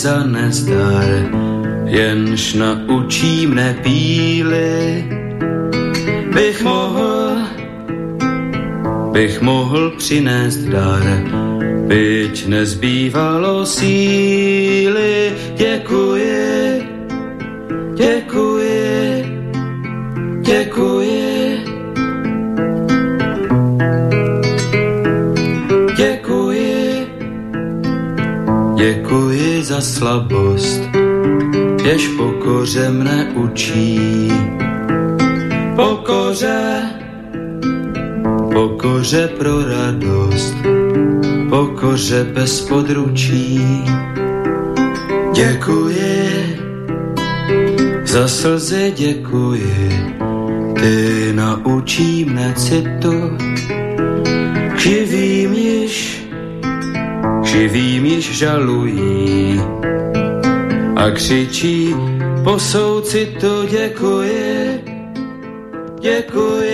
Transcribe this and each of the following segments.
za nezdar, jenž naučí mne píly. Bych mohl, bych mohl přinést dar, byť nezbývalo síly. Děkuji, slabost, jež pokoře mne učí. Pokoře, pokoře pro radost, pokoře bez područí. Děkuji, za slzy děkuji, ty naučí mne citu, živým již, živým již žalují a křičí, po soucitu děkuji, děkuji.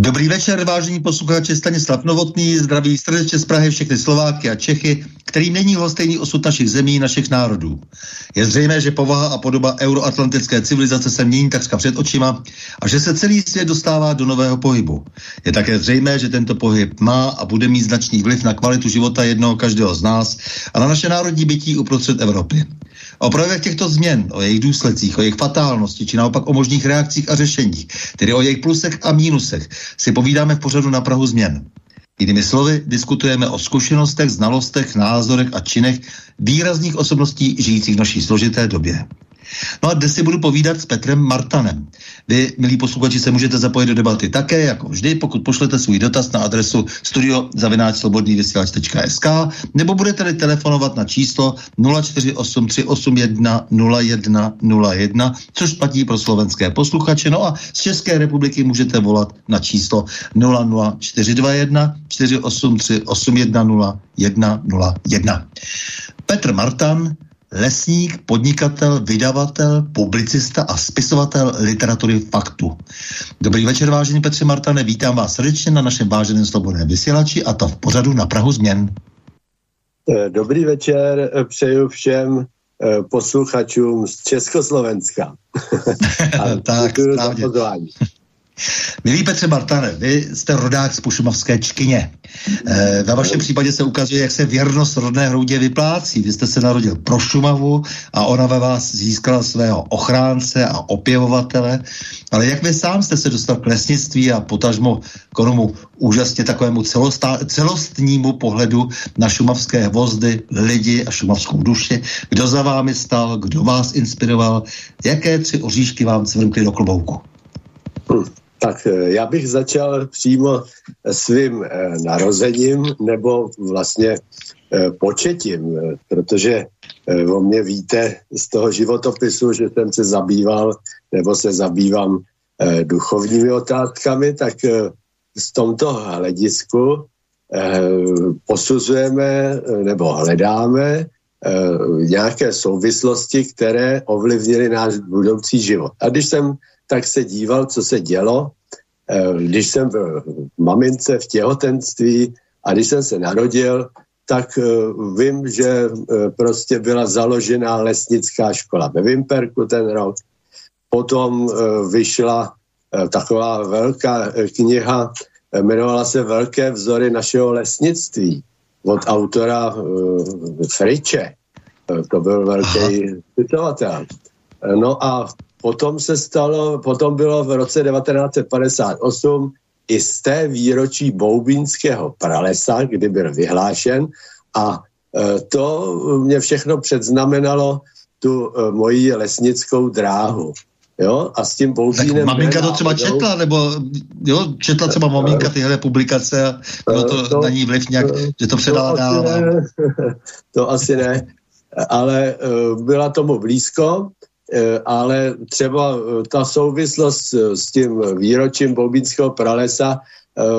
Dobrý večer, vážení posluchači, Stanislav Novotný, zdraví srdečně z Prahy všechny Slováky a Čechy, kterým není stejný osud našich zemí, našich národů. Je zřejmé, že povaha a podoba euroatlantické civilizace se mění takřka před očima a že se celý svět dostává do nového pohybu. Je také zřejmé, že tento pohyb má a bude mít značný vliv na kvalitu života jednoho každého z nás a na naše národní bytí uprostřed Evropy. O projevech těchto změn, o jejich důsledcích, o jejich fatálnosti, či naopak o možných reakcích a řešeních, tedy o jejich plusech a mínusech, si povídáme v pořadu na Prahu změn. Jinými slovy, diskutujeme o zkušenostech, znalostech, názorech a činech výrazných osobností žijících v naší složité době. No a dnes si budu povídat s Petrem Martanem. Vy, milí posluchači, se můžete zapojit do debaty také, jako vždy, pokud pošlete svůj dotaz na adresu studiozavináčslobodnývysílač.sk nebo budete telefonovat na číslo 0483810101, což platí pro slovenské posluchače. No a z České republiky můžete volat na číslo 00421 483 810 Petr Martan lesník, podnikatel, vydavatel, publicista a spisovatel literatury faktu. Dobrý večer, vážený Petře Martane, vítám vás srdečně na našem váženém slobodném vysílači a to v pořadu na Prahu změn. Eh, dobrý večer, eh, přeju všem eh, posluchačům z Československa. tak, správně. Milý Petře Martane, vy jste rodák z Pušumovské Čkyně. E, ve vašem případě se ukazuje, jak se věrnost rodné hroudě vyplácí. Vy jste se narodil pro Šumavu a ona ve vás získala svého ochránce a opěvovatele. Ale jak vy sám jste se dostal k lesnictví a potažmo k onomu úžasně takovému celostá, celostnímu pohledu na šumavské hvozdy, lidi a šumavskou duši? Kdo za vámi stal, kdo vás inspiroval? Jaké tři oříšky vám cvrkly do klobouku? Tak eh, já bych začal přímo svým eh, narozením nebo vlastně eh, početím, protože o mě víte z toho životopisu, že jsem se zabýval nebo se zabývám duchovními otázkami, tak z tomto hledisku posuzujeme nebo hledáme nějaké souvislosti, které ovlivnily náš budoucí život. A když jsem tak se díval, co se dělo, eh, když jsem v mamince v těhotenství a když jsem se narodil, tak eh, vím, že eh, prostě byla založená lesnická škola ve Vimperku ten rok. Potom vyšla taková velká kniha, jmenovala se Velké vzory našeho lesnictví od autora Friče. To byl velký citovatel. No a Potom se stalo, potom bylo v roce 1958 i z té výročí Boubínského pralesa, kdy byl vyhlášen a e, to mě všechno předznamenalo tu e, moji lesnickou dráhu. Jo? A s tím Boubínem... maminka to třeba četla, nebo jo, četla třeba maminka tyhle publikace a bylo to, to na ní vliv nějak, že to předala to dál. Ne, to asi ne. ale byla tomu blízko, ale třeba ta souvislost s tím výročím Boubínského pralesa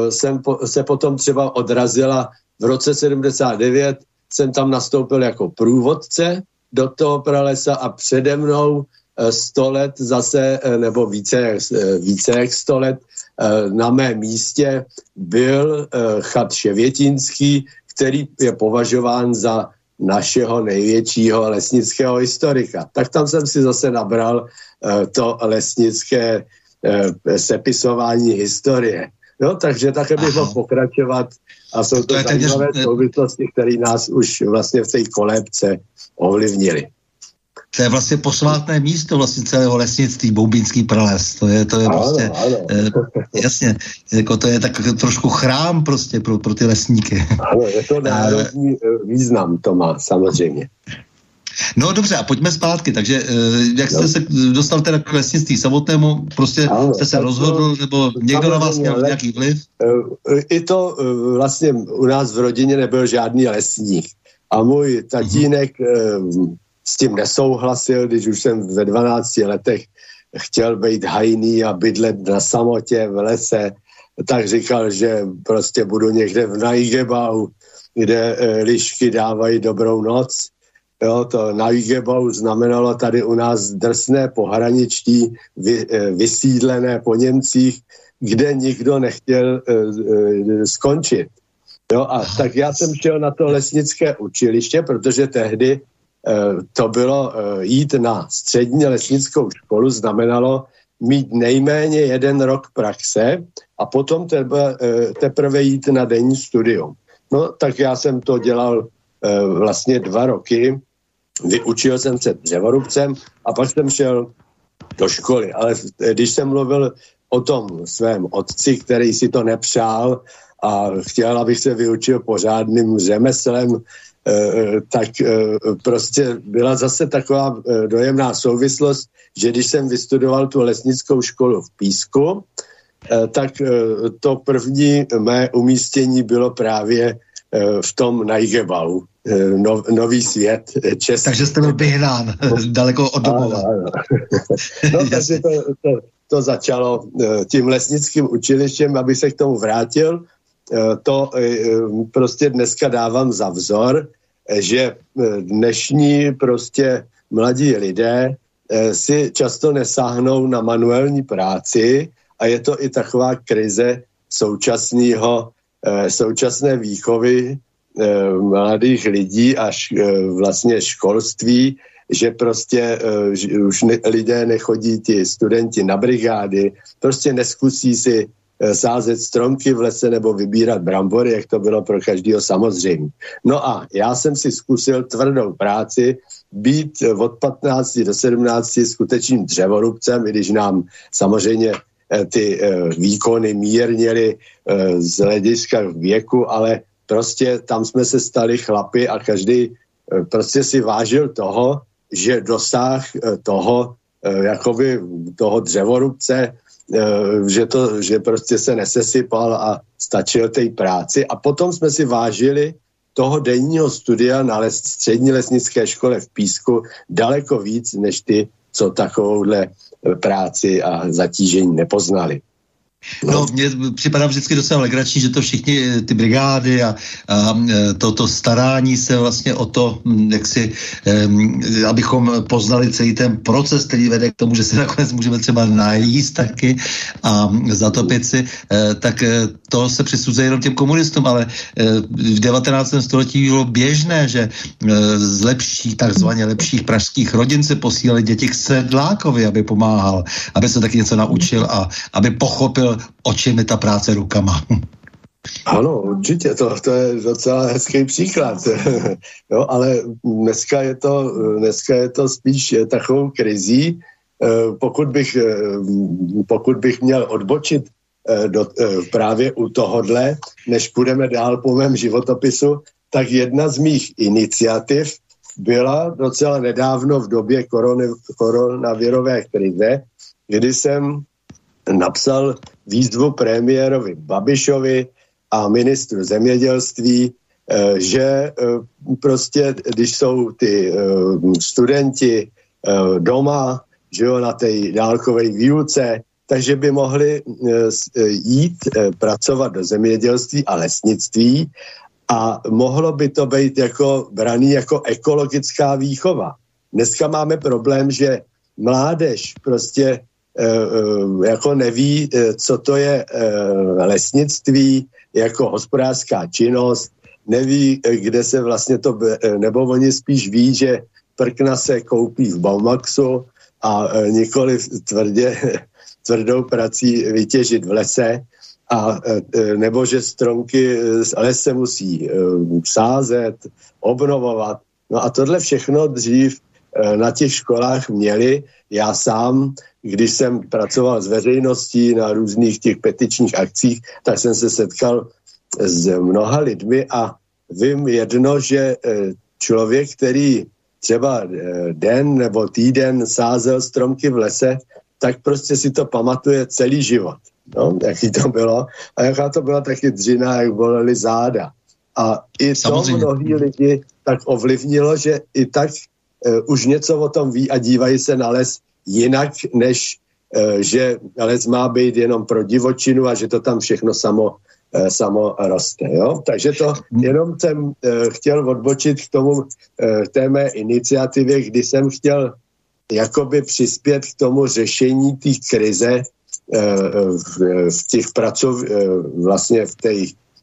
jsem se potom třeba odrazila v roce 79, jsem tam nastoupil jako průvodce do toho pralesa a přede mnou 100 let zase, nebo více, více jak 100 let na mém místě byl chat Ševětínský, který je považován za našeho největšího lesnického historika. Tak tam jsem si zase nabral uh, to lesnické uh, sepisování historie. No, takže také bych mohl pokračovat a jsou to, to zajímavé souvislosti, které nás už vlastně v té kolébce ovlivnili. To je vlastně posvátné místo vlastně celého lesnictví, Boubínský prales. To je, to je ano, prostě, ano. Eh, jasně, jako to je tak trošku chrám prostě pro, pro ty lesníky. Ano, je to národní eh, význam, to má samozřejmě. No dobře, a pojďme zpátky. Takže eh, jak jste no. se dostal teda k lesnictví samotnému, prostě ano, jste se rozhodl, to, nebo někdo na vás měl nějaký vliv? Eh, I to eh, vlastně u nás v rodině nebyl žádný lesník. A můj tatínek uh-huh s tím nesouhlasil, když už jsem ve 12 letech chtěl být hajný a bydlet na samotě v lese, tak říkal, že prostě budu někde v Najgebau, kde e, lišky dávají dobrou noc. Jo, to Najgebau znamenalo tady u nás drsné pohraničí, vy, e, vysídlené po Němcích, kde nikdo nechtěl e, skončit. Jo, a tak já jsem šel na to lesnické učiliště, protože tehdy Eh, to bylo eh, jít na střední lesnickou školu, znamenalo mít nejméně jeden rok praxe a potom teprve, eh, teprve jít na denní studium. No tak já jsem to dělal vlastně dva roky, vyučil jsem se dřevorubcem a pak jsem šel do školy. Ale když jsem mluvil o tom svém otci, který si to nepřál a chtěl, abych se vyučil pořádným řemeslem, Eh, tak eh, prostě byla zase taková eh, dojemná souvislost, že když jsem vystudoval tu lesnickou školu v Písku, tak to první mé umístění bylo právě v tom Najgebau, no, nový svět český. Takže jste byl vyhnán daleko od domova. No, takže to, to, to začalo tím lesnickým učilištěm, aby se k tomu vrátil, Eh, to eh, prostě dneska dávám za vzor, eh, že dnešní prostě mladí lidé si často nesáhnou na manuální práci a je to i taková krize současného, současné výchovy mladých lidí až vlastně školství, že prostě že už ne, lidé nechodí ti studenti na brigády, prostě neskusí si Eh, sázet stromky v lese nebo vybírat brambory, jak to bylo pro každého samozřejmě. No a já jsem si zkusil tvrdou práci, být eh, od 15 do 17 skutečným dřevorubcem, i když nám samozřejmě eh, ty výkony mírněly z hlediska věku, ale prostě tam jsme se stali chlapy a každý prostě si vážil toho, že dosáh toho, jakoby toho dřevorubce, Eh, že, to, že prostě se nesesypal a stačil té práci. A potom jsme si vážili toho denního studia na les, střední lesnické škole v Písku daleko víc, než ty, co takovouhle práci a zatížení nepoznali. No, mně připadá vždycky docela legrační, že to všichni eh, ty brigády a, a eh, toto starání se vlastně o to, hm, jak si, um, abychom poznali celý ten proces, který vede k tomu, že se nakonec můžeme třeba najíst taky a zatopit si, uh, tak to se přisuzuje jenom těm komunistům, ale v 19. století bylo běžné, že z lepších, takzvaně lepších pražských rodin se posílali děti k sedlákovi, aby pomáhal, aby se taky něco naučil a aby pochopil o čem je ta práce rukama. Ano, určitě, to, to je docela hezký příklad. jo, ale dneska je, to, dneska je to spíš takovou krizí. Eh, pokud bych, eh, pokud bych měl odbočit eh, do, právě u tohodle, než půjdeme dál po mém životopisu, tak jedna z mých iniciativ byla docela nedávno v době korony, koronavirové krize, kdy jsem napsal výzvu premiérovi Babišovi a ministru zemědělství, že prostě, když jsou ty studenti doma, že jo, na té dálkové výuce, takže by mohli jít pracovat do zemědělství a lesnictví a mohlo by to být jako braný jako ekologická výchova. Dneska máme problém, že mládež prostě jako neví, e, co to je lesnictví jako hospodářská činnost, neví, kde se vlastně to, nebo oni spíš ví, že prkna se koupí v Baumaxu a nikoli tvrdě, tvrdou prací vytěžit v lese, a nebo že stromky z lese musí sázet, obnovovat. No a tohle všechno dřív na těch školách měli. Já sám, když jsem pracoval s veřejností na různých těch petičních akcích, tak jsem se setkal s mnoha lidmi a vím jedno, že člověk, který třeba den nebo týden sázel stromky v lese, tak prostě si to pamatuje celý život no, jaký to bylo a jaká to byla taky dřina, jak bolely záda. A i Samozřejmě. to mnohý lidi tak ovlivnilo, že i tak uh, už něco o tom ví a dívají se na les jinak, než uh, že les má být jenom pro divočinu a že to tam všechno samo, uh, samo roste. Jo? Takže to jenom jsem uh, chtěl odbočit k tomu, uh, té mé iniciativě, kdy jsem chtěl jakoby přispět k tomu řešení té krize, v těch pracov, vlastně v té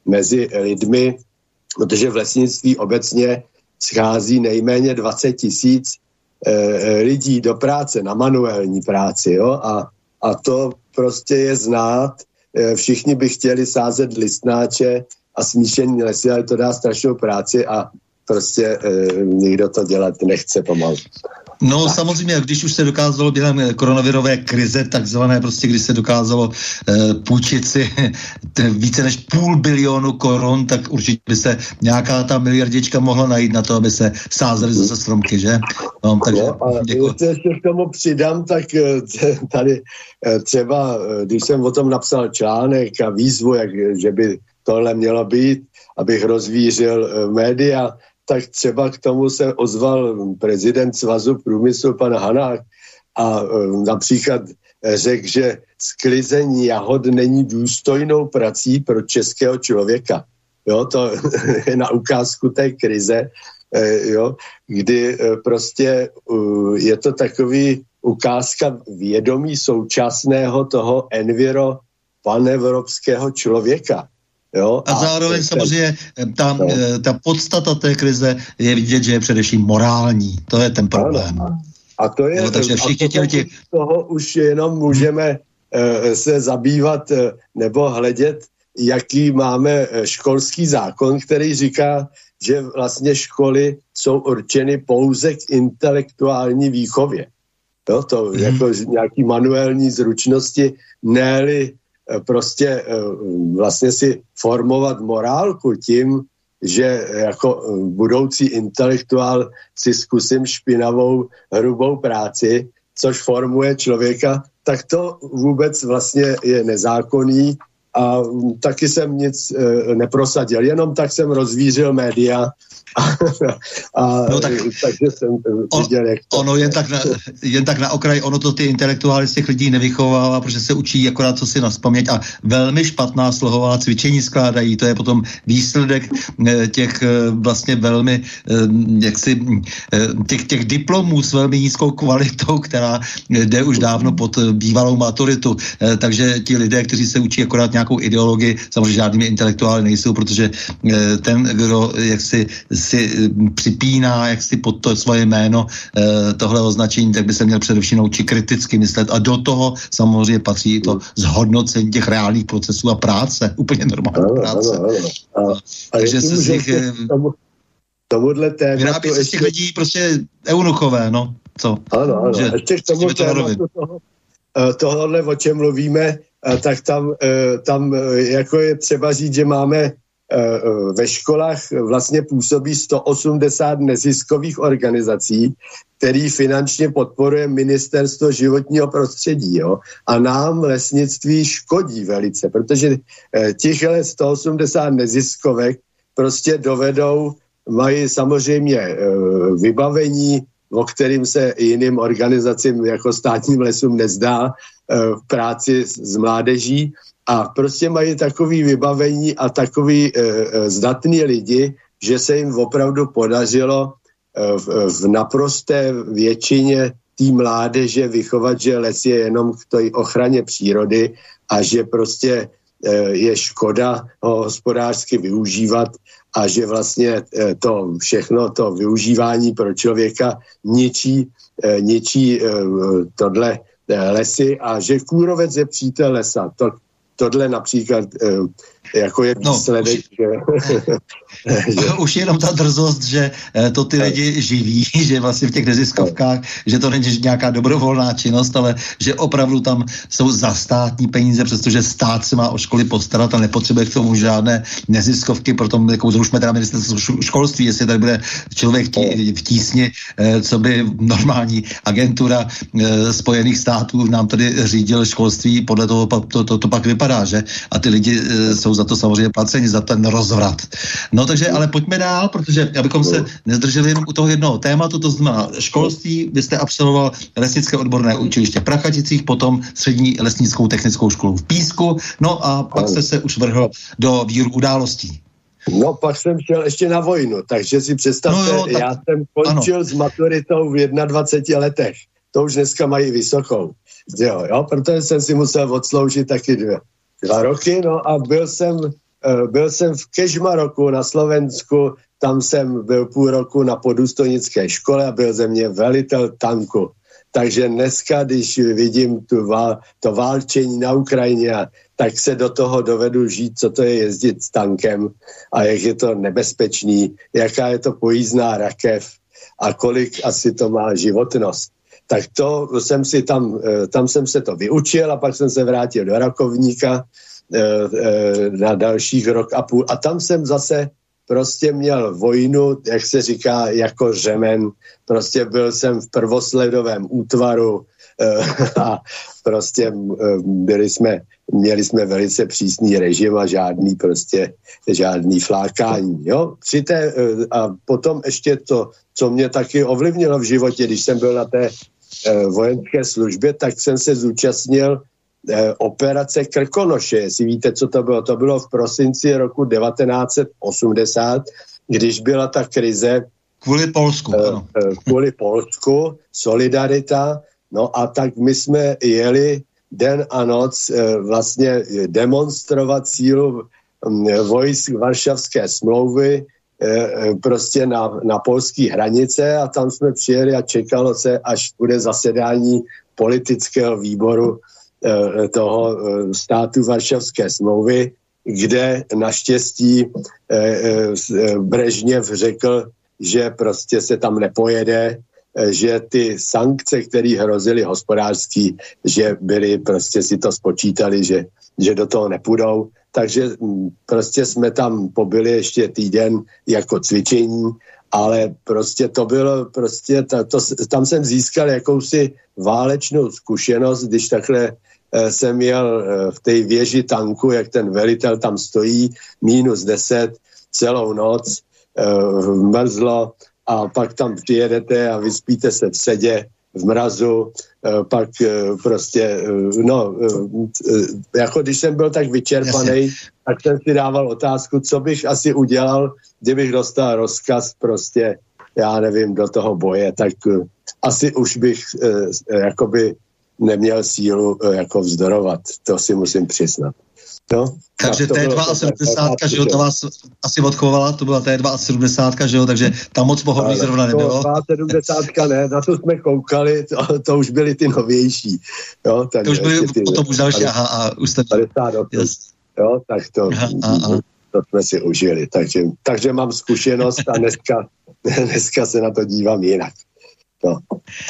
mezi lidmi, protože v lesnictví obecně schází nejméně 20 tisíc eh, lidí do práce, na manuální práci, jo, a, a to prostě je znát, eh, všichni by chtěli sázet listnáče a smíšení lesy, ale to dá strašnou práci a prostě e, nikdo to dělat nechce pomalu. No tak. samozřejmě, když už se dokázalo během eh, koronavirové krize, takzvané prostě, když se dokázalo e, půjčit si více než půl bilionu korun, tak určitě by se nějaká ta miliardička mohla najít na to, aby se sázely zase stromky, že? No, takže no, a děkuji. ještě k tomu přidám, tak tady třeba, když jsem o tom napsal článek a výzvu, jak, že by tohle mělo být, abych rozvířil média, tak třeba k tomu se ozval prezident Svazu průmyslu pan Hanák a e, například řekl, že sklizení jahod není důstojnou prací pro českého člověka. Jo, to je na ukázku té krize, e, jo, kdy e, prostě je to takový ukázka vědomí současného toho enviro panevropského člověka. Jo? A, a zároveň samozřejmě eh, ta, no. Eh, ta podstata té krize je vidět, že je především morální. To je ten problém. Ano. A to je, no, takže všichni a těch... toho už jenom můžeme uh, se zabývat uh, nebo hledět, jaký máme školský zákon, který říká, že vlastně školy jsou určeny pouze k intelektuální výchově. Jo, to hmm. jako nějaký manuální zručnosti, ne Eh, prostě eh, vlastně si formovat morálku tím, že jako eh, budoucí intelektuál si zkusím špinavou, hrubou práci, což formuje člověka, tak to vůbec vlastně je nezákonný a taky jsem nic neprosadil. Jenom tak jsem rozvířil média a, no tak, takže jsem on, viděl, jak to... Ono jen tak, na, jen tak na okraj, ono to ty intelektuály z těch lidí nevychovává, protože se učí akorát co si naspamět a velmi špatná slohová cvičení skládají. To je potom výsledek eh, těch eh, vlastně velmi eh, jaksi, těch, těch diplomů s velmi nízkou kvalitou, která jde už dávno pod bývalou maturitu. Takže ti lidé, kteří se učí akorát nějakou ideologii, samozřejmě žádnými intelektuály nejsou, protože ten, kdo jaksi si eh, připíná jak si pod to svoje jméno eh, tohle označení, tak by se měl především naučit kriticky myslet a do toho samozřejmě patří to zhodnocení těch reálných procesů a práce, úplně normální ano, práce. Ano, ano. A, a Takže se z nich eh, tomuhle tématu... Vyrábí se z těch lidí prostě eunuchové, no. Co? Ano, ano. Že, ještě k tomu tématu toho, tohohle, o čem mluvíme, tak tam, tam jako je třeba říct, že máme ve školách vlastně působí 180 neziskových organizací, který finančně podporuje ministerstvo životního prostředí. Jo? A nám lesnictví škodí velice, protože eh, těchhle 180 neziskovek prostě dovedou, mají samozřejmě vybavení, o kterým se jiným organizacím jako státním lesům nezdá v práci s mládeží a prostě mají takový vybavení a takový e, zdatný lidi, že se jim opravdu podařilo v, v naprosté většině té mládeže vychovat, že les je jenom k té ochraně přírody a že prostě je škoda ho hospodářsky využívat a že vlastně eh, to všechno, to využívání pro člověka ničí, eh, ničí eh, tohle lesy a že kůrovec je přítel lesa. To, tohle například jako je no, výsledek. No, už, už jenom ta drzost, že eh, to ty lidi živí, že vlastně v těch neziskovkách, že to není nějaká dobrovolná činnost, ale že opravdu tam jsou za státní peníze, přestože stát se má o školy postarat a nepotřebuje k tomu žádné neziskovky, proto jako zrušme teda ministerstvo školství, jestli tady bude člověk v tísni, eh, co by normální agentura eh, Spojených států nám tady řídil školství, podle toho to, to, to, to pak vypadá, že? A ty lidi jsou za to samozřejmě placeni, za ten rozvrat. No takže, ale pojďme dál, protože abychom se nezdrželi jenom u toho jednoho tématu, to znamená školství, vy jste absolvoval lesnické odborné učiliště v Prachaticích, potom střední lesnickou technickou školu v Písku, no a pak jste se už vrhl do víru událostí. No, pak jsem šel ještě na vojnu, takže si představte, no jo, tak... já jsem končil ano. s maturitou v 21 letech. To už dneska mají vysokou. Jo, jo, protože jsem si musel odsloužit taky dvě, dva roky, no a byl jsem, byl jsem v Kežmaroku na Slovensku, tam jsem byl půl roku na podůstojnické škole a byl ze mě velitel tanku. Takže dneska, když vidím tu vál, to válčení na Ukrajině, tak se do toho dovedu žít, co to je jezdit s tankem a jak je to nebezpečný, jaká je to pojízdná rakev a kolik asi to má životnost tak to jsem si tam, eh, tam jsem se to vyučil a pak jsem se vrátil do Rakovníka eh, eh, na dalších rok a půl a tam jsem zase prostě měl vojnu, jak se říká, jako řemen. Prostě byl jsem v prvosledovém útvaru a prostě byli jsme, měli jsme velice přísný režim a žádný prostě, žádný flákání. Jo? Při té, a potom ještě to, co mě taky ovlivnilo v životě, když jsem byl na té Eh, vojenské službě, tak jsem se zúčastnil eh, operace Krkonoše. Jestli víte, co to bylo? To bylo v prosinci roku 1980, když byla ta krize Kvůli Polsku. Eh, ano. Kvůli Polsku, solidarita. No a tak my jsme jeli den a noc vlastně demonstrovat sílu hm, vojsk Varšavské smlouvy Eh, prostě na, na polské hranice a tam jsme přijeli a čekalo se, až bude zasedání politického výboru eh, toho eh, státu Varšavské smlouvy, kde naštěstí Brežněv řekl, že prostě se tam nepojede, že ty sankce, které hrozily hospodářský, že byly, prostě si to spočítali, že, že do toho nepůjdou. Takže mm, prostě jsme tam pobyli ještě týden jako cvičení, ale prostě to bylo, prostě ta, to, tam jsem získal jakousi válečnou zkušenost, když takhle e, jsem jel e, v té věži tanku, jak ten velitel tam stojí, minus 10 celou noc, e, mrzlo a pak tam přijedete a vyspíte se v sedě v mrazu, eh, pak eh, prostě, eh, no, jako když jsem byl tak vyčerpaný, tak jsem si dával otázku, co bych asi udělal, kdybych dostal rozkaz prostě, já nevím, do toho boje, tak asi už bych jakoby neměl sílu jako vzdorovat, to si musím přiznat. No, takže T270, že jo, to vás asi odchovala, to byla T270, že jo, takže tam moc pohodlí zrovna nebylo. T270 ne, na to jsme koukali, to, to už byly ty novější. Jo, tak to už byly ty, potom už další, aha, a už jste... 58, yes. jo, tak to, aha, aha. to jsme si užili, takže, takže mám zkušenost a dneska, dneska se na to dívám jinak. No,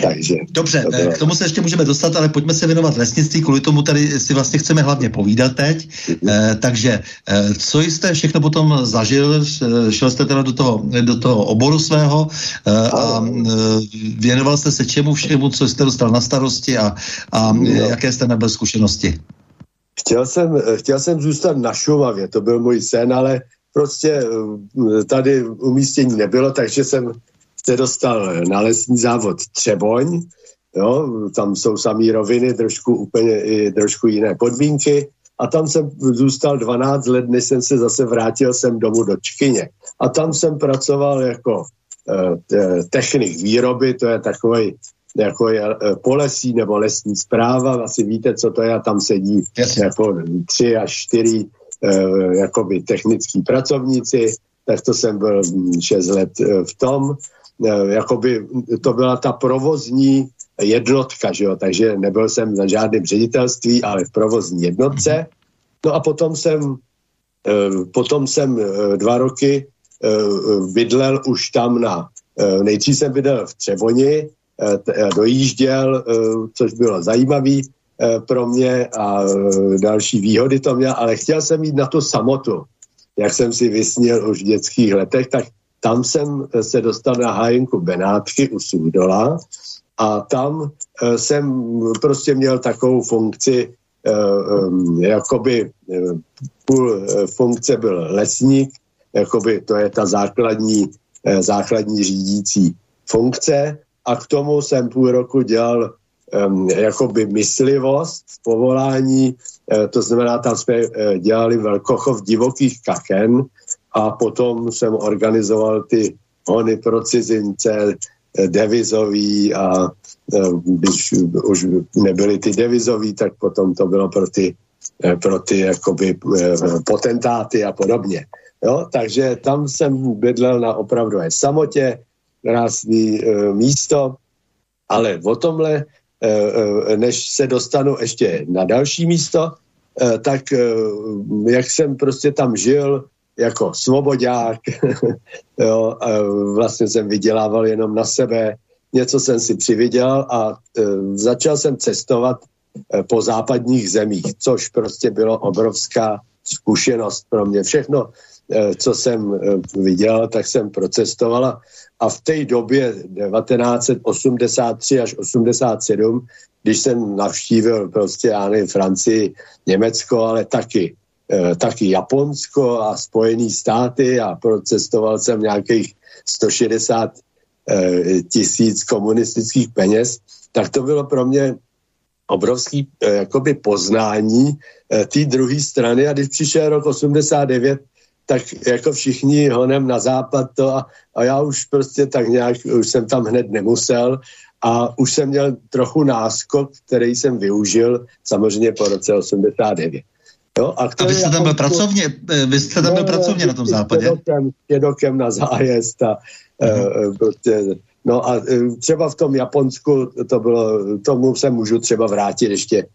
takže Dobře, to bylo... k tomu se ještě můžeme dostat, ale pojďme se věnovat lesnictví, kvůli tomu tady si vlastně chceme hlavně povídat teď. Eh, takže eh, co jste všechno potom zažil, šel jste teda do toho, do toho oboru svého eh, a eh, věnoval jste se čemu všemu, co jste dostal na starosti a, a no. jaké jste nebyl zkušenosti? Chtěl jsem, chtěl jsem zůstat na Šumavě, to byl můj sen, ale prostě tady umístění nebylo, takže jsem se dostal na lesní závod Třeboň, jo, tam jsou samý roviny, trošku úplně i trošku jiné podmínky a tam jsem zůstal 12 let, než jsem se zase vrátil sem domů do Čkyně. A tam jsem pracoval jako eh, technik výroby, to je takový jako je eh, polesí nebo lesní zpráva, asi víte, co to je, a tam sedí Jasně. jako tři až čtyři eh, jakoby technický pracovníci, tak to jsem byl hm, šest let eh, v tom, eh, jakoby to byla ta provozní jednotka, že jo? takže nebyl jsem na žádném ředitelství, ale v provozní jednotce. No a potom jsem, eh, potom jsem eh, dva roky bydlel už tam na, nejdřív jsem bydlel v Třeboni, dojížděl, což bylo zajímavé pro mě a další výhody to měl, ale chtěl jsem jít na to samotu. Jak jsem si vysnil už v dětských letech, tak tam jsem se dostal na hájenku Benátky u Sudola a tam e, jsem prostě měl takovou funkci, e, e, jakoby půl funkce byl lesník, jakoby to je ta základní, základní řídící funkce a k tomu jsem půl roku dělal jakoby myslivost povolání, to znamená, tam jsme dělali velkochov divokých kachen a potom jsem organizoval ty hony pro cizince, devizový a když už nebyly ty devizový, tak potom to bylo pro ty, pro ty jakoby potentáty a podobně. Jo? Takže tam jsem bydlel na opravdové samotě, krásný místo, ale o tomhle, než se dostanu ještě na další místo, tak jak jsem prostě tam žil, jako svobodák, jo, vlastně jsem vydělával jenom na sebe, něco jsem si přivydělal a e, začal jsem cestovat e, po západních zemích, což prostě bylo obrovská zkušenost pro mě. Všechno, e, co jsem e, viděl, tak jsem procestovala a v té době 1983 až 87, když jsem navštívil prostě, já nevím, Francii, Německo, ale taky taky Japonsko a Spojené státy. A procestoval jsem nějakých 160 eh, tisíc komunistických peněz, tak to bylo pro mě obrovský eh, jakoby poznání té druhé strany. A když přišel rok 89, tak jako všichni honem na západ to a, a já už prostě tak nějak, už jsem tam hned nemusel. A už jsem měl trochu náskok, který jsem využil samozřejmě po roce 89. Jo, a, a vy jste tam byl pracovně, eh, vy jste tam byl pracovně na tom západě? Jedokem, jedokem na zájezd a uh-huh. prostě, no a třeba v tom Japonsku to bylo, tomu se můžu třeba vrátit ještě,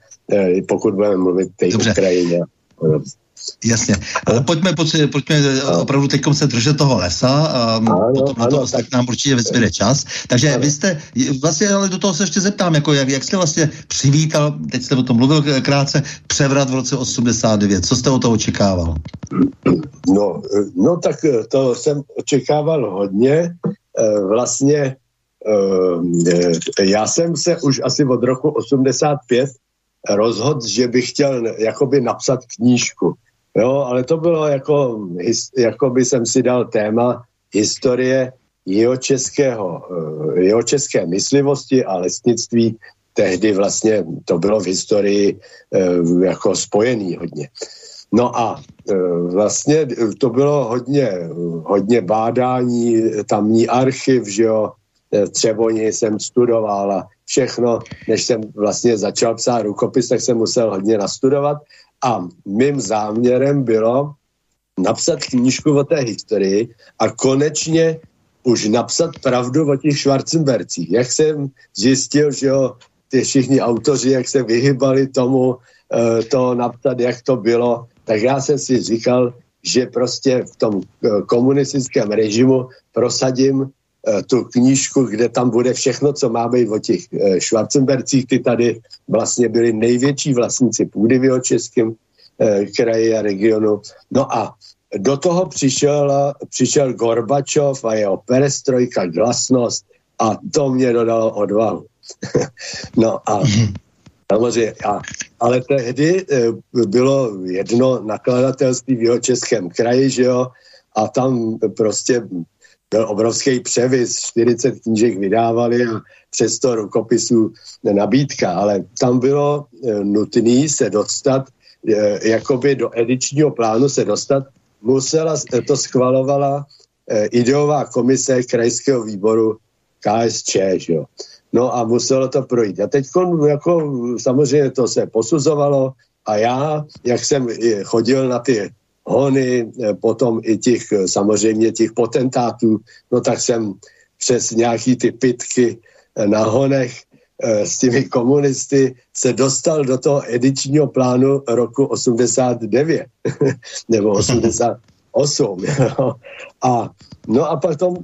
pokud budeme mluvit té Ukrajině. Jasně. Ale pojďme, pojďme, pojďme opravdu teď se držet toho lesa a ano, potom na to tak nám určitě vyzbyde čas. Takže ano. vy jste, vlastně ale do toho se ještě zeptám, jako jak, jak jste vlastně přivítal, teď jste o tom mluvil krátce, převrat v roce 89. Co jste o toho očekával? No, no tak to jsem očekával hodně. Eh, vlastně eh, já jsem se už asi od roku 85 rozhodl, že bych chtěl jakoby napsat knížku. Jo, ale to bylo jako, jako by jsem si dal téma historie jeho českého, eh, jeho české myslivosti a lesnictví. Tehdy vlastně to bylo v historii eh, jako spojený hodně. No a eh, vlastně to bylo hodně, hodně bádání, tamní archiv, že jo, Třeboni jsem studoval a všechno, než jsem vlastně začal psát rukopis, tak jsem musel hodně nastudovat a mým záměrem bylo napsat knížku o té historii a konečně už napsat pravdu o těch Schwarzenbercích. Jak jsem zjistil, že jo, ty všichni autoři, jak se vyhybali tomu e, to napsat, jak to bylo, tak já jsem si říkal, že prostě v tom e, komunistickém režimu prosadím tu knížku, kde tam bude všechno, co má být o těch e, Schwarzenbercích. Ty tady vlastně byli největší vlastníci půdy v českém e, kraji a regionu. No a do toho přišel, přišel Gorbačov a jeho perestrojka, glasnost a to mě dodalo odvahu. no a samozřejmě, a, ale tehdy bylo jedno nakladatelství v jeho českém kraji, že jo, a tam prostě byl obrovský převis, 40 knížek vydávali a přesto rukopisů nabídka, ale tam bylo e, nutné se dostat, e, jakoby do edičního plánu se dostat, musela, to schvalovala ideová komise krajského výboru KSČ, že jo. No a muselo to projít. A teď jako samozřejmě to se posuzovalo a já, jak jsem chodil na ty hony, eh, potom i těch eh, samozřejmě těch potentátů, no tak jsem přes nějaký ty pitky eh, na honech s těmi komunisty se dostal do toho edičního plánu roku 89 nebo 88. a No a potom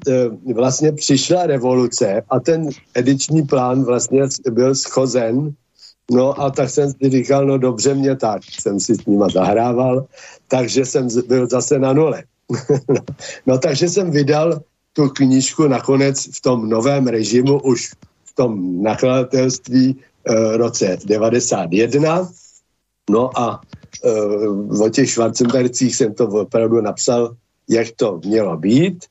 vlastně přišla revoluce a ten ediční plán vlastně byl schozen No a tak jsem si říkal, no dobře mě tak, jsem si s nima zahrával, takže jsem byl zase na nule. no takže jsem vydal tu knížku nakonec v tom novém režimu, už v tom nakladatelství e, roce 91. No a e, o těch Schwarzenbercích jsem to opravdu napsal, jak to mělo být.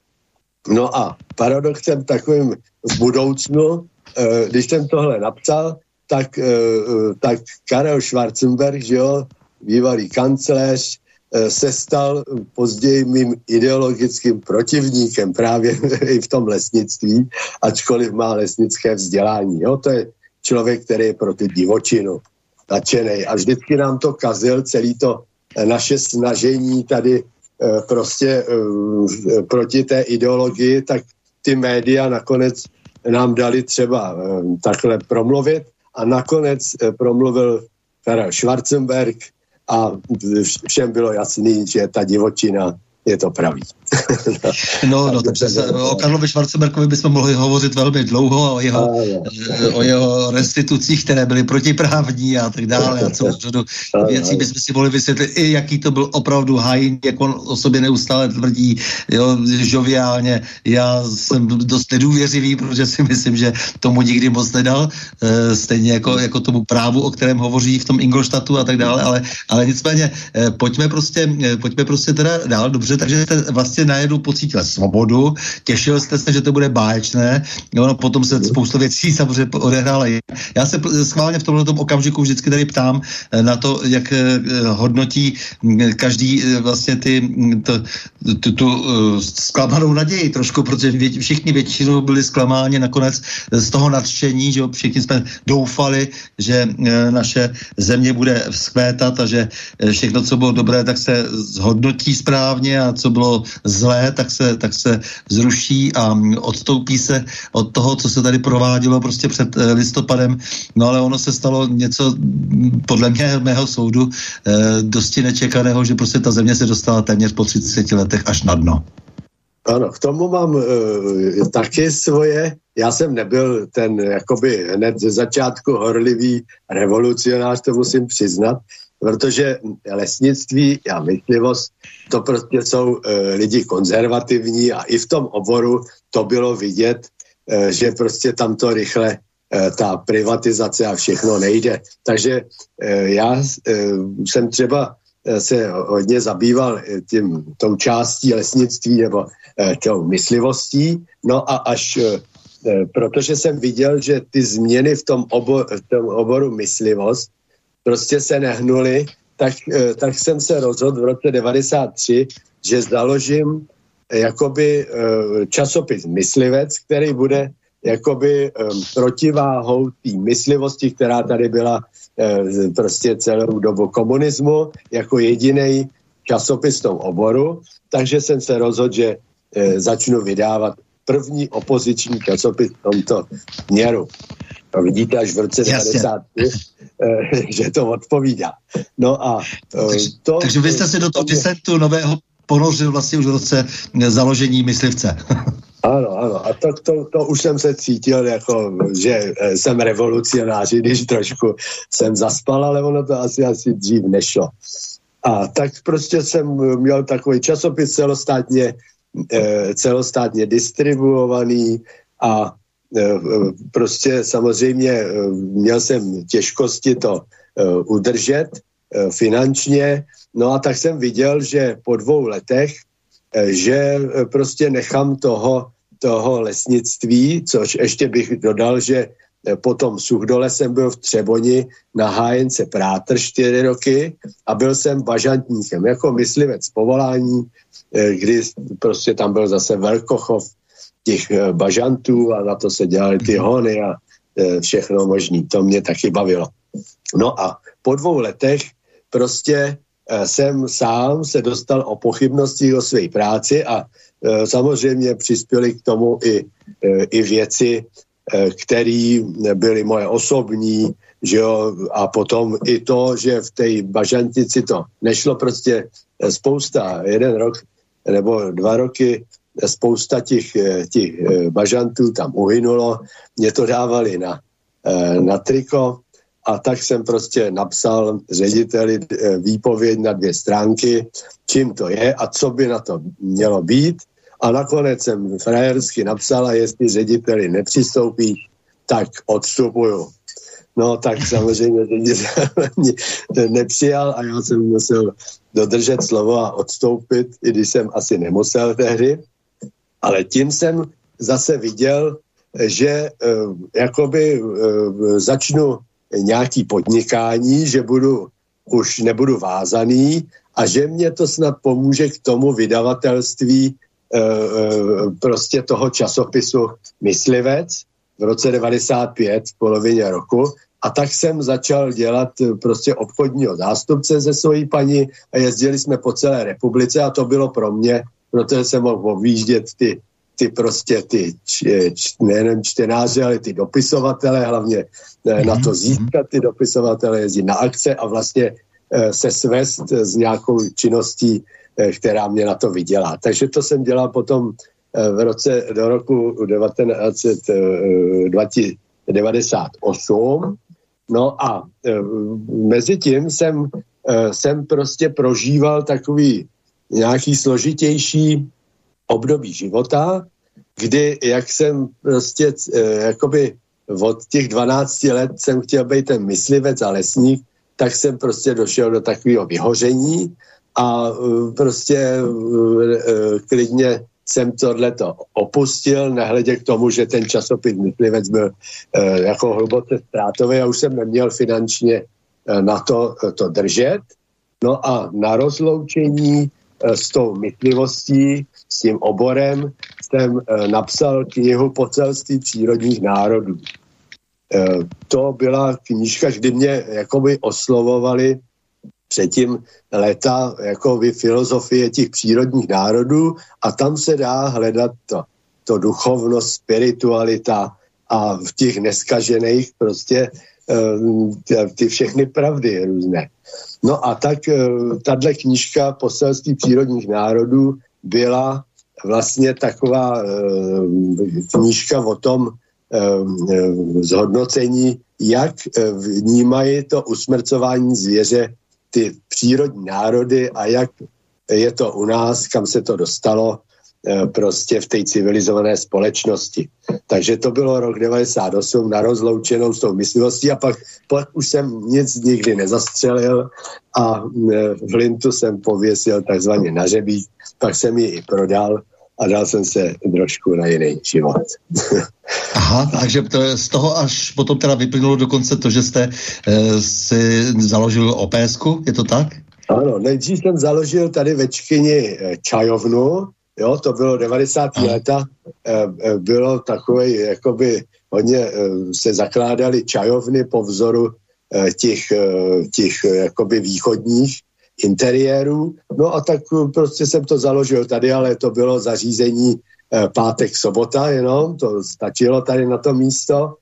No a paradoxem takovým v budoucnu, e, když jsem tohle napsal, tak, uh, tak Karel Schwarzenberg, že jo, bývalý kancléř, uh, se stal později mým ideologickým protivníkem právě i v tom lesnictví, ačkoliv má lesnické vzdělání. Jo, to je člověk, který je pro ty divočinu nadšený. A vždycky nám to kazil, celý to naše snažení tady prostě proti té ideologii, tak ty média nakonec nám dali třeba takhle promluvit a nakonec eh, promluvil Karel Schwarzenberg a všem bylo jasný, že ta divočina je to pravý. No, no, takže se, o Karlovi Schwarzenbergovi bychom mohli hovořit velmi dlouho o jeho, o jeho restitucích, které byly protiprávní a tak dále a celou řadu věcí bychom si mohli vysvětlit i jaký to byl opravdu hajn, jak on o sobě neustále tvrdí, jo, žoviálně. Já jsem dost nedůvěřivý, protože si myslím, že tomu nikdy moc nedal, e, stejně jako, jako tomu právu, o kterém hovoří v tom Ingolštatu a tak dále, ale, ale nicméně e, pojďme prostě, pojďme prostě teda dál, dobře, takže jste vlastně najednou pocítil svobodu, těšil jste se, že to bude báječné, ono potom se spoustu věcí samozřejmě odehrála. Já se schválně v tomhle okamžiku vždycky tady ptám eh, na to, jak eh, hodnotí mm, každý eh, vlastně ty, mm, to, tu, tu zklamanou naději trošku, protože všichni většinou byli zklamáni nakonec z toho nadšení, že všichni jsme doufali, že naše země bude vzkvétat a že všechno, co bylo dobré, tak se zhodnotí správně a co bylo zlé, tak se, tak se zruší a odstoupí se od toho, co se tady provádělo prostě před eh, listopadem. No ale ono se stalo něco, podle mě, mého soudu, eh, dosti nečekaného, že prostě ta země se dostala téměř po 30 letech až na dno. Ano, k tomu mám uh, taky svoje. Já jsem nebyl ten jakoby hned ze začátku horlivý revolucionář, to musím přiznat, protože lesnictví a myslivost, to prostě jsou e, lidi konzervativní a i v tom oboru to bylo vidět, e, že prostě tam to rychle e, ta privatizace a všechno nejde. Takže e, já e, jsem třeba se hodně zabýval tím, tou částí lesnictví nebo e, tou myslivostí, no a až e, protože jsem viděl, že ty změny v tom, obor, v tom oboru myslivost prostě se nehnuli, tak, eh, tak jsem se rozhodl v roce 93, že založím eh, jakoby eh, časopis Myslivec, který bude jakoby protiváhou té myslivosti, která tady byla prostě celou dobu komunismu, jako jediný časopis v tom oboru. Takže jsem se rozhodl, že začnu vydávat první opoziční časopis v tomto směru. To vidíte až v roce 93, eh, že to odpovídá. No a eh, takže, to... Takže vy jste se do toho disentu nového ponořil vlastně už v roce eh, založení myslivce. Ano, ano. A to, to, to už jsem se cítil jako, že jsem revolucionář, když trošku jsem zaspal, ale ono to asi, asi dřív nešlo. A tak prostě jsem měl takový časopis celostátně, celostátně distribuovaný a prostě samozřejmě eh, měl jsem těžkosti to udržet finančně, no a tak jsem viděl, že po dvou letech že prostě nechám toho, toho lesnictví, což ještě bych dodal, že potom Suchdole jsem byl v Třeboni na hájence Prátr čtyři roky a byl jsem bažantníkem, jako myslivec povolání, kdy prostě tam byl zase velkochov těch bažantů a na to se dělali ty hony a všechno možný. To mě taky bavilo. No a po dvou letech prostě eh, jsem sám se dostal o pochybnosti o své práci a eh, samozřejmě přispěli k tomu i, eh, i věci, které byly moje osobní, že jo, a potom i to, že v té bažantici to nešlo prostě spousta, jeden rok nebo dva roky spousta těch, těch bažantů tam uhynulo, mě to dávali na, na triko, a tak jsem prostě napsal řediteli eh, výpověď na dvě stránky, čím to je a co by na to mělo být. A nakonec jsem frajersky napsal, a jestli řediteli nepřistoupí, tak odstupuju. No tak samozřejmě ředitel nepřijal a já jsem musel dodržet slovo a odstoupit, i když jsem asi nemusel tehdy. Ale tím jsem zase viděl, že uh, jakoby uh, začnu nějaký podnikání, že budu, už nebudu vázaný a že mě to snad pomůže k tomu vydavatelství e, e, prostě toho časopisu Myslivec v roce 95 v polovině roku. A tak jsem začal dělat prostě obchodního zástupce ze svojí paní a jezdili jsme po celé republice a to bylo pro mě, protože jsem mohl objíždět ty ty prostě ty č, č, nejenom čtenáře, ale ty dopisovatele, hlavně mm-hmm. na to mhm. získat ty dopisovatele, jezdit na akce a vlastně eh, se svést s nějakou činností, eh, která mě na to vydělá. Takže to jsem dělal potom v roce do roku 1998. No a mezi tím jsem, jsem prostě prožíval takový nějaký složitější období života, kdy, jak jsem prostě, eh, jakoby od těch 12 let jsem chtěl být ten myslivec a lesník, tak jsem prostě došel do takového vyhoření a eh, prostě eh, klidně jsem tohleto opustil, nehledě k tomu, že ten časopis Myslivec byl jako hluboce ztrátový a už jsem neměl finančně na to, to držet. No a na rozloučení s tou myslivostí s tím oborem jsem e, napsal knihu Pocelství přírodních národů. E, to byla knížka, kdy mě jakoby oslovovali předtím léta jako filozofie těch přírodních národů a tam se dá hledat to, to duchovnost, spiritualita a v těch neskažených prostě ty všechny pravdy různé. No a tak tahle knížka Poselství přírodních národů byla vlastně taková e, knížka o tom e, zhodnocení, jak vnímají to usmrcování zvěře ty přírodní národy a jak je to u nás, kam se to dostalo prostě v té civilizované společnosti. Takže to bylo rok 98 na rozloučenou s tou myslivostí a pak, pak už jsem nic nikdy nezastřelil a v Lintu jsem pověsil takzvaně na řebík tak jsem ji i prodal a dal jsem se trošku na jiný život. Aha, takže to z toho až potom teda vyplynulo dokonce to, že jste e, si založil ops je to tak? Ano, nejdřív jsem založil tady ve Čkyni eh, čajovnu, jo, to bylo 90. Aha. léta, e, bylo takové, jakoby hodně e, se zakládali čajovny po vzoru e, těch, e, těch jakoby východních interiéru. No a tak eh, prostě jsem to založil tady, ale to bylo zařízení eh, pátek, sobota jenom, to stačilo tady na to místo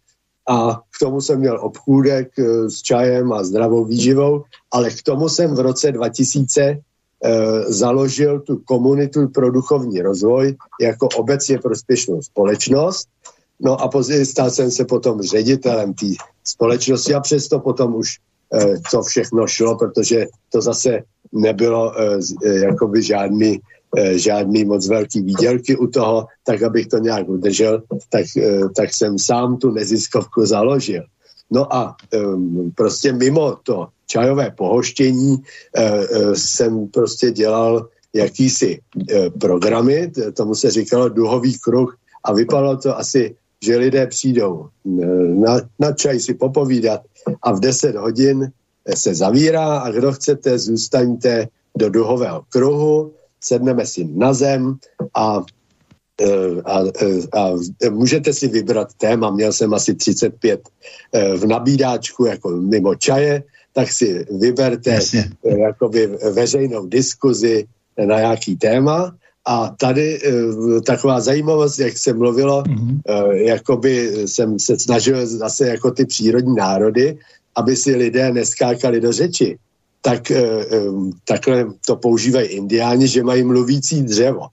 a k tomu jsem měl obchůdek eh, s čajem a zdravou výživou, ale k tomu jsem v roce 2000 eh, založil tu komunitu pro duchovní rozvoj jako obecně prospěšnou společnost. No a později stal jsem se potom ředitelem té společnosti a přesto potom už Eh, co všechno šlo, protože to zase nebylo eh, eh, jakoby žádný, žádný moc velký výdělky u toho, tak abych to nějak udržel, tak, tak jsem sám tu neziskovku založil. No a um, prostě mimo to čajové pohoštění uh, uh, jsem prostě dělal jakýsi e, programy, tomu se říkalo duhový kruh a vypadalo to asi, že lidé přijdou na, na čaj si popovídat a v 10 hodin se zavírá a kdo chcete, zůstaňte do duhového kruhu, sedneme si na zem a a, eh, a, a můžete si vybrat téma, měl jsem asi 35 eh, v nabídáčku jako mimo čaje, tak si vyberte Jasně. jakoby veřejnou diskuzi na nějaký téma a tady taková zajímavost, jak se mluvilo, mm-hmm. jakoby jsem se snažil zase jako ty přírodní národy, aby si lidé neskákali do řeči. Tak takhle to používají indiáni, že mají mluvící dřevo.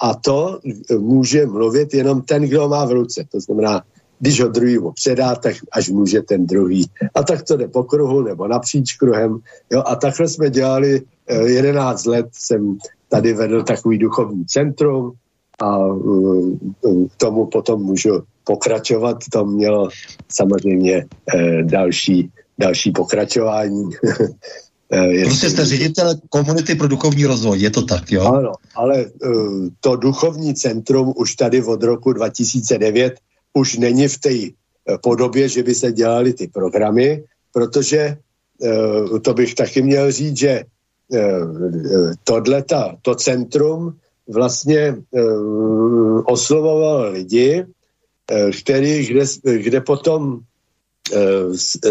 A to může mluvit jenom ten, kdo má v ruce. To znamená, když ho druhýmu předá, tak až může ten druhý. A tak to jde po kruhu nebo napříč kruhem. Jo? A takhle jsme dělali 11 eh, let, jsem tady vedl takový duchovní centrum a eh, k tomu potom můžu pokračovat. To mělo samozřejmě eh, další, další pokračování. Uh, prostě jste ředitel komunity pro duchovní rozvoj, je to tak, jo? Ano, ale uh, to duchovní centrum už tady od roku 2009 už není v té uh, podobě, že by se dělali ty programy, protože to bych taky měl říct, že tohleta, to centrum vlastně uh, oslovoval lidi, který, kde, kde potom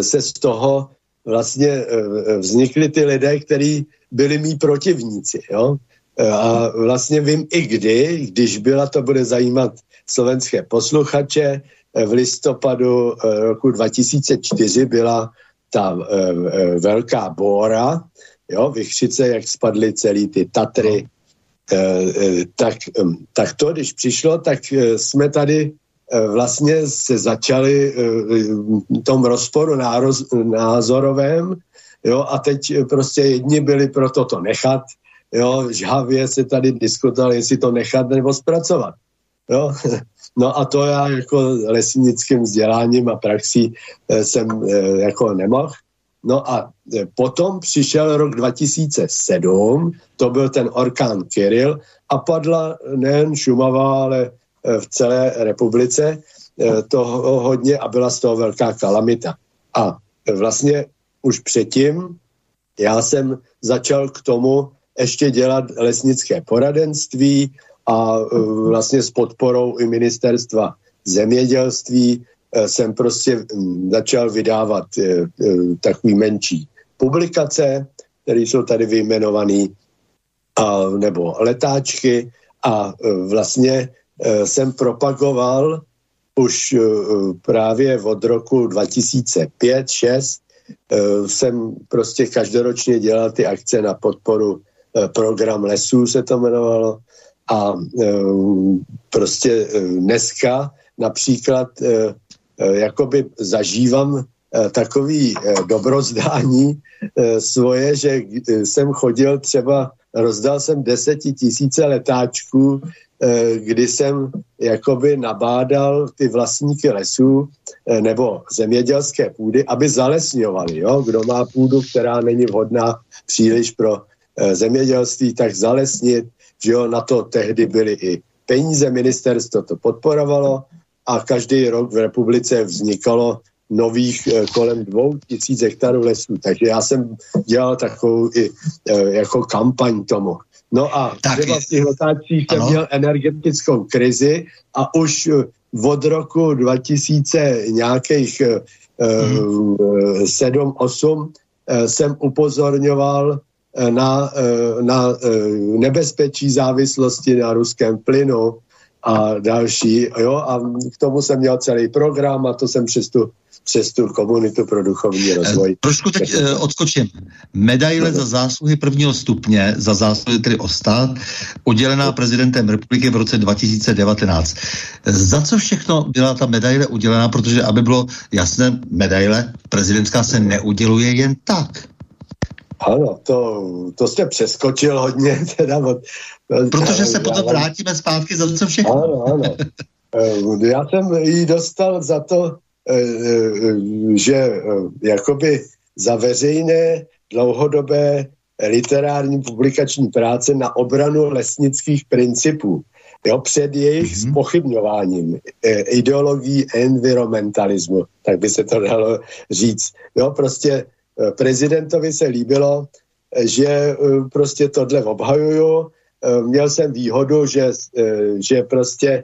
se z toho vlastně eh, eh, vznikli ty lidé, kteří byli mý protivníci. Jo? Eh, a vlastně vím i kdy, když byla, to bude zajímat slovenské posluchače, v listopadu roku 2004 byla ta velká bóra, jo, vychřice, jak spadly celý ty Tatry, tak, tak to, když přišlo, tak jsme tady vlastně se začali v eh, tom rozporu nároz, názorovém, jo, a teď prostě jedni byli pro to nechat, jo, žhavě se tady diskutovali, jestli to nechat nebo zpracovat, jo. No a to já jako lesnickým vzděláním a praxí eh, jsem jako nemohl. No a potom přišel rok 2007, to byl ten orkán Kiril a padla nejen Šumava, ale v celé republice eh, toho hodně a byla z toho velká kalamita. A vlastně už předtím já jsem začal k tomu ještě dělat lesnické poradenství a eh, vlastně s podporou i ministerstva zemědělství eh, jsem prostě hm, začal vydávat takový menší publikace, které jsou tady vyjmenované, nebo letáčky a vlastně Eh, jsem propagoval už eh, právě od roku 2005-2006 eh, jsem prostě každoročně dělal ty akce na podporu program lesů se to jmenovalo. A prostě dneska například jakoby zažívám takový dobrozdání svoje, že jsem chodil třeba, rozdal jsem desetitisíce letáčků Eh, kdy jsem jakoby nabádal ty vlastníky lesů eh, nebo zemědělské půdy, aby zalesňovali. Jo? Kdo má půdu, která není vhodná příliš pro eh, zemědělství, tak zalesnit. Že jo? Na to tehdy byly i peníze, ministerstvo to podporovalo a každý rok v republice vznikalo nových kolem dvou tisíc hektarů lesů. Takže já jsem dělal takovou i jako kampaň tomu. No a tak třeba v těch letáčích jsem měl energetickou krizi a už eh, od roku 2000 nějakých hmm. 7-8 uh, jsem upozorňoval eh, na, na nebezpečí závislosti na ruském plynu a další. Jo? A k tomu jsem měl celý program a to jsem přes tu přes tu komunitu pro duchovní rozvoj. Trošku teď uh, odskočím. Medaile za zásluhy prvního stupně, za zásluhy tedy o stát, udělená prezidentem republiky v roce 2019. Za co všechno byla ta medaile udělená, protože aby bylo jasné, medaile prezidentská se neuděluje jen tak. Ano, to, to jste přeskočil hodně. Teda od, Protože se potom vrátíme zpátky za co všechno. Ano, ano. Eh, já jsem ji dostal za to, Eh, eh, že eh, jakoby za veřejné dlouhodobé literární publikační práce na obranu lesnických principů. Jo, před jejich mm-hmm. spochybňováním e, ideologií environmentalismu, tak by se to dalo říct. Jo, prostě e, prezidentovi se líbilo, e, že e, prostě tohle obhajuju. E, měl jsem výhodu, že, e, že prostě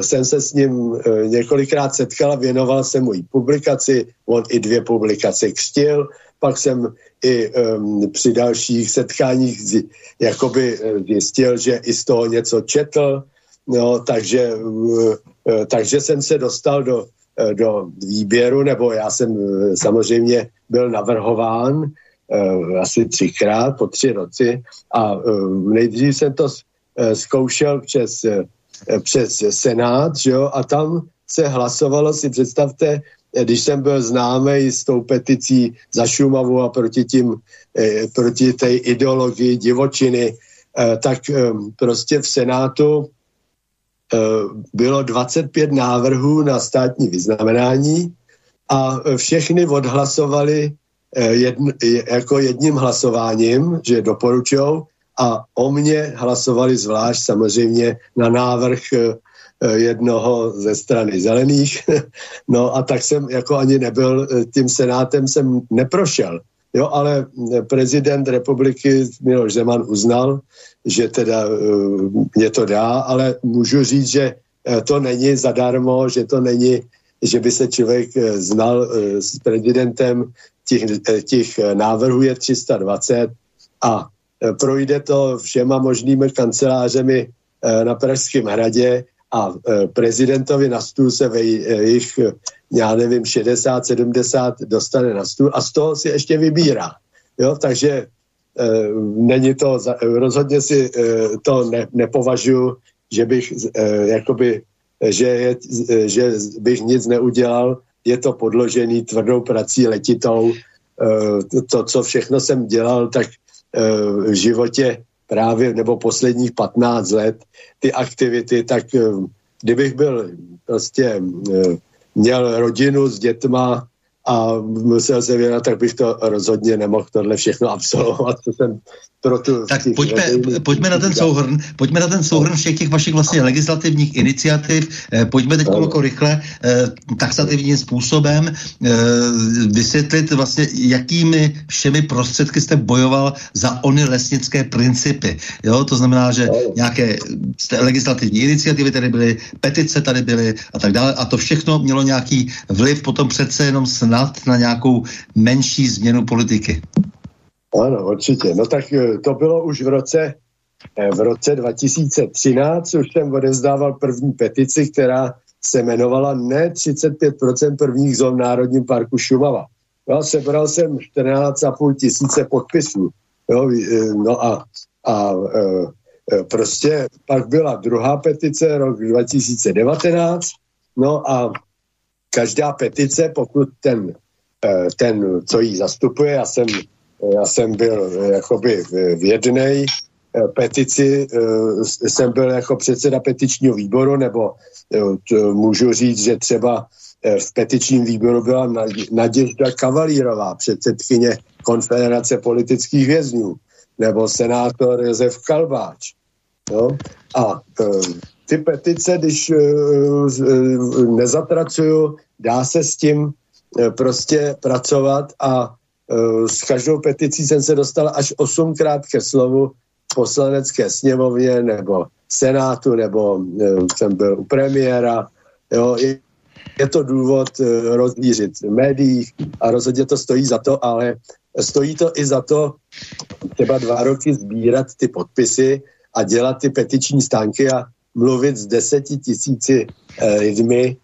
jsem se s ním e, několikrát setkal, věnoval jsem mu i publikaci, on i dvě publikace křtil, pak jsem i um, při dalších setkáních z, jakoby eh, zjistil, že i z toho něco četl, no, takže, uh, takže jsem se dostal do, uh, do výběru, nebo já jsem uh, samozřejmě byl navrhován uh, asi třikrát po tři roci. A uh, nejdřív jsem to zkoušel přes, přes Senát, že jo, a tam se hlasovalo, si představte, když jsem byl známý s tou peticí za Šumavu a proti, tím, eh, proti té ideologii divočiny, eh, tak eh, prostě v Senátu bylo 25 návrhů na státní vyznamenání a všechny odhlasovali jedn, jako jedním hlasováním, že doporučují a o mě hlasovali zvlášť samozřejmě na návrh Eh, jednoho ze strany zelených. No a tak jsem jako ani nebyl, eh, tím senátem jsem neprošel. Jo, ale eh, prezident republiky Miloš Zeman uznal, že teda mě to dá, ale můžu říct, že to není zadarmo, že to není, že by se člověk znal s prezidentem, těch, těch návrhů je 320 a projde to všema možnými kancelářemi na Pražském hradě a e, prezidentovi na stůl se ve jich, já nevím, 60, 70 dostane na stůl a z toho si ještě vybírá. Jo, takže není to, rozhodně si to ne, nepovažuji, že bych jakoby, že, je, že bych nic neudělal, je to podložený tvrdou prací letitou, to, co všechno jsem dělal, tak v životě právě nebo posledních 15 let ty aktivity, tak eh, kdybych byl prostě eh, měl rodinu s dětma a musel se věnovat, tak bych to rozhodně nemohl tohle všechno absolvovat, co jsem pro tu... Tak pojďme, pojďme na ten souhrn, pojďme na ten souhrn všech těch vašich vlastně legislativních iniciativ, eh, pojďme teď jako rychle eh, taxativním způsobem eh, vysvětlit vlastně, jakými všemi prostředky jste bojoval za ony lesnické principy. Jo, to znamená, že nějaké legislativní iniciativy tady byly, petice tady byly a tak dále. A to všechno mělo nějaký vliv potom přece jenom snad na nějakou menší změnu politiky. Ano, určitě. No tak eh, to bylo už v roce, eh, v roce 2013, už jsem odezdával první petici, která se jmenovala ne 35% prvních zón Národním parku Šumava. No, sebral jsem 14,5 tisíce podpisů. Jo, eh, no a, a e, prostě pak byla druhá petice, rok 2019, no a každá petice, pokud ten, ten co ji zastupuje, já jsem já jsem byl eh, jakoby v jedné eh, petici, eh, jsem byl jako předseda petičního výboru, nebo můžu říct, že třeba v petičním výboru byla Naděžda Kavalírová, předsedkyně Konfederace politických vězňů, nebo senátor Josef Kalbáč. No? A ty petice, když nezatracuju, dá se s tím prostě pracovat a Eh, s každou peticí jsem se dostal až osmkrát ke slovu v poslanecké sněmovně nebo senátu, nebo eh, jsem byl u premiéra. Jo, je to důvod eh, rozvířit v médiích a rozhodně to stojí za to, ale stojí to i za to třeba dva roky sbírat ty podpisy a dělat ty petiční stánky a mluvit s deseti tisíci lidmi,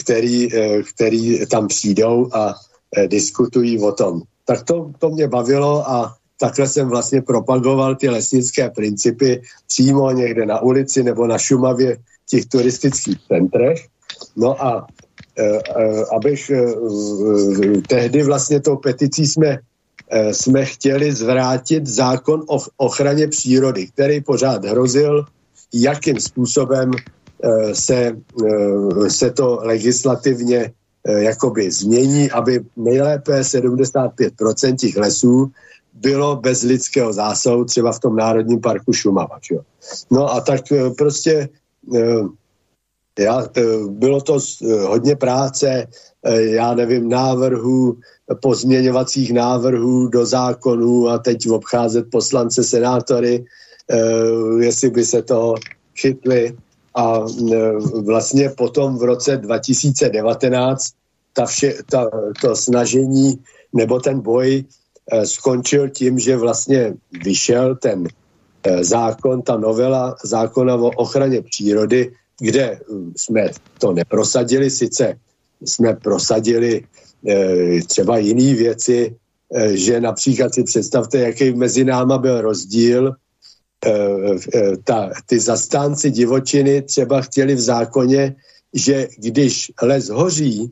který, který tam přijdou a diskutují o tom tak to, to mě bavilo a takhle jsem vlastně propagoval ty lesnické principy přímo někde na ulici nebo na Šumavě v těch turistických centrech. No a abych tehdy vlastně tou peticí jsme, jsme chtěli zvrátit zákon o ochraně přírody, který pořád hrozil, jakým způsobem e, se, e, se to legislativně Eh, jakoby změní, aby nejlépe 75% těch lesů bylo bez lidského zásahu, třeba v tom Národním parku Šumava. Že? No a tak prostě já, bylo to hodně práce, já nevím, návrhů, pozměňovacích návrhů do zákonů a teď obcházet poslance, senátory, jestli by se to chytli. A vlastně potom v roce 2019 ta vše, ta, to snažení nebo ten boj eh, skončil tím, že vlastně vyšel ten eh, zákon, ta novela zákona o ochraně přírody, kde jsme to neprosadili, sice jsme prosadili eh, třeba jiné věci, že například si představte, jaký mezi náma byl rozdíl. Ta, ty zastánci divočiny třeba chtěli v zákoně, že když les hoří,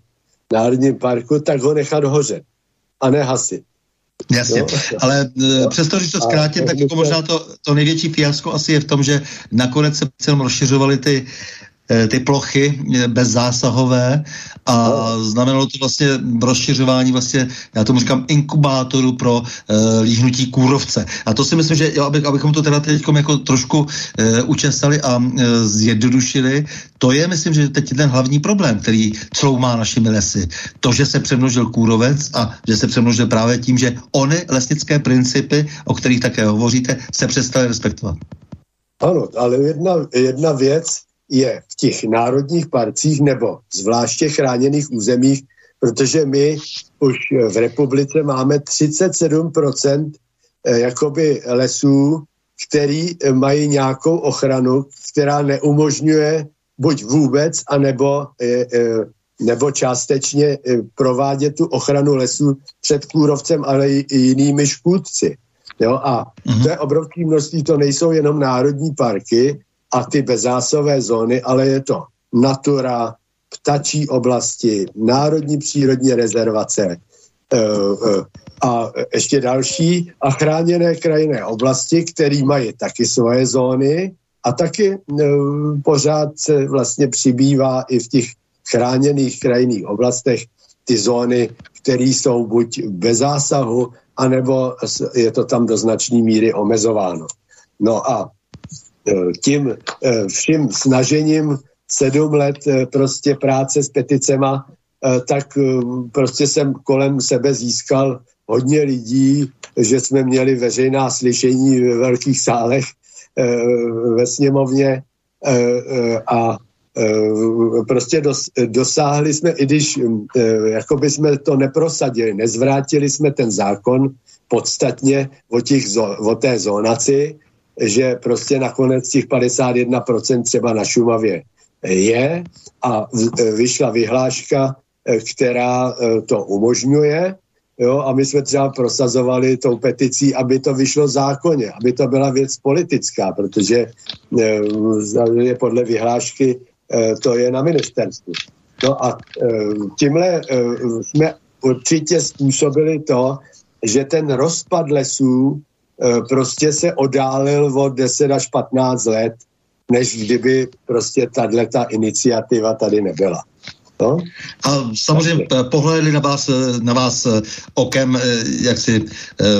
národním parku, tak ho nechat hořet a nehasit. Jasně, no, ale no, přesto, že to zkrátím, tak jako možná to, to největší fiasko asi je v tom, že nakonec se celém rozšiřovaly ty Eh, ty plochy eh, bezzásahové a no. znamenalo to vlastně rozšiřování vlastně, já tomu říkám, inkubátoru pro uh, líhnutí kůrovce. A to si myslím, že jo, aby, abychom to teda teď jako trošku uh, učestali a uh, zjednodušili, to je, myslím, že teď je ten hlavní problém, který má našimi lesy. To, že se přemnožil kůrovec a že se přemnožil právě tím, že ony lesnické principy, o kterých také hovoříte, se přestali respektovat. Ano, ale jedna, jedna věc, je v těch národních parcích nebo zvláště chráněných územích, protože my už v republice máme 37% eh, jakoby lesů, který mají nějakou ochranu, která neumožňuje buď vůbec, anebo, eh, eh, nebo částečně provádět tu ochranu lesů před kůrovcem, ale i jinými škůdci. Jo? A to je obrovské množství, to nejsou jenom národní parky, a ty bezásové zóny, ale je to natura, ptačí oblasti, národní přírodní rezervace eh, eh, a ještě další a chráněné krajinné oblasti, které mají taky svoje zóny a taky eh, pořád se vlastně přibývá i v těch chráněných krajinných oblastech ty zóny, které jsou buď bez zásahu, anebo je to tam do značné míry omezováno. No a tím eh, vším snažením sedm let eh, prostě práce s peticema, tak prostě jsem kolem sebe získal hodně lidí, že jsme měli veřejná slyšení ve velkých sálech ve sněmovně a prostě dos, dosáhli jsme, i když jako by jsme to neprosadili, nezvrátili jsme ten zákon podstatně o, těch, o té zónaci, že prostě nakonec těch 51% třeba na Šumavě je a vyšla vyhláška, eh, která eh, to umožňuje, Jo, a my jsme třeba prosazovali tou peticí, aby to vyšlo zákonně, aby to byla věc politická, protože e, podle vyhlášky e, to je na ministerstvu. No a e, tímhle e, jsme určitě způsobili to, že ten rozpad lesů prostě se odálil o 10 až 15 let, než kdyby prostě tato iniciativa tady nebyla. No? A samozřejmě pohledli na vás, na vás eh, okem eh, jaksi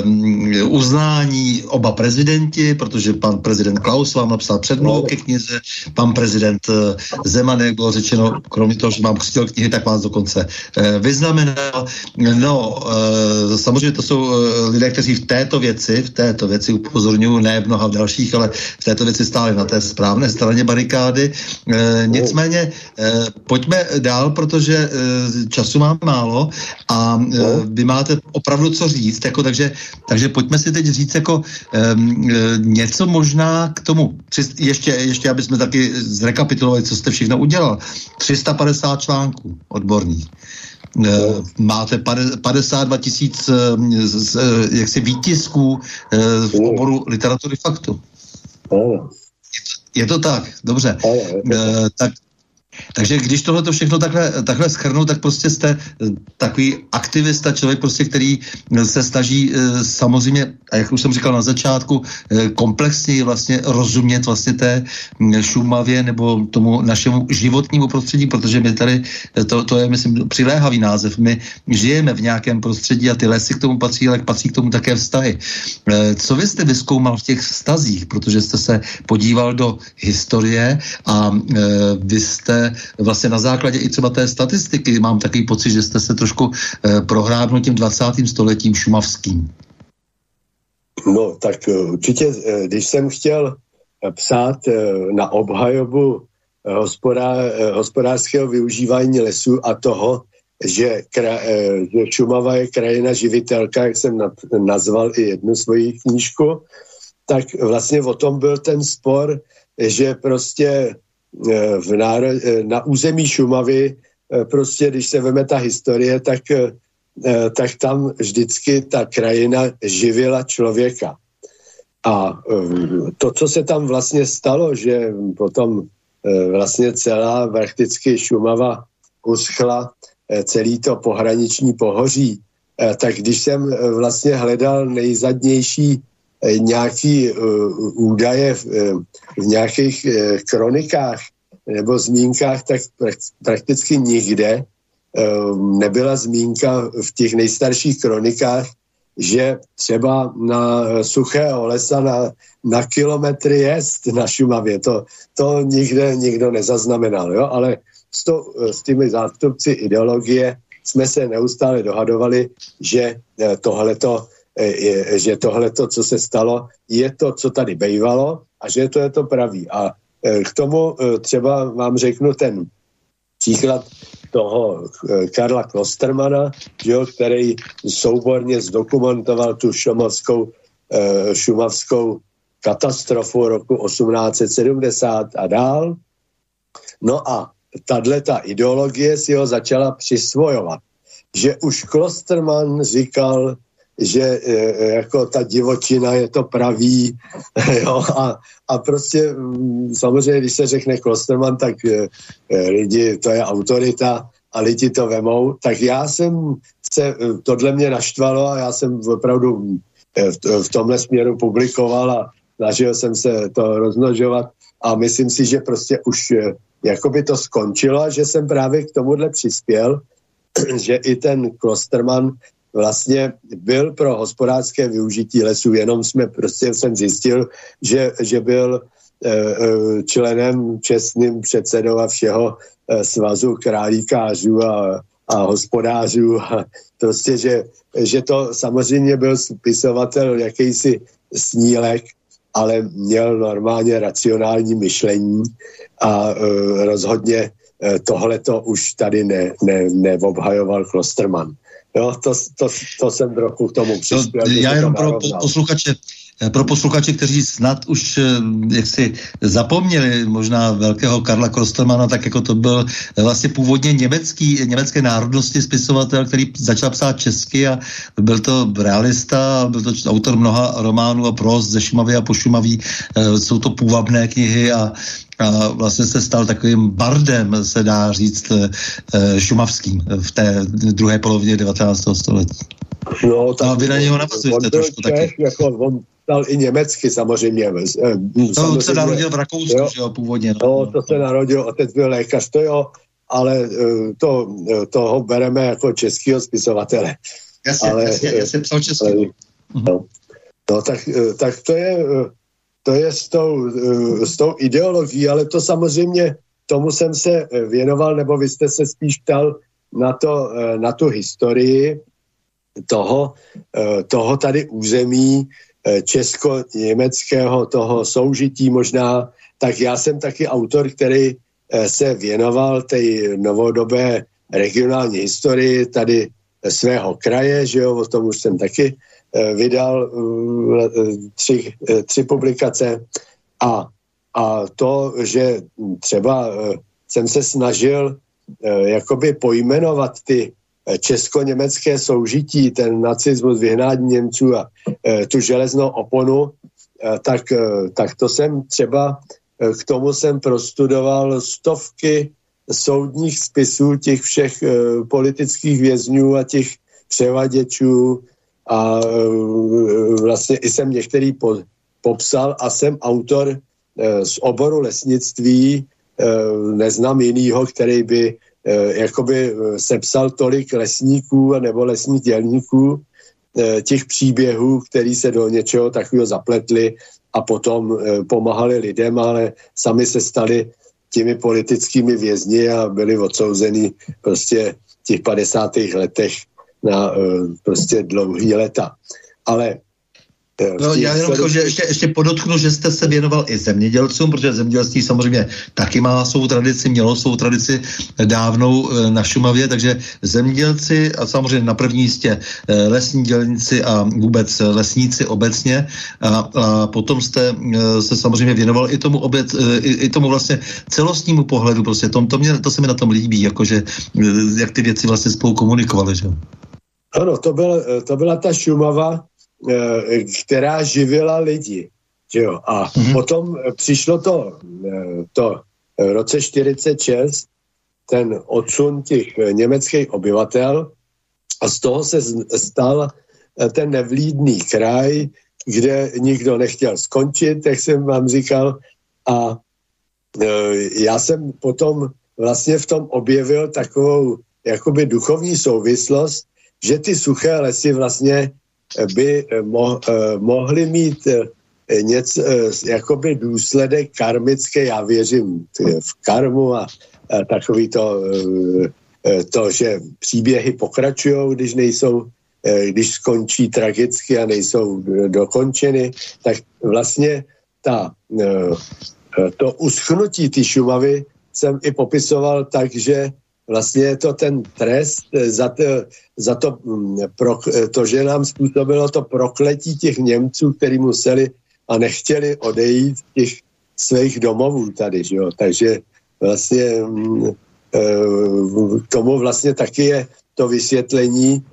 um, uznání oba prezidenti, protože pan prezident Klaus vám napsal předmluvu ke knize, pan prezident eh, Zeman, jak bylo řečeno, kromě toho, že mám křtil knihy, tak vás dokonce vyznamenal. No, samozřejmě to jsou lidé, kteří v této věci, v této věci upozorňují, ne mnoha v dalších, ale v této věci stáli na té správné straně barikády. Uh, nicméně, pojďme dál protože e, času mám málo a e, vy máte opravdu co říct, jako, takže, takže pojďme si teď říct jako e, e, něco možná k tomu. Tři, ještě, ještě, aby jsme taky zrekapitulovali, co jste všechno udělal. 350 článků odborných. E, máte 52 tisíc jaksi výtisků v oboru literatury faktu. Je to, je to tak, dobře. Tak Takže když tohle to všechno takhle, takhle schrnu, tak prostě jste eh, takový aktivista, člověk prostě, který eh, se snaží eh, samozřejmě, a jak už jsem říkal na začátku, komplexně vlastně rozumět vlastně té hm, Šumavě nebo tomu našemu životnímu prostředí, protože my tady, to, to je myslím přiléhavý název, my žijeme v nějakém prostředí a ty lesy k tomu patří, ale patří k tomu také vztahy. Co vy jste vyskoumal v těch vztazích, protože jste se podíval do historie a vy jste vlastně na základě i třeba té statistiky, mám takový pocit, že jste se trošku eh, prohrábnul tím 20. stoletím šumavským. No, tak eh, určitě, eh, když jsem chtěl psát na obhajobu hospodá, hospodářského využívání lesů a toho, že, kra, že Šumava je krajina živitelka, jak jsem nazval i jednu svoji knížku, tak vlastně o tom byl ten spor, že prostě v náro, eh, na území Šumavy, eh, prostě když se veme ta historie, tak, tak tam vždycky ta krajina živila člověka. A to, co se tam vlastně stalo, že potom vlastně celá prakticky Šumava uschla, celý to pohraniční pohoří, tak když jsem vlastně hledal nejzadnější Eh, nějaký uh, údaje v, uh, v nějakých kronikách nebo zmínkách, tak prakticky nikde nebyla zmínka v těch nejstarších kronikách, že třeba na suchého lesa na, na kilometry jest na Šumavě. To, to nikde nikdo nezaznamenal, jo? ale s, to, s těmi zástupci ideologie jsme se neustále dohadovali, že tohleto je, že tohle, co se stalo, je to, co tady bejvalo a že to je to pravý. A e, k tomu e, třeba vám řeknu ten příklad toho e, Karla Klostermana, jo, který souborně zdokumentoval tu šumovskou, šumavskou katastrofu roku 1870 a dál. No a tahle ta ideologie si ho začala přisvojovat. Že už Klosterman říkal, že e, e, jako ta divočina je to pravý, jo, a, a prostě mm, samozřejmě, když se řekne Klosterman, tak e, lidi, to je autorita a lidi to vemou, tak já jsem se, tohle mě naštvalo a já jsem opravdu v, v tomhle směru publikoval a snažil jsem se to rozmnožovat a myslím si, že prostě už jakoby to skončilo, že jsem právě k tomuhle přispěl, že i ten Klosterman vlastně byl pro hospodářské využití lesů, jenom jsme prostě jsem zjistil, že, že byl e, členem, čestným předsedou a všeho e, svazu králíkářů a, a hospodářů a prostě, že, že to samozřejmě byl spisovatel jakýsi snílek, ale měl normálně racionální myšlení a rozhodně tohle to už tady ne, ne, neobhajoval Klosterman. Jo, to, to, to jsem trochu k tomu přispěl. No, já jenom pro posluchače, pro posluchače, kteří snad už eh, jak si zapomněli možná velkého Karla Krostelmana, tak jako to byl vlastně původně německý, německé národnosti spisovatel, který začal psát česky a byl to realista, byl to autor mnoha románů a prost ze Šumavy a Pošumaví. Eh, jsou to půvabné knihy a a vlastně se stal takovým bardem, se dá říct, šumavským v té druhé polovině 19. století. No, tak no, vy na něho navazujete trošku Čech, taky. Jako on psal i německy samozřejmě. Eh, to samozřejmě, se narodil v Rakousku, jo, že jo, původně. No. no, to se narodil, otec byl lékař, to jo, ale to, to ho bereme jako českého spisovatele. Jasně, ale, jasně, jasně psal česky. Ale, no, no tak, tak to je to je s tou, eh, s tou ideologií, ale to samozřejmě tomu jsem se věnoval, nebo vy jste se spíš ptal na, to, eh, na tu historii toho, eh, toho tady území česko-německého, toho soužití možná, tak já jsem taky autor, který se věnoval té novodobé regionální historii tady svého kraje, že jo, o tom už jsem taky Eh, vydal eh, tři, eh, tři publikace. A, a to, že třeba jsem se snažil jakoby pojmenovat ty česko-německé soužití, ten nacismus, vyhnání Němců a tu železnou oponu, tak, tak to jsem třeba, k tomu jsem prostudoval stovky soudních spisů těch všech politických vězňů a těch převaděčů a vlastně i jsem některý po, popsal a jsem autor z oboru lesnictví, neznám jinýho, který by jakoby sepsal tolik lesníků nebo lesních dělníků e, těch příběhů, který se do něčeho takového zapletli a potom pomáhali lidem, ale sami se stali těmi politickými vězni a byli odsouzeni prostě v těch 50. letech na prostě dlouhý leta. Ale No, já jenom jako, že ještě, ještě podotknu, že jste se věnoval i zemědělcům, protože zemědělství samozřejmě taky má svou tradici, mělo svou tradici dávnou eh, na Šumavě, takže zemědělci a samozřejmě na první místě eh, lesní dělníci a vůbec lesníci obecně a, a potom jste eh, se samozřejmě věnoval i tomu, obec, i, i tomu vlastně celostnímu pohledu, prostě tom, to, mě, to se mi na tom líbí, jakože jak ty věci vlastně spolu komunikovaly, že? Ano, to, byl, to byla ta Šumava, která živila lidi. Že jo? A mm-hmm. potom přišlo to, eh, to v roce 46, ten odsun těch německých obyvatel a z toho se stal eh, ten nevlídný kraj, kde nikdo nechtěl skončit, jak jsem vám říkal. A já jsem potom vlastně v tom objevil takovou jakoby duchovní souvislost, že ty suché lesy vlastně by eh, mo, eh, mohly mít eh, něco, jakoby důsledek karmické, já věřím v karmu a, takový to, to, že příběhy pokračují, když nejsou, když skončí tragicky a nejsou dokončeny, tak vlastně ta, to uschnutí ty šumavy jsem i popisoval tak, že vlastně je to ten trest za to, za to, mm, pro, to, že nám způsobilo to prokletí těch Němců, kteří museli a nechtěli odejít z těch svých domovů tady, že jo? takže vlastně mm, e, tomu vlastně taky je to vysvětlení,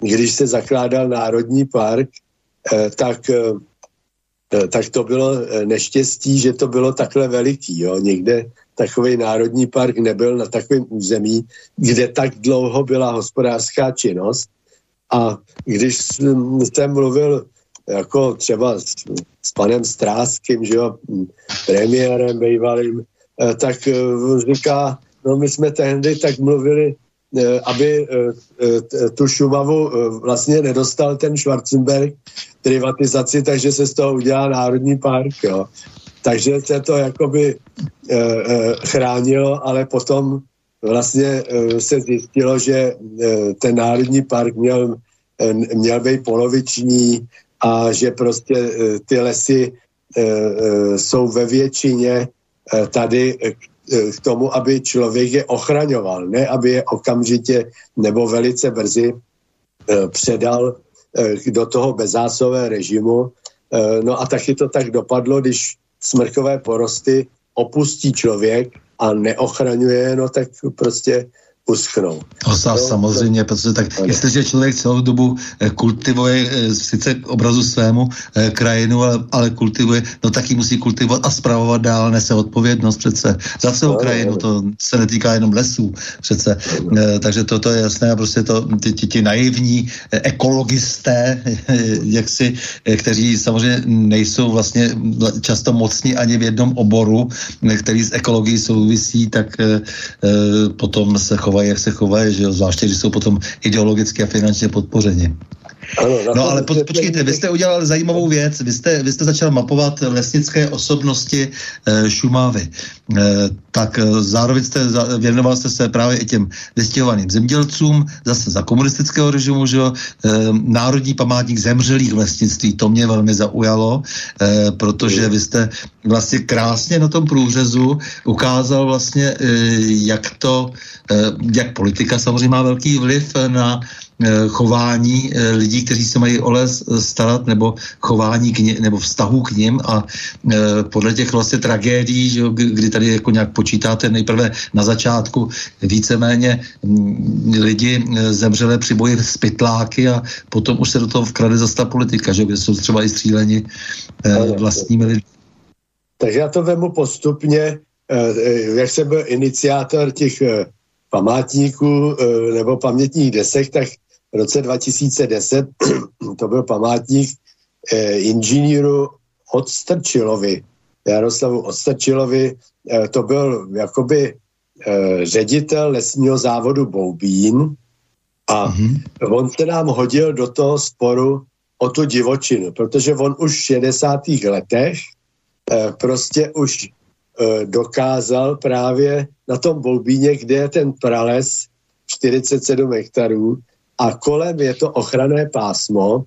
když se zakládal Národní park, tak tak to bylo neštěstí, že to bylo takhle veliký. Jo. Někde takový národní park nebyl na takovém území, kde tak dlouho byla hospodářská činnost. A když jsem mluvil jako třeba s, s panem Stráským, že jo, premiérem bývalým, eh, tak eh, říká, no my jsme tehdy tak mluvili, eh, aby tu Šumavu vlastně nedostal ten Schwarzenberg privatizaci, takže se z toho udělá národní park, jo. Takže se to jakoby e, e, chránilo, ale potom vlastně e, se zjistilo, že e, ten národní park měl, e, měl být poloviční a že prostě e, ty lesy e, e, jsou ve většině e, tady e, k tomu, aby člověk je ochraňoval, ne aby je okamžitě nebo velice brzy e, předal e, do toho bezásové režimu. E, no a taky to tak dopadlo, když smrkové porosty opustí člověk a neochraňuje, no tak prostě uschnou. Osa, no, samozřejmě, protože tak, ano. jestliže člověk celou dobu eh, kultivuje eh, sice obrazu svému eh, krajinu, ale, ale kultivuje, no taky musí kultivovat a zpravovat dál, nese odpovědnost přece za celou ano, krajinu, ano. to se netýká jenom lesů přece, ano. takže toto je jasné a prostě to, ty, ty, ty naivní ekologisté, jaksi, kteří samozřejmě nejsou vlastně často mocní ani v jednom oboru, který s ekologií souvisí, tak potom se chovají chovají, jak se chovají, že jo? zvláště, když jsou potom ideologicky a finančně podpořeni. Ano, no ale po, počkejte, vy jste udělal zajímavou věc, vy jste, vy jste začal mapovat lesnické osobnosti e, Šumávy. E, tak e, zároveň jste za, věnoval jste se právě i těm vystěhovaným zemědělcům, zase za komunistického režimu, že e, Národní památník zemřelých lesnictví, to mě velmi zaujalo, e, protože vy jste vlastně krásně na tom průřezu ukázal vlastně, e, jak to, e, jak politika samozřejmě má velký vliv na Eh, chování eh, lidí, kteří se mají o les eh, starat, nebo chování k ně, nebo vztahu k ním a podle těch vlastně tragédií, že, kdy tady jako nějak počítáte nejprve na začátku víceméně mm, lidi zemřelé při boji s pytláky a potom už se do toho vkrade zase ta politika, že, kde jsou třeba i stříleni vlastními lidmi. Takže já to vemu postupně. jak jsem byl iniciátor těch památníků nebo pamětních desek, tak v roce 2010 to byl památník inženýru Odstrčilovi, Jaroslavu Odstrčilovi, to byl jakoby ředitel lesního závodu Boubín a mm-hmm. on se nám hodil do toho sporu o tu divočinu, protože on už v 60. letech eh, prostě už eh, dokázal právě na tom Bolbíně, kde je ten prales 47 hektarů a kolem je to ochranné pásmo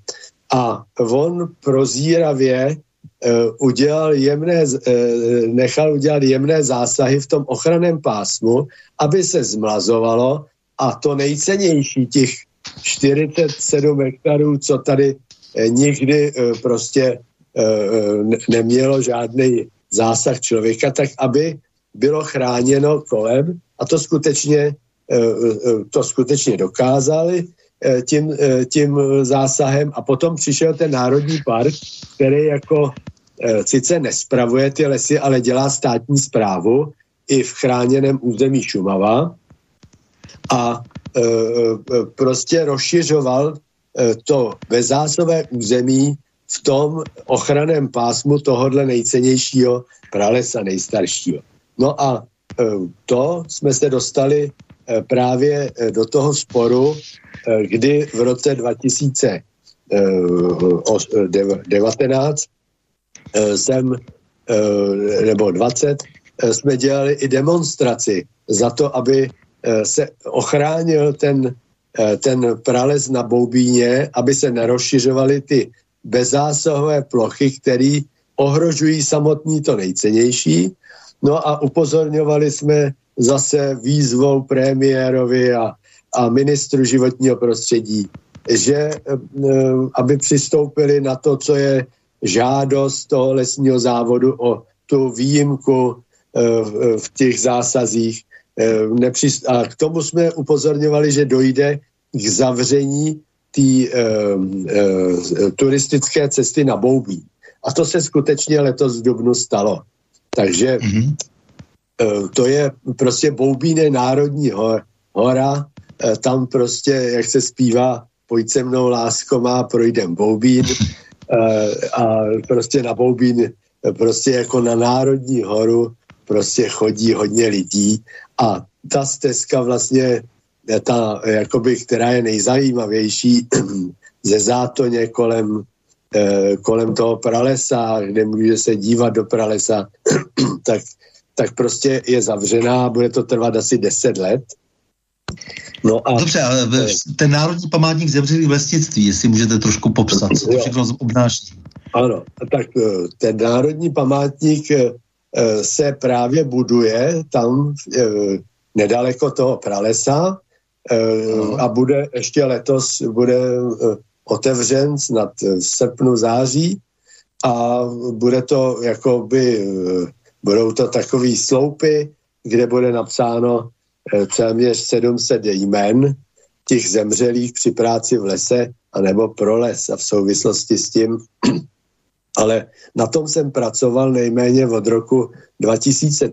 a on prozíravě uh, udělal jemné, uh, nechal udělat jemné zásahy v tom ochranném pásmu, aby se zmlazovalo a to nejcennější, těch 47 hektarů, co tady eh, nikdy prostě nemělo žádný zásah člověka, tak aby bylo chráněno kolem a to skutečně, to skutečně dokázali tím, tím zásahem a potom přišel ten národní park, který jako sice nespravuje ty lesy, ale dělá státní zprávu i v chráněném území Šumava a prostě rozšiřoval to bezásové území v tom ochraném pásmu tohodle nejcennějšího pralesa nejstaršího. No a to jsme se dostali právě do toho sporu, kdy v roce 2019 jsem, nebo 20, jsme dělali i demonstraci za to, aby Eh, se ochránil ten, eh, ten prales na Boubíně, aby se nerozšiřovaly ty bezzásahové plochy, které ohrožují samotný to nejcennější. No a upozorňovali jsme zase výzvou premiérovi a, a ministru životního prostředí, že eh, aby přistoupili na to, co je žádost toho lesního závodu o tu výjimku v těch zásazích, Eh, a k tomu jsme upozorňovali, že dojde k zavření té turistické cesty na Boubí. A to se skutečně letos v Dubnu stalo. Takže mm-hmm. E, to je prostě Boubín je národní hor, hora, e, tam prostě, jak se zpívá, pojď se mnou lásko má, projdem Boubín. E, a prostě na Boubín prostě jako na národní horu prostě chodí hodně lidí. A ta stezka vlastně, ta, jakoby, která je nejzajímavější ze zátoně kolem, kolem toho pralesa, kde může se dívat do pralesa, tak, tak prostě je zavřená, bude to trvat asi 10 let. No a, Dobře, ale ten národní památník zemřelý lesnictví, jestli můžete trošku popsat, co to všechno obnáší. Ano, tak eh, ten národní památník eh, Eh, se právě buduje tam nedaleko toho pralesa a bude ještě letos bude otevřen snad v srpnu, září a bude to jakoby, budou to takový sloupy, kde bude napsáno téměř 700 jmen těch zemřelých při práci v lese anebo pro les a v souvislosti s tím ale na tom jsem pracoval nejméně od roku 2013.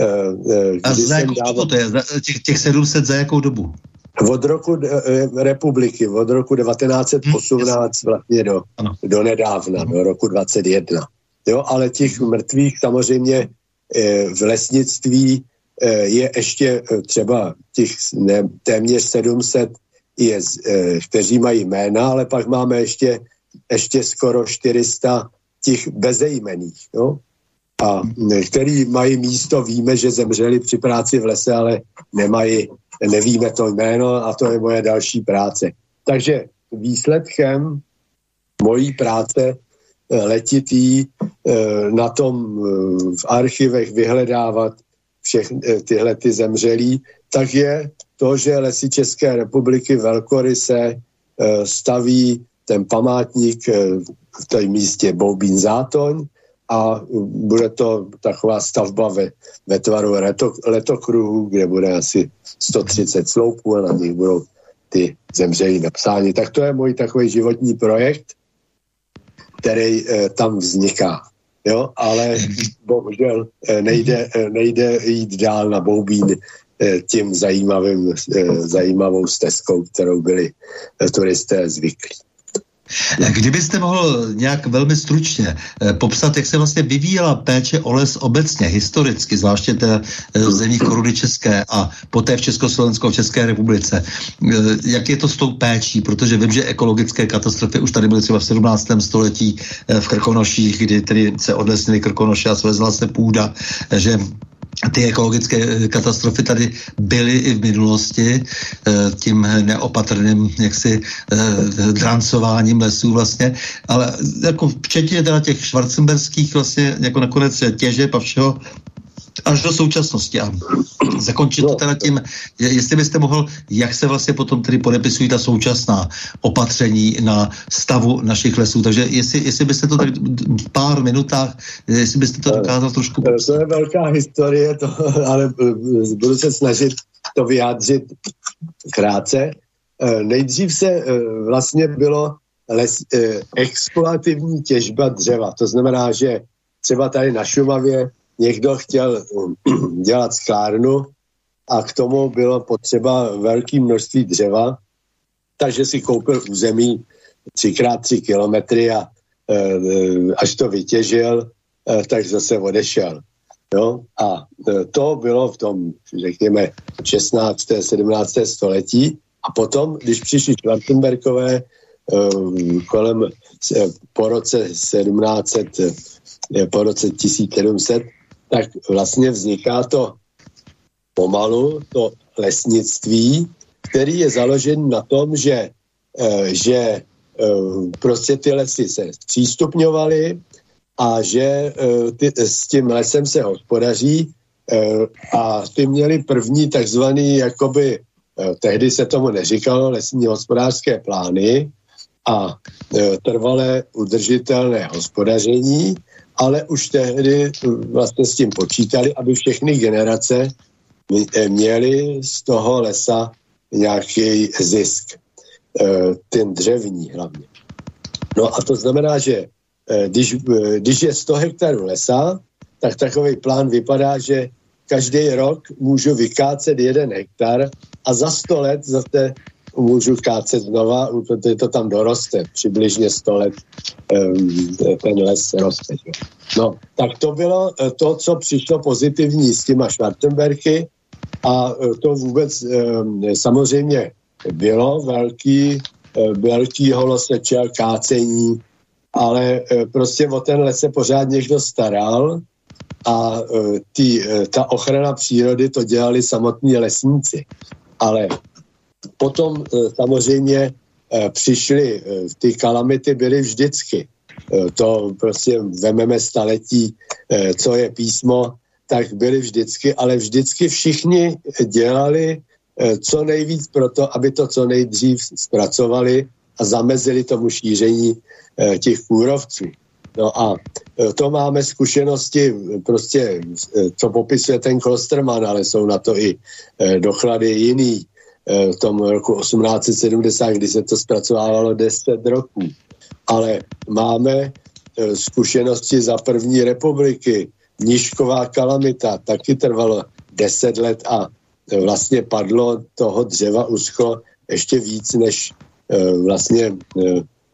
Eh, eh, A za jakou dával... dobu to je? Těch, těch 700 za jakou dobu? Od roku eh, republiky, od roku 1918 hmm, vlastně do, do nedávna, hmm. do roku 21. Jo, ale těch mrtvých samozřejmě v lesnictví je ještě třeba těch ne, téměř 700, je, kteří mají jména, ale pak máme ještě ještě skoro 400 těch bezejmených, jo? a který mají místo, víme, že zemřeli při práci v lese, ale nemají, nevíme to jméno a to je moje další práce. Takže výsledkem mojí práce eh, letitý eh, na tom eh, v archivech vyhledávat všechny tyhle ty zemřelí, tak je to, že lesy České republiky velkoryse staví ten památník eh, v té místě Boubín Zátoň a bude to taková stavba ve, ve tvaru leto, letokruhu, kde bude asi 130 sloupů a na nich budou ty zemřelí napsáni. Tak to je můj takový životní projekt, který e, tam vzniká. jo, ale bohužel nejde, nejde jít dál na Boubín tím zajímavým, zajímavou stezkou, kterou byli turisté zvyklí. Kdybyste mohl nějak velmi stručně eh, popsat, jak se vlastně vyvíjela péče o les obecně, historicky, zvláště té eh, zemí koruny České a poté v Československu, v České republice. Eh, jak je to s tou péčí? Protože vím, že ekologické katastrofy už tady byly třeba v 17. století v Krkonoších, kdy tedy se odlesnily Krkonoše a svezla se půda, že ty ekologické eh, katastrofy tady byly i v minulosti eh, tím neopatrným jaksi eh, drancováním lesů vlastně, ale jako včetně teda těch švarcemberských vlastně jako nakonec těžeb a všeho, až do současnosti a zakončit to teda tím, jestli byste mohl, jak se vlastně potom tedy podepisují ta současná opatření na stavu našich lesů. Takže jestli, jestli byste to tak v pár minutách, jestli byste to dokázal trošku... To je velká historie, to, ale budu se snažit to vyjádřit krátce. Eh, nejdřív se eh, vlastně bylo les, eh, exploativní těžba dřeva. To znamená, že třeba tady na Šumavě někdo chtěl um, dělat sklárnu a k tomu bylo potřeba velké množství dřeva, takže si koupil území třikrát tři kilometry a e, až to vytěžil, e, tak zase odešel. Jo? A to bylo v tom, řekněme, 16. 17. století. A potom, když přišli Schwarzenbergové kolem po roce 1700, po roce 1700, tak vlastně vzniká to pomalu, to lesnictví, který je založen na tom, že, eh, že eh, prostě ty lesy se přístupňovaly a že eh, ty, s tím lesem se hospodaří a ty měli první takzvaný, jakoby, tehdy se tomu neříkalo lesní hospodářské plány a trvalé udržitelné hospodaření ale už tehdy vlastně s tím počítali, aby všechny generace eh, měly z toho lesa nějaký zisk. Eh, ten dřevní hlavně. No a to znamená, že eh, když, když je 100 hektarů lesa, tak takový plán vypadá, že každý rok můžu vykácet jeden hektar a za 100 let zase můžu kácet znova, protože to tam doroste, přibližně 100 let ten les roste. No, tak to bylo eh, to, co přišlo pozitivní s těma Schwarzenbergy a eh, to vůbec samozřejmě bylo velký, eh, velký holoseče kácení, ale prostě o ten les se pořád někdo staral a tý, ta ochrana přírody to dělali samotní lesníci. Ale Potom e, samozřejmě e, přišly, e, ty kalamity byly vždycky. To prostě vememe staletí, co je písmo, tak byly vždycky, ale vždycky všichni dělali co nejvíc pro to, aby to co nejdřív zpracovali a zamezili tomu šíření těch kůrovců. No a to máme zkušenosti, prostě, co popisuje ten Klosterman, ale jsou na to i dochlady jiný Eh, v tom roku 1870, kdy se to zpracovávalo 10 roků. Ale máme eh, zkušenosti za první republiky. Nížková kalamita taky trvalo 10 let a eh, vlastně padlo toho dřeva uschlo ještě víc, než vlastně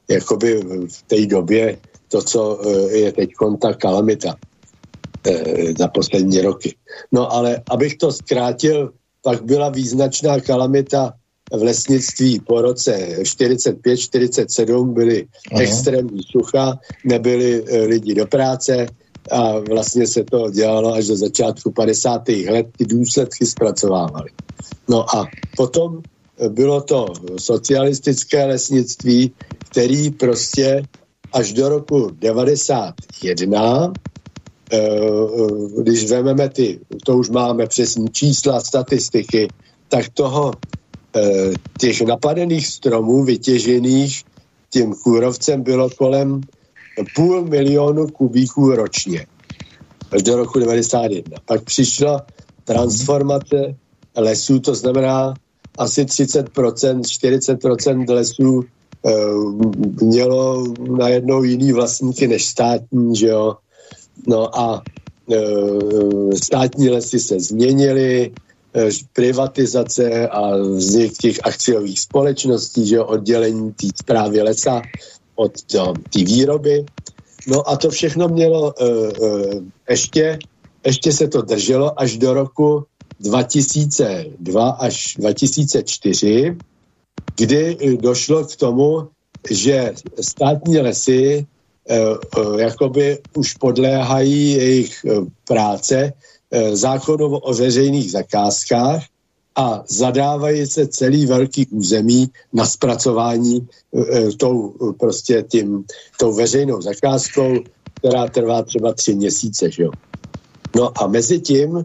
jakoby v té době to, co je teď ta kalamita za poslední roky. No ale abych to zkrátil, pak byla význačná kalamita v lesnictví po roce 45-47 byly Aha. extrémní sucha, nebyli e, lidi do práce a vlastně se to dělalo až do začátku 50. let, ty důsledky zpracovávali. No a potom bylo to socialistické lesnictví, který prostě až do roku 91 Eh, eh, když vezmeme ty, to už máme přesní čísla, statistiky, tak toho eh, těch napadených stromů vytěžených tím kůrovcem bylo kolem půl milionu kubíků ročně až do roku 91. Pak přišla transformace lesů, to znamená asi 30%, 40% lesů mělo najednou jiný vlastníky než státní, že jo, No a e, státní lesy se změnily, e, privatizace a vznik těch akciových společností, že oddělení té zprávy lesa od té výroby. No a to všechno mělo e, e, ještě, ještě se to drželo až do roku 2002 až 2004, kdy došlo k tomu, že státní lesy jakoby už podléhají jejich eh, práce zákonu o veřejných zakázkách a zadávají se celý velký území na zpracování tou, prostě tím, tou veřejnou zakázkou, která trvá třeba tři měsíce. Že jo? No a mezi tím uh,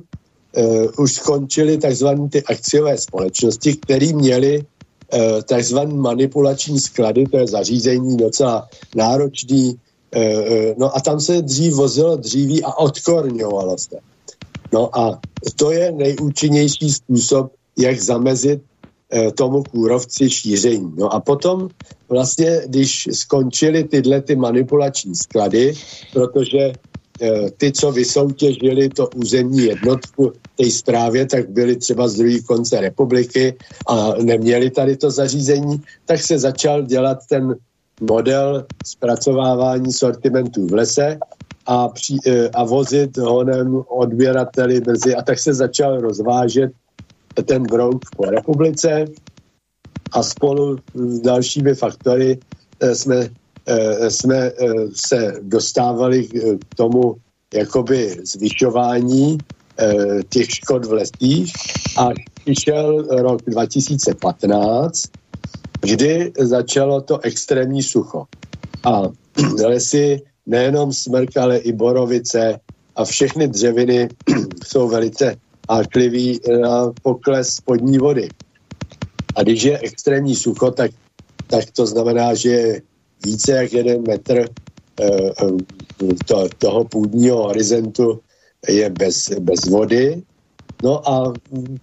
už skončily takzvané ty akciové společnosti, které měly Eh, takzvaný manipulační sklady, to je zařízení docela náročný, eh, eh, no a tam se dřív vozilo dříví a odkorňovalo se. No a to je nejúčinnější způsob, jak zamezit tomu kůrovci šíření. No a potom vlastně, když skončily tyhle ty manipulační sklady, protože Eh, ty, co vysoutěžili to územní jednotku té zprávě, tak byli třeba z druhé konce republiky a neměli tady to zařízení, tak se začal dělat ten model zpracovávání sortimentů v lese a, při, eh, a vozit honem odběrateli brzy. A tak se začal rozvážet ten brouk po republice a spolu s dalšími faktory eh, jsme Eh, jsme se dostávali k tomu jakoby zvyšování těch škod v lesích. A přišel rok 2015, kdy začalo to extrémní sucho. A lesy, nejenom smrk, ale i borovice a všechny dřeviny jsou velice háklivý na pokles spodní vody. A když je extrémní sucho, tak, tak to znamená, že více jak jeden metr eh, eh, to, toho půdního horizontu je bez, bez vody. No a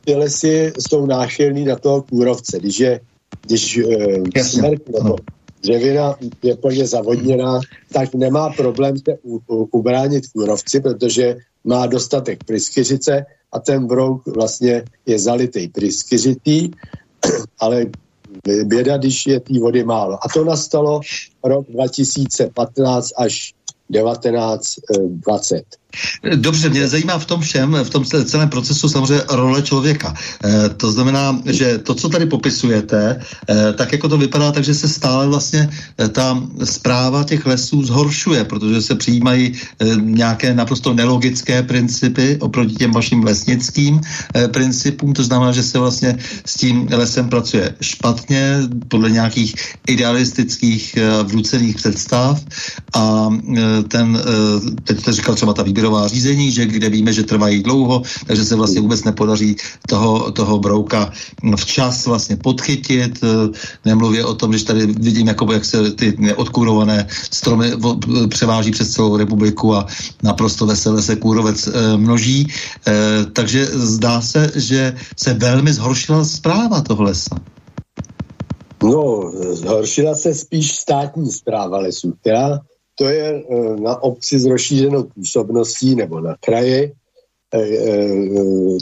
ty lesy jsou náchylný na toho kůrovce. Když je když uh, smrt nebo dřevina je plně zavodněná, tak nemá problém se u, u, ubránit kůrovci, protože má dostatek pryskyřice a ten brouk vlastně je zalitý pryskyřitý, ale běda, když je té vody málo. A to nastalo rok 2015 až 1920. Dobře, mě zajímá v tom všem, v tom celém procesu samozřejmě role člověka. E, to znamená, že to, co tady popisujete, e, tak jako to vypadá, takže se stále vlastně ta zpráva těch lesů zhoršuje, protože se přijímají e, nějaké naprosto nelogické principy oproti těm vašim lesnickým e, principům. To znamená, že se vlastně s tím lesem pracuje špatně, podle nějakých idealistických e, vnucených představ a e, ten, e, teď jste říkal třeba ta výběr výběrová řízení, že kde víme, že trvají dlouho, takže se vlastně vůbec nepodaří toho, toho brouka včas vlastně podchytit. Nemluvě o tom, že tady vidím, jako jak se ty neodkurované stromy převáží přes celou republiku a naprosto veselé se kůrovec množí. Takže zdá se, že se velmi zhoršila zpráva toho lesa. No, zhoršila se spíš státní zpráva lesů, která to je e, na obci s rozšířenou působností nebo na kraji. E, e,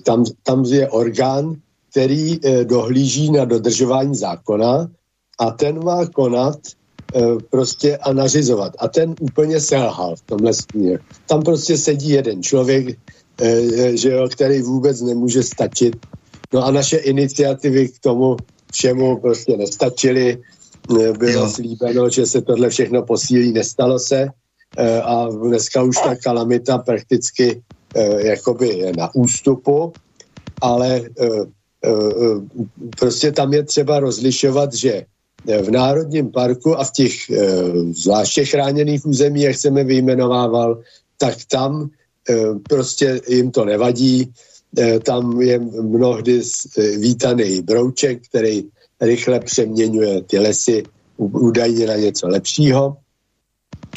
tam, tam je orgán, který dohlíží na dodržování zákona a ten má konat prostě a nařizovat. A ten úplně selhal v tomhle směru. Tam prostě sedí jeden člověk, že jo, který vůbec nemůže stačit. No a naše iniciativy k tomu všemu prostě nestačily bylo jo. slíbeno, že se tohle všechno posílí, nestalo se eh, a dneska už ta kalamita prakticky eh, jakoby je na ústupu, ale eh, prostě tam je třeba rozlišovat, že v Národním parku a v těch zvláště chráněných území, jak jsem je vyjmenovával, tak tam prostě jim to nevadí, tam je mnohdy vítaný brouček, který rychle přeměňuje ty lesy údajně na něco lepšího,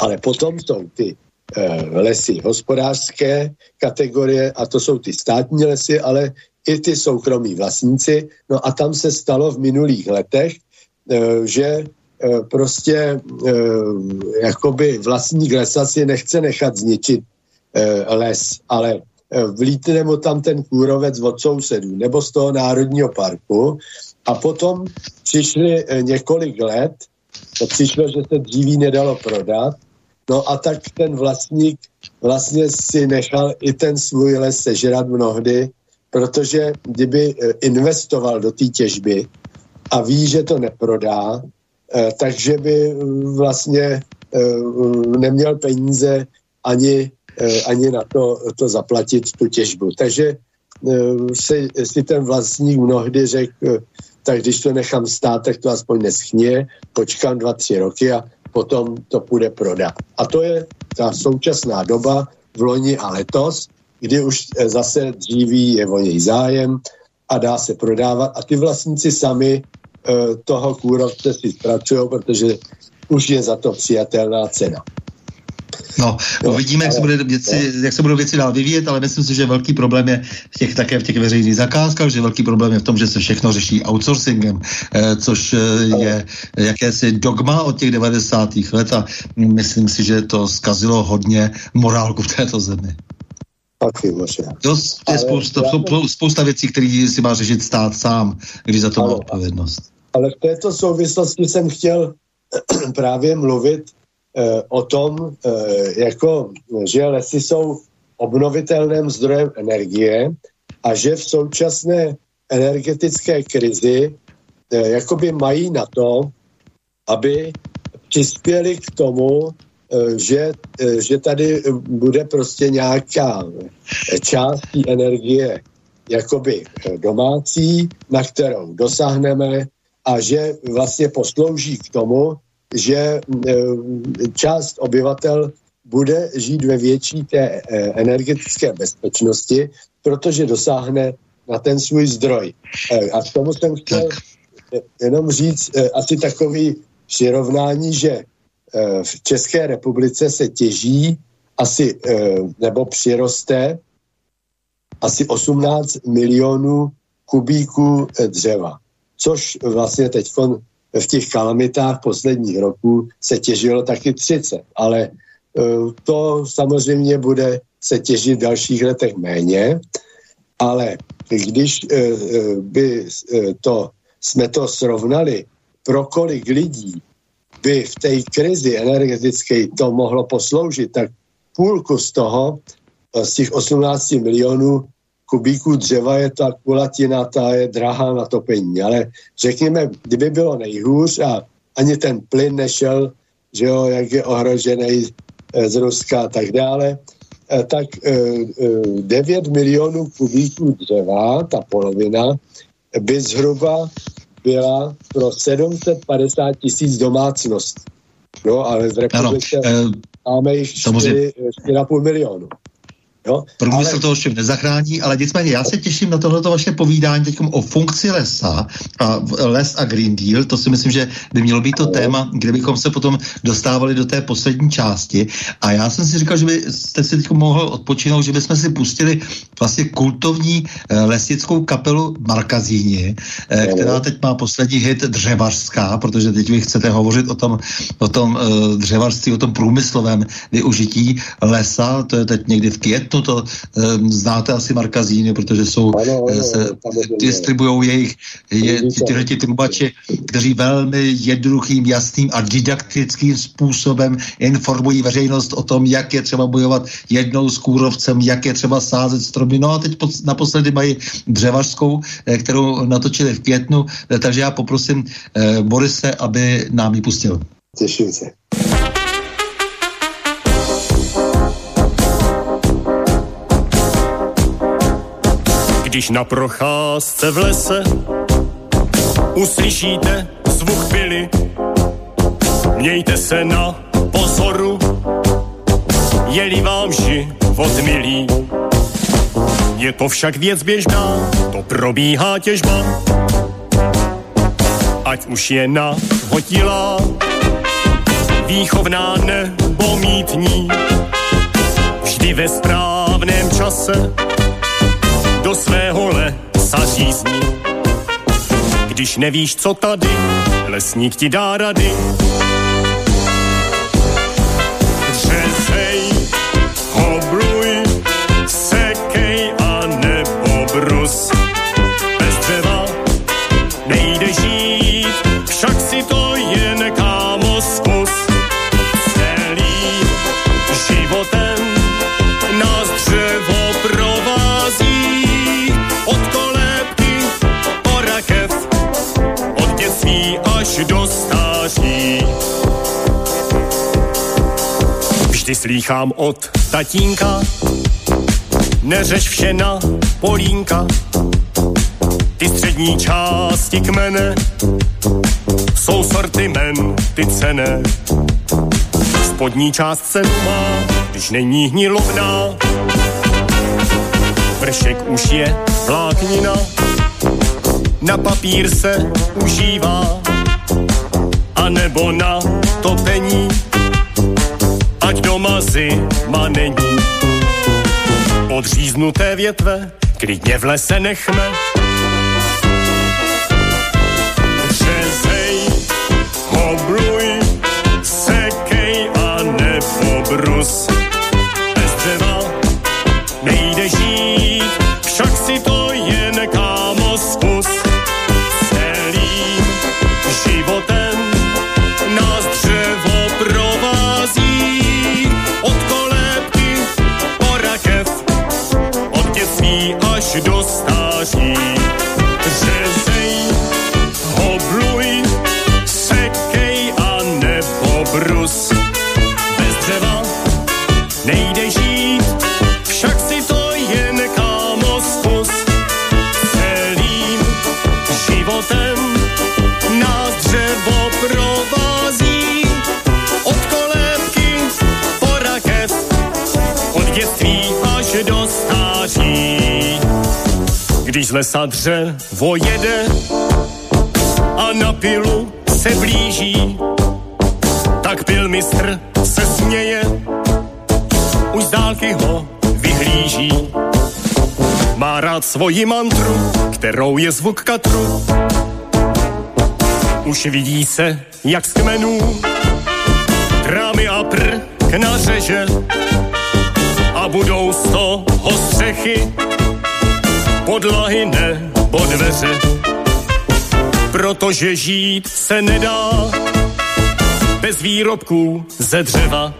ale potom jsou ty e, lesy hospodářské kategorie a to jsou ty státní lesy, ale i ty soukromí vlastníci. No a tam se stalo v minulých letech, e, že e, prostě jakoby vlastník lesa si nechce nechat zničit les, ale vlítne mu tam ten kůrovec od sousedů nebo z toho národního parku a potom přišli několik let, to přišlo, že se dříví nedalo prodat, no a tak ten vlastník vlastně si nechal i ten svůj les sežrat mnohdy, protože kdyby investoval do té těžby a ví, že to neprodá, takže by vlastně neměl peníze ani Eh, ani na to, to zaplatit tu těžbu. Takže eh, si, si ten vlastník mnohdy řekl, eh, tak když to nechám stát, tak to aspoň neschně, počkám dva, tři roky a potom to půjde prodat. A to je ta současná doba v loni a letos, kdy už zase dříví je o něj zájem a dá se prodávat a ty vlastníci sami toho kůrovce si zpracují, protože už je za to přijatelná cena. No, uvidíme, jak se, bude věci, jak se budou věci dál vyvíjet, ale myslím si, že velký problém je v těch, také v těch veřejných zakázkách, že velký problém je v tom, že se všechno řeší outsourcingem, eh, což eh, je jakési dogma od těch 90. let a myslím si, že to zkazilo hodně morálku v této zemi. Možná. To je spousta, já... spousta věcí, které si má řešit stát sám, když za to má odpovědnost. Ale v této souvislosti jsem chtěl právě mluvit o tom, eh, jako, že lesy jsou obnovitelným zdrojem energie a že v současné energetické krizi eh, jakoby mají na to, aby přispěli k tomu, že, že tady bude prostě nějaká část energie jakoby domácí, na kterou dosáhneme a že vlastně poslouží k tomu, že e, část obyvatel bude žít ve větší té e, energetické bezpečnosti, protože dosáhne na ten svůj zdroj. E, a k tomu jsem chtěl jenom říct asi takový přirovnání, že v České republice se těží asi, nebo přiroste asi 18 milionů kubíků dřeva, což vlastně teď v těch kalamitách posledních roků se těžilo taky 30, ale e, to samozřejmě bude se těžit v dalších letech méně, ale když e, e, by to, jsme to srovnali, pro kolik lidí by v té krizi energetické to mohlo posloužit, tak půlku z toho, z těch 18 milionů, kubíků dřeva je ta kulatina, ta je drahá na topení, ale řekněme, kdyby bylo nejhůř a ani ten plyn nešel, že jo, jak je ohrožený eh, z Ruska a tak dále, eh, tak 9 eh, milionů kubíků dřeva, ta polovina, by zhruba byla pro 750 tisíc domácností. No, ale v republice ano, máme jich 4,5 milionu. Jo? Průmysl ale... to ovšem nezachrání, ale nicméně já se těším na tohleto vaše povídání teď o funkci lesa a les a Green Deal. To si myslím, že by mělo být to téma, kde bychom se potom dostávali do té poslední části. A já jsem si říkal, že byste si teď mohl odpočinout, že bychom si pustili vlastně kultovní eh, lesnickou kapelu Markazíni, eh, která teď má poslední hit Dřevařská, protože teď vy chcete hovořit o tom, o tom eh, dřevařství, o tom průmyslovém využití lesa, to je teď někdy v květnu to, to um, znáte asi Markazíny, protože jsou, ano, ano, se distribují jejich je, tyhle ty trubači, kteří velmi jednoduchým, jasným a didaktickým způsobem informují veřejnost o tom, jak je třeba bojovat jednou s kůrovcem, jak je třeba sázet stromy. No a teď pod, naposledy mají dřevařskou, eh, kterou natočili v květnu, eh, takže já poprosím eh, Borise, aby nám ji pustil. Těším se. Když na procházce v lese uslyšíte zvuk pily, mějte se na pozoru, je-li vám život milý. Je to však věc běžná, to probíhá těžba, ať už je na hotilá, výchovná nebo mítní, vždy ve správném čase do svého lesa řízní. Když nevíš, co tady, lesník ti dá rady. Vždy slýchám od tatínka, neřeš vše na polínka. Ty střední části kmene jsou sortimenty cené. Spodní část cenu má, když není hnilovná. Vršek už je vláknina, na papír se užívá, a nebo na topení, ať doma zima není. Odříznuté větve klidně v lese nechme, řezej, hobluj, sekej a nebo brus. Když z lesa dřevo jede a na pilu se blíží, tak pil mistr se směje, už z dálky ho vyhlíží. Má rád svoji mantru, kterou je zvuk katru. Už vidí se, jak z kmenů trámy a prk nařeže a budou z toho střechy podlahy nebo dveře. Protože žít se nedá bez výrobků ze dřeva.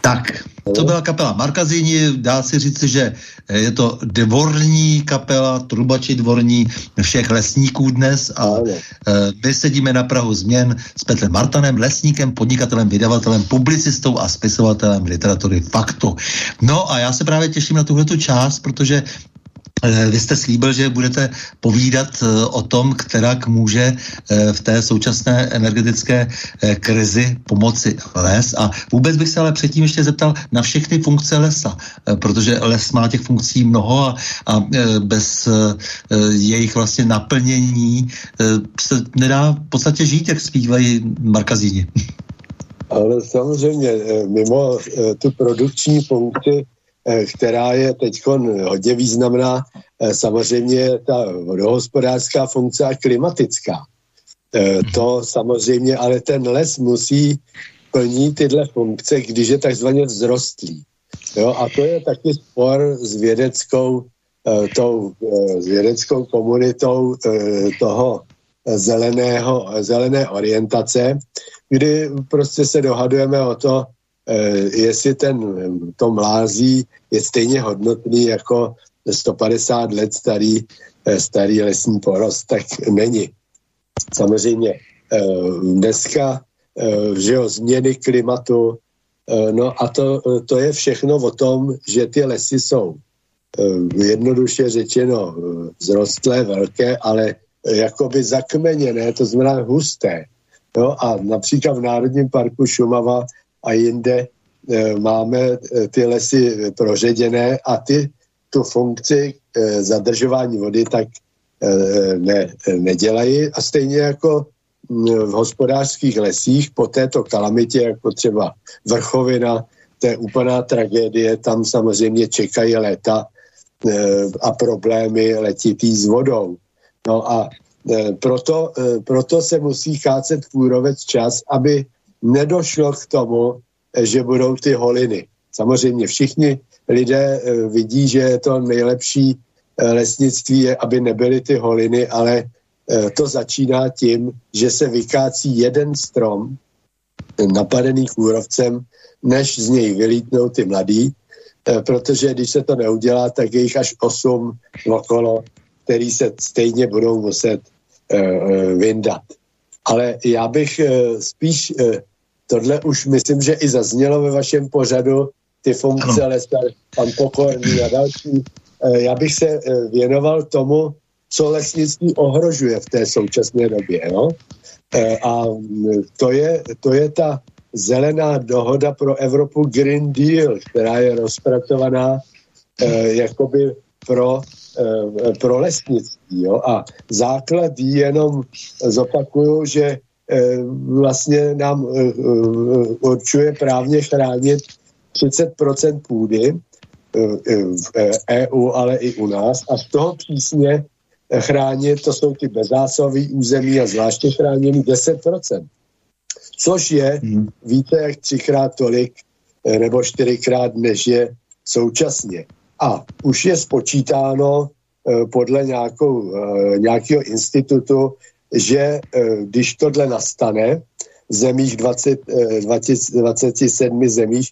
Tak, to byla kapela Markazini, dá se říct, že eh, je to dvorní kapela, trubači dvorní všech lesníků dnes a eh, my sedíme na Prahu změn s Petrem Martanem, lesníkem, podnikatelem, vydavatelem, publicistou a spisovatelem literatury Faktu. No a já se právě těším na tuhletu část, protože Vy jste slíbil, že budete povídat eh, o tom, kterak může eh, v té současné energetické eh, krizi pomoci les. A vůbec bych se ale předtím ještě zeptal na všechny funkce lesa, eh, protože les má těch funkcí mnoho a, a eh, bez eh, jejich vlastně naplnění eh, se nedá v podstatě žít, jak zpívají markazíni. Ale samozřejmě eh, mimo eh, tu produkční funkci, eh, která je teď hodně významná, eh, samozřejmě ta vodohospodářská funkce a klimatická. Eh, To samozřejmě, ale ten les musí plnit tyhle funkce, když je takzvaně vzrostlý. Jo, a to je taky spor s vědeckou, eh, tou, eh, s vědeckou komunitou eh, toho zeleného, zelené orientace, kdy prostě se dohadujeme o to, eh, jestli ten, to mlází je stejně hodnotný jako 150 let starý, eh, starý lesní porost, tak není. Samozřejmě eh, dneska, eh, že jo, změny klimatu, eh, no a to, to je všechno o tom, že ty lesy jsou eh, jednoduše řečeno eh, vzrostlé, velké, ale eh, jakoby zakmeněné, to znamená husté. No a například v Národním parku Šumava a jinde e, máme e, ty lesy proředěné a ty tu funkci zadržování vody tak ne, nedělají a stejně jako m, v hospodářských lesích po této kalamitě, jako třeba vrchovina, to je úplná tragédie, tam samozřejmě čekají léta a problémy letitý s vodou. No a proto, proto se musí kácet kůrovec čas, aby nedošlo k tomu, že budou ty holiny. Samozřejmě všichni lidé e, vidí, že je to nejlepší e, lesnictví, je, aby nebyly ty holiny, ale e, to začíná tím, že se vykácí jeden strom napadený kůrovcem, než z něj vylítnou ty mladý, e, protože když se to neudělá, tak je jich až osm okolo, který se stejně budou muset vyndat. Ale já bych spíš, tohle už myslím, že i zaznělo ve vašem pořadu, ty funkce Lestar, pan Pokorný a další. Já bych se věnoval tomu, co lesnictví ohrožuje v té současné době. No? A to je, to je ta zelená dohoda pro Evropu Green Deal, která je rozpracovaná eh, jakoby pro, eh, pro lesnictví. Jo? A základ jenom zopakuju, že eh, vlastně nám eh, eh, určuje právně chránit 30% půdy eh, v EU, ale i u nás. A z toho přísně chránit, to jsou ty bezzásové území a zvláště chráněný 10% což je hmm. více jak třikrát tolik eh, nebo čtyřikrát, než je současně. A už je spočítáno eh, podle nějakou, eh, nějakého institutu, že když tohle nastane v zemích 20, 20, 27 zemích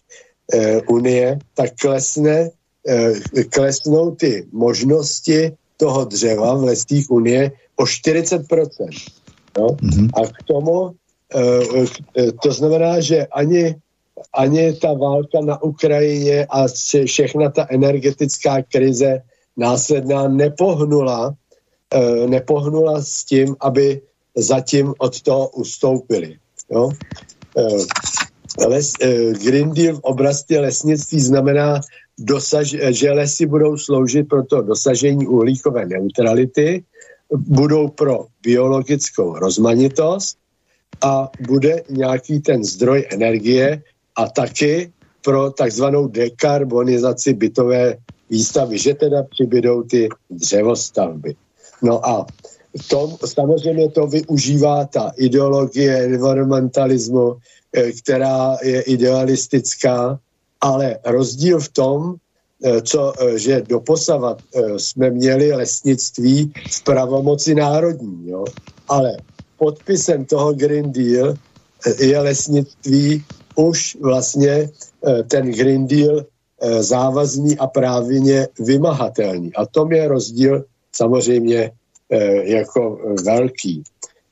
Unie, tak klesne, klesnou ty možnosti toho dřeva v lesích Unie o 40%. No? Mm-hmm. A k tomu Eh, eh, to znamená, že ani, ani ta válka na Ukrajině a všechna ta energetická krize následná nepohnula, eh, nepohnula s tím, aby zatím od toho ustoupili. Jo? Les, Green Deal v oblasti lesnictví znamená, dosaž, že lesy budou sloužit pro to dosažení uhlíkové neutrality, budou pro biologickou rozmanitost a bude nějaký ten zdroj energie a taky pro takzvanou dekarbonizaci bytové výstavy, že teda přibydou ty dřevostavby. No a tom, samozřejmě to využívá ta ideologie environmentalismu, eh, která je idealistická, ale rozdíl v tom, eh, co, eh, že doposavat jsme měli lesnictví v pravomoci národní, jo? ale podpisem toho Green Deal je lesnictví už vlastně ten Green Deal závazný a právně vymahatelný. A tom je rozdíl samozřejmě jako velký.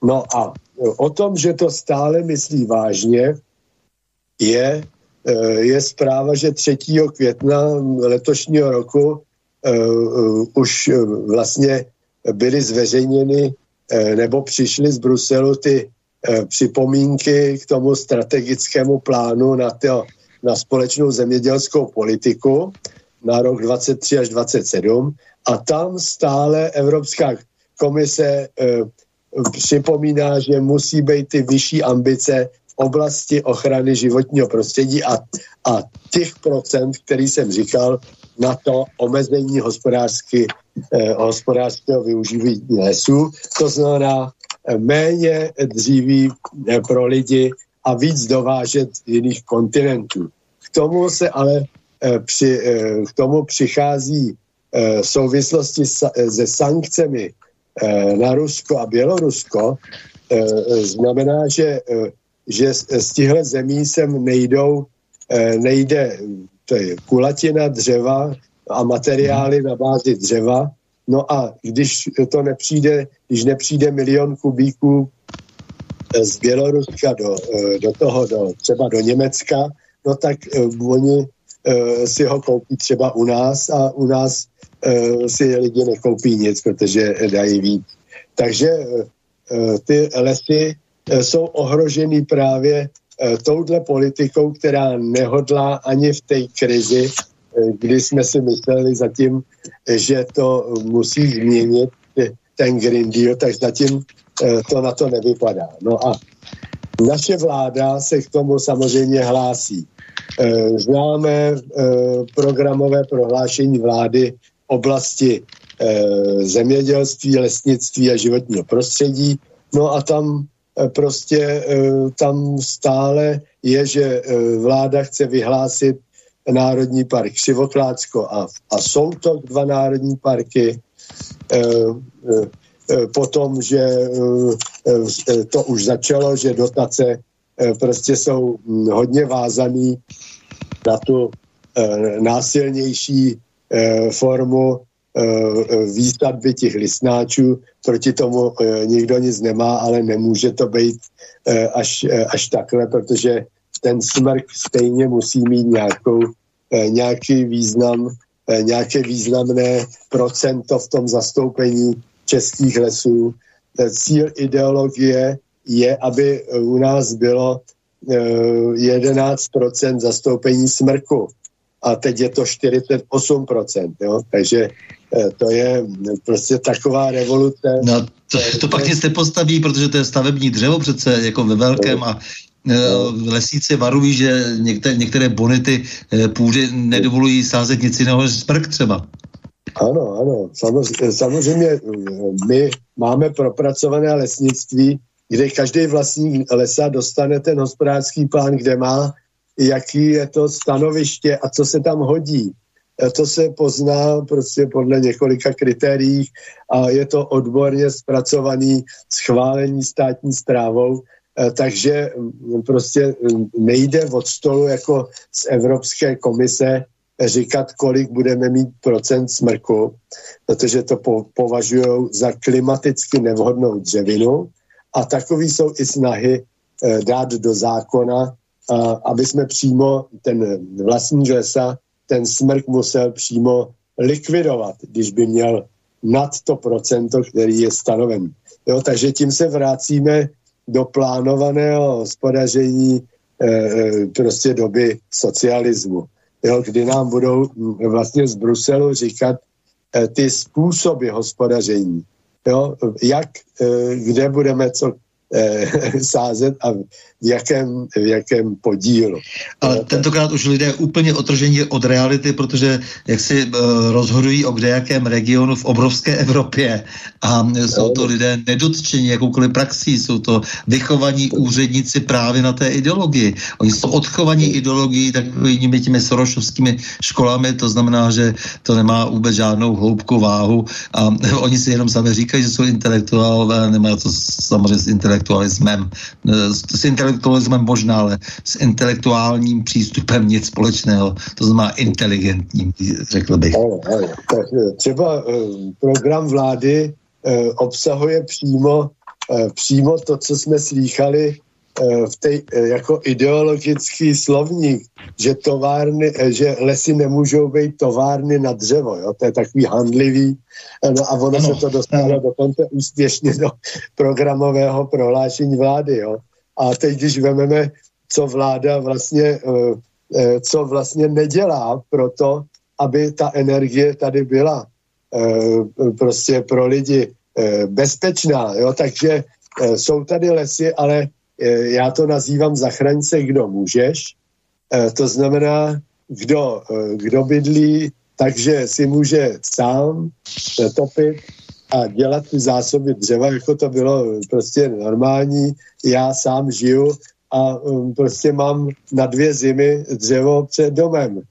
No a o tom, že to stále myslí vážně, je, je zpráva, že 3. května letošního roku už vlastně byly zveřejněny Eh, nebo přišly z Bruselu ty eh, připomínky k tomu strategickému plánu na, to, na společnou zemědělskou politiku na rok 23 až 27 a tam stále Evropská komise eh, připomíná, že musí být ty vyšší ambice v oblasti ochrany životního prostředí a, a těch procent, který jsem říkal, na to omezení hospodářsky, eh, hospodářského využívání lesů. To znamená eh, méně dříví eh, pro lidi a víc dovážet jiných kontinentů. K tomu se ale eh, při, eh, k tomu přichází souvislosti sa, eh, se sankcemi eh, na Rusko a Bělorusko, eh, znamená, že, eh, že z těchto zemí sem nejdou, eh, nejde to je kulatina dřeva a materiály na bázi dřeva. No a když to nepřijde, když nepřijde milion kubíků z Běloruska do, eh, do toho, do, třeba do Německa, no tak oni si ho koupí třeba u nás a u nás si lidi nekoupí nic, protože dají víc. Takže uh, ty lesy uh, jsou ohroženy právě Eh, touhle politikou, která nehodlá ani v té krizi, eh, kdy jsme si mysleli zatím, že to musí změnit ten Green Deal, tak zatím eh, to na to nevypadá. No a naše vláda se k tomu samozřejmě hlásí. Známe programové prohlášení vlády oblasti zemědělství, lesnictví a životního prostředí. No a tam Eh, prostě eh, tam stále je, že eh, vláda chce vyhlásit Národní park Křivoklátsko a, a jsou to dva národní parky. Potom, že to už začalo, že dotace prostě jsou hm, hodně vázaný na tu násilnější formu výstavby těch listnáčů, proti tomu nikdo nic nemá, ale nemůže to být až, až takhle, protože ten smrk stejně musí mít nějakou, nějaký význam, nějaké významné procento v tom zastoupení českých lesů. Cíl ideologie je, aby u nás bylo 11% zastoupení smrku a teď je to 48%, jo? takže eh, to je prostě taková revoluce. No, to, to pak nic nepostaví, protože to je stavební dřevo přece jako ve velkém a eh, lesíci varují, že některé, některé bonity eh, půdy nedovolují sázet nic jiného než smrk třeba. Ano, ano. Samozřejmě, samozřejmě my máme propracované lesnictví, kde každý vlastník lesa dostane ten hospodářský plán, kde má jaký je to stanoviště a co se tam hodí. E, to se pozná prostě podle několika kritérií a je to odborně zpracovaný schválení státní zprávou, e, takže prostě nejde od stolu jako z Evropské komise říkat, kolik budeme mít procent smrku, protože to po, považují za klimaticky nevhodnou dřevinu a takový jsou i snahy e, dát do zákona aby jsme přímo ten vlastní lesa, ten smrk musel přímo likvidovat, když by měl nad to procento, který je stanoven. Jo, takže tím se vracíme do plánovaného hospodaření e, prostě doby socialismu, jo, kdy nám budou vlastně z Bruselu říkat e, ty způsoby hospodaření, jo, jak, e, kde budeme co eh, sázet a v jakém, v jakém podílu. Ale tentokrát už lidé úplně otržení od reality, protože jak si eh, rozhodují o kdejakém regionu v obrovské Evropě a jsou to lidé nedotčení jakoukoliv praxí, jsou to vychovaní úředníci právě na té ideologii. Oni jsou odchovaní ideologií takovými těmi sorošovskými školami, to znamená, že to nemá vůbec žádnou hloubku váhu a oni si jenom sami říkají, že jsou intelektuálové, nemá to samozřejmě s intelektuálem intelektualismem. Eh, s intelektualismem možná, ale s intelektuálním přístupem nic společného. To znamená inteligentním, řekl bych. Ano, ano. Tak eh, třeba eh, program vlády obsahuje přímo, přímo to, co jsme slýchali v té jako ideologický slovník, že továrny, že lesy nemůžou být továrny na dřevo, jo? to je takový handlivý, no a ono ano, se to dostalo dokonce úspěšně do programového prohlášení vlády, jo? A teď, když vezmeme, co vláda vlastně, co vlastně nedělá pro to, aby ta energie tady byla prostě pro lidi bezpečná, jo? takže jsou tady lesy, ale Eh, já to nazývám zachraňce, kdo můžeš. Eh, to znamená, kdo, eh, kdo bydlí, takže si může sám topit a dělat ty zásoby dřeva, jako to bylo prostě normální. Já sám žiju a prostě mám na dvě zimy dřevo před domem.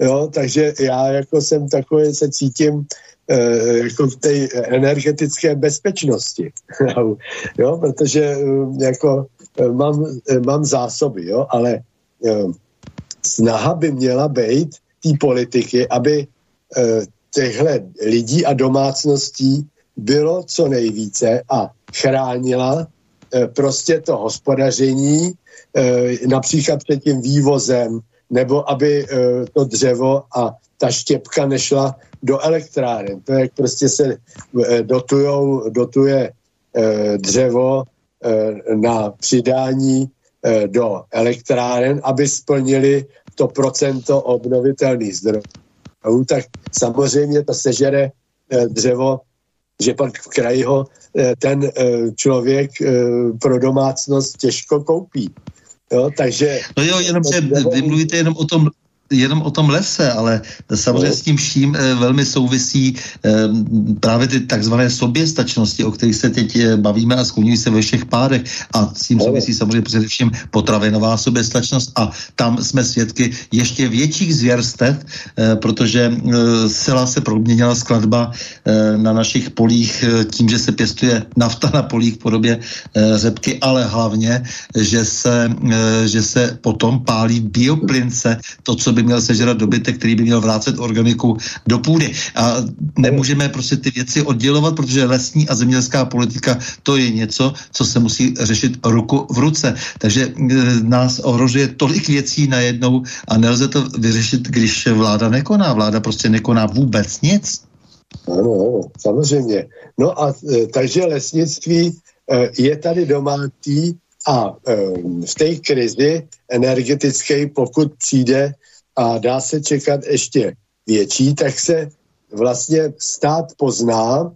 Jo, takže já jako jsem takový, se cítím Eh, jako v té energetické bezpečnosti. jo, protože eh, jako eh, mám, mám zásoby, jo, ale snaha by měla být té politiky, aby těchhle lidí a domácností bylo co nejvíce a chránila prostě to hospodaření například před tím vývozem, nebo aby to dřevo a ta štěpka nešla do elektráren. To je, jak prostě se eh, dotujou, dotuje eh, dřevo eh, na přidání eh, do elektráren, aby splnili to procento obnovitelných zdrojů. Tak samozřejmě to sežere eh, dřevo, že pak v kraji ho eh, ten eh, člověk eh, pro domácnost těžko koupí. Jo, takže... No jo, jenom, že vy mluvíte jenom o tom jenom o tom lese, ale samozřejmě s tím vším e, velmi souvisí e, právě ty takzvané soběstačnosti, o kterých se teď e, bavíme a skloňují se ve všech pádech. A s tím souvisí samozřejmě především potravinová soběstačnost. A tam jsme svědky ještě větších zvěrstev, protože celá se proměnila skladba na našich polích tím, že se pěstuje nafta na polích v podobě řepky, ale hlavně, že se, že se potom pálí bioplince, to, co by by měl sežrat dobytek, který by měl vrácet organiku do půdy. A nemůžeme prostě ty věci oddělovat, protože lesní a zemědělská politika to je něco, co se musí řešit ruku v ruce. Takže e, nás ohrožuje tolik věcí najednou a nelze to vyřešit, když vláda nekoná. Vláda prostě nekoná vůbec nic. Ano, samozřejmě. No a e, takže lesnictví e, je tady domácí a v té krizi energetické, pokud přijde a dá se čekat ještě větší, tak se vlastně stát pozná,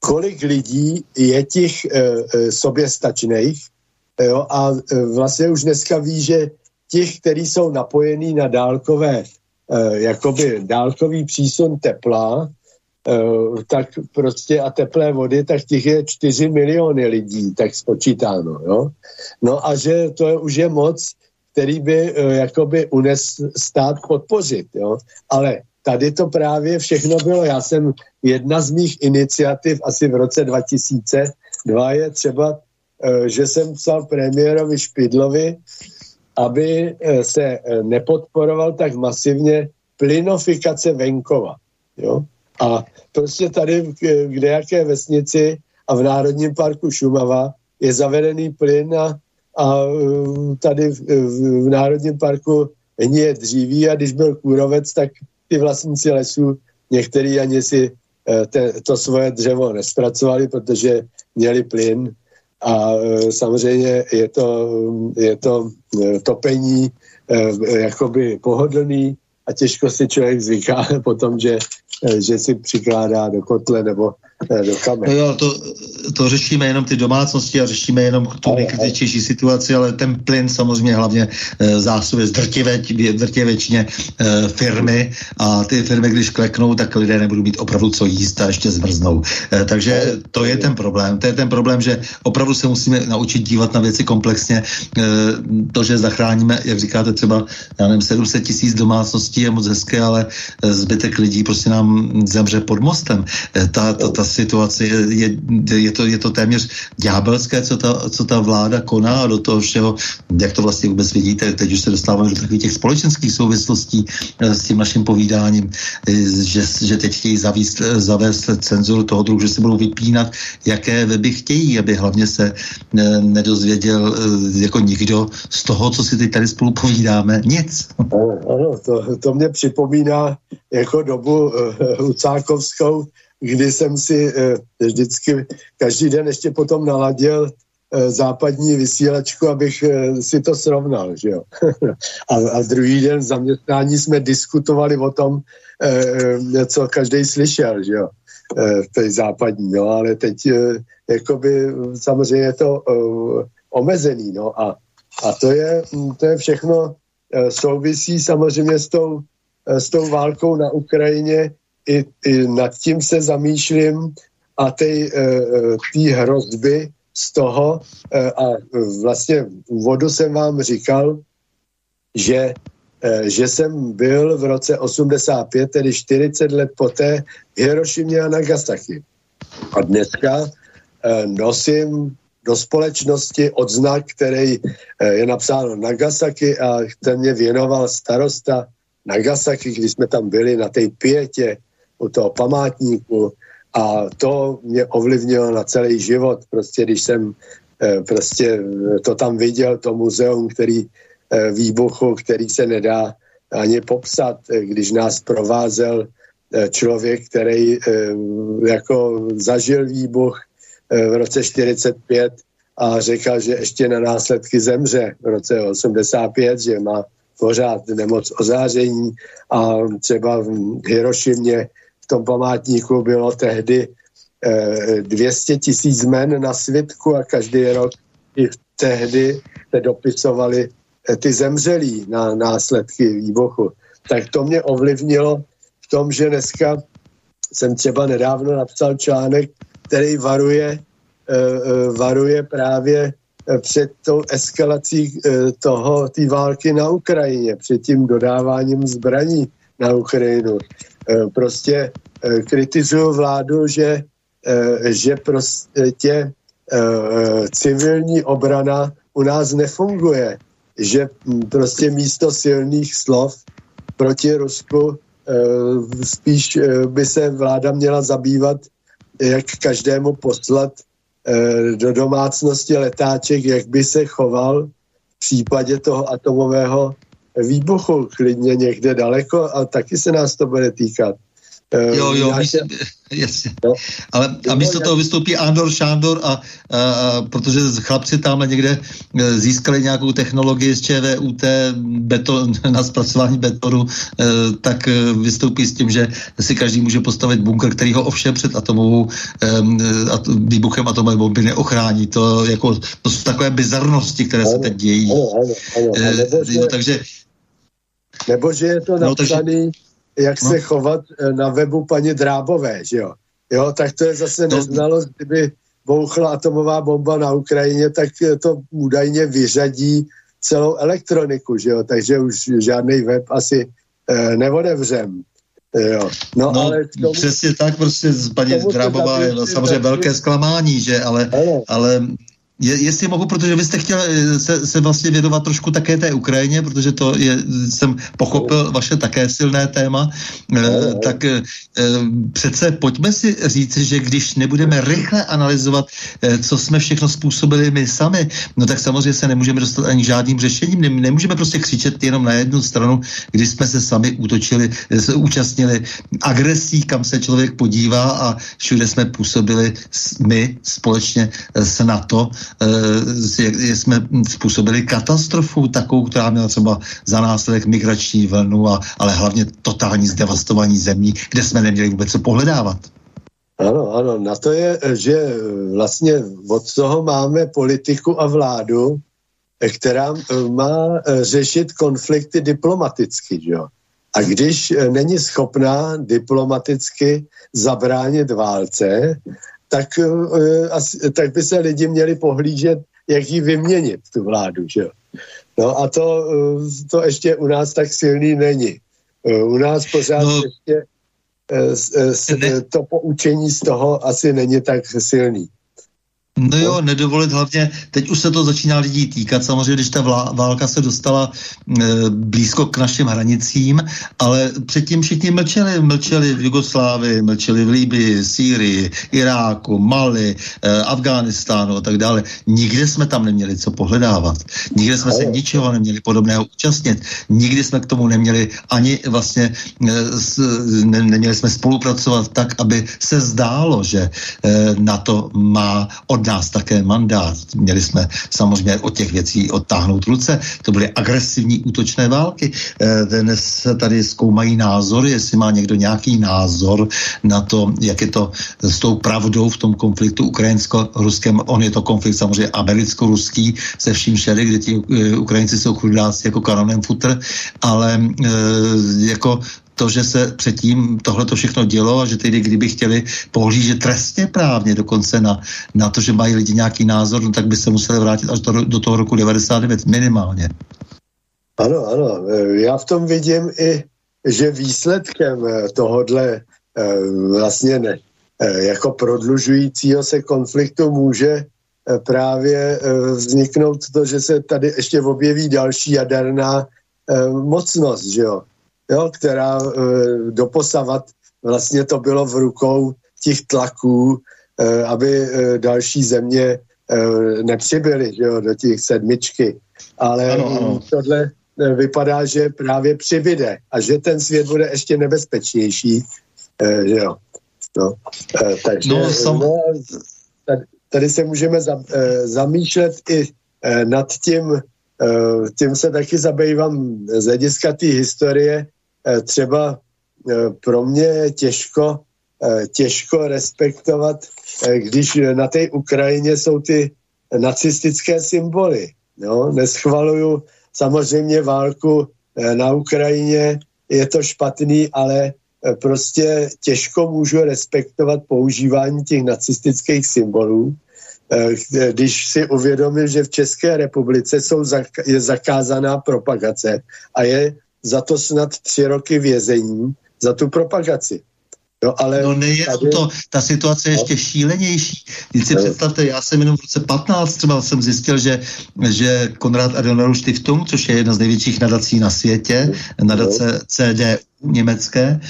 kolik lidí je těch e, e, soběstačných jo, a e, vlastně už dneska ví, že těch, kteří jsou napojení na dálkové, e, jakoby dálkový přísun tepla, e, tak prostě a teplé vody, tak těch je 4 miliony lidí, tak spočítáno, jo. No a že to je, už je moc, který by e, jakoby unes stát podpořit, jo. Ale tady to právě všechno bylo. Já jsem jedna z mých iniciativ asi v roce 2002 je třeba, e, že jsem psal premiérovi Špidlovi, aby e, se nepodporoval tak masivně plynofikace venkova. Jo? A prostě tady v jaké vesnici a v Národním parku Šumava je zavedený plyn a, a tady v, v Národním parku je dříví a když byl kůrovec, tak ty vlastníci lesů, některý ani si eh, te, to svoje dřevo nespracovali, protože měli plyn. A eh, samozřejmě je to, je to eh, topení jakoby pohodlný a těžko si člověk zvyká potom, že, že si přikládá do kotle nebo Eh, do kamer. No jo, to, to řešíme jenom ty domácnosti a řešíme jenom tu nejkritičtější situaci, ale ten plyn samozřejmě hlavně e, zásobuje z drtivé, drtivé většině e, firmy a ty firmy, když kleknou, tak lidé nebudou mít opravdu co jíst a ještě zmrznou. E, takže to je ten problém. To je ten problém, že opravdu se musíme naučit dívat na věci komplexně. E, to, že zachráníme, jak říkáte, třeba já nevím, 700 tisíc domácností je moc hezké, ale zbytek lidí prostě nám zemře pod mostem. E, ta, ta, ta situaci. Je, je, to, je to téměř ďábelské, co ta, co ta vláda koná a do toho všeho, jak to vlastně vůbec vidíte, teď už se dostáváme do takových těch společenských souvislostí eh, s tím naším povídáním, eh, že, že teď chtějí zavíst, eh, zavést cenzuru toho druhu, že se budou vypínat, jaké weby chtějí, aby hlavně se nedozvěděl jako nikdo z toho, co si teď tady spolu povídáme, nic. Ano, to, to mě připomíná jako dobu uh, kdy jsem si eh, vždycky každý den ještě potom naladil eh, západní vysílačku, abych eh, si to srovnal, že jo. a, a druhý den v zaměstnání jsme diskutovali o tom, co každý slyšel, že jo, tej západní, no, ale teď jakoby samozřejmě je to omezený, no, a, a to je, to je všechno souvisí samozřejmě s tou, s tou válkou na Ukrajině, i, i nad tím se zamýšlím a ty uh, hrozby z toho uh, a vlastně v úvodu jsem vám říkal, že, uh, že jsem byl v roce 85, tedy 40 let poté v Hirošimě a Nagasaki. A dneska uh, nosím do společnosti odznak, který je napsáno Nagasaki a ten mě věnoval starosta Nagasaki, když jsme tam byli na té pětě u toho památníku a to mě ovlivnilo na celý život. Prostě když jsem eh, prostě to tam viděl, to muzeum, který eh, výbuchu, který se nedá ani popsat, eh, když nás provázel člověk, který jako zažil výbuch v roce 45 a řekl, že ještě na následky zemře v roce 85, že má pořád nemoc ozáření a třeba v Hirošimě v tom památníku bylo tehdy eh, 200 tisíc men na svitku a každý rok i tehdy se dopisovali eh, ty zemřelí na následky výbuchu. Tak to mě ovlivnilo v tom, že dneska jsem třeba nedávno napsal článek, který varuje, eh, eh varuje právě eh, před tou eskalací eh, toho, té války na Ukrajině, před tím dodáváním zbraní na Ukrajinu. Eh, prostě eh, kritizuju vládu, že, eh, že prostě civilní obrana u nás nefunguje. že hm, prostě místo silných slov proti Rusku spíš by se vláda měla zabývat, jak každému poslat do domácnosti letáček, jak by se choval v případě toho atomového výbuchu, klidně někde daleko a taky se nás to bude týkat. Jo, jo, místo, jasně. No. Ale a místo toho vystoupí Andor, Šándor a, a, a protože chlapci tam někde e, získali nějakou technologii z ČVUT beton, na zpracování betonu, e, tak e, vystoupí s tím, že si každý může postavit bunkr, který ho ovšem před atomovou at, výbuchem atomové bomby neochrání. To, jako, to jsou takové bizarnosti, které ano, se teď dějí. Ano, ano, ano. Že, takže, nebo že je to napsaný no, takže, jak no. se chovat eh, na webu paní Drábové, že jo. Jo, tak to je zase no. neznalost, kdyby bouchla atomová bomba na Ukrajině, tak to údajně vyřadí celou elektroniku, že jo, takže už žádný web asi eh, neodevřem. Jo. No, no ale tomu, přesně tak, prostě paní Drábová je samozřejmě velké zklamání, že, ale, ale je, jestli mohu, protože vy jste chtěl eh, se, se vlastně věnovat trošku také té Ukrajině, protože to je, jsem pochopil vaše také silné téma, e, tak e, přece pojďme si říct, že když nebudeme rychle analyzovat, e, co jsme všechno způsobili my sami, no tak samozřejmě se nemůžeme dostat ani žádným řešením, ne, nemůžeme prostě křičet jenom na jednu stranu, když jsme se sami útočili, se účastnili agresí, kam se člověk podívá a všude jsme působili my společně s NATO, eh, jsme způsobili katastrofu takovou, která měla třeba za následek migrační vlnu, a, ale hlavně totální zdevastování zemí, kde jsme neměli vůbec co pohledávat. Ano, ano, na to je, že vlastně od toho máme politiku a vládu, která eh, má eh, řešit konflikty diplomaticky, jo. A když eh, není schopná diplomaticky zabránit válce, tak, uh, tak by se lidi měli pohlížet, jak ji vyměnit, tu vládu. Že? No a to, uh, to ještě u nás tak silný není. Uh, u nás pořád no. ještě to poučení z toho asi není tak silný. No jo, nedovolit hlavně, teď už se to začíná lidí týkat, samozřejmě, když ta vlá, válka se dostala e, blízko k našim hranicím, ale předtím všichni mlčeli, mlčeli v Jugoslávii, mlčeli v Líbii, Sýrii, Iráku, Mali, e, Afghánistánu a tak dále. Nikde jsme tam neměli co pohledávat. Nikde jsme se ničeho neměli podobného účastnit. Nikdy jsme k tomu neměli ani vlastně, e, s, ne, neměli jsme spolupracovat tak, aby se zdálo, že e, na to má od nás také mandát. Měli jsme samozřejmě od těch věcí odtáhnout ruce. To byly agresivní útočné války. Eh, dnes se tady zkoumají názory, jestli má někdo nějaký názor na to, jak je to s tou pravdou v tom konfliktu ukrajinsko-ruském. On je to konflikt samozřejmě americko-ruský se vším všeli, kde ti eh, Ukrajinci jsou chudáci jako kanonem futr, ale e, jako to, že se předtím tohle to všechno dělo a že tedy kdyby chtěli pohlížet trestně právně dokonce na, na to, že mají lidi nějaký názor, no, tak by se museli vrátit až do, do toho roku 99 minimálně. Ano, ano. Já v tom vidím i, že výsledkem eh, tohodle eh, vlastně ne, jako prodlužujícího se konfliktu může právě vzniknout to, že se tady ještě objeví další jaderná mocnost, že jo jo, která e, doposavat vlastně to bylo v rukou těch tlaků, e, aby e, další země e, nepřibyly že jo, do těch sedmičky. Ale ano, ano. tohle vypadá, že právě přibyde a že ten svět bude ještě nebezpečnější. E, že jo. No, e, takže no, sam... no, tady, se můžeme za, e, zamýšlet i e, nad tím, e, tím se taky zabývám z hlediska té historie, třeba eh, pro mě těžko, eh, těžko respektovat, když na té Ukrajině jsou ty nacistické symboly. No, neschvaluju samozřejmě válku na Ukrajině, je to špatný, ale prostě těžko můžu respektovat používání těch nacistických symbolů, když si uvědomil, že v České republice jsou je zakázaná propagace a je za to snad tři roky vězení za tu propagaci. No, ale no nejen tady... to, ta situace je ještě no. šílenější. Když si no. představte, já jsem jenom v roce 15 třeba jsem zjistil, že, že Konrad Adenauer Stiftung, což je jedna z největších nadací na světě, no. nadace CDU, německé,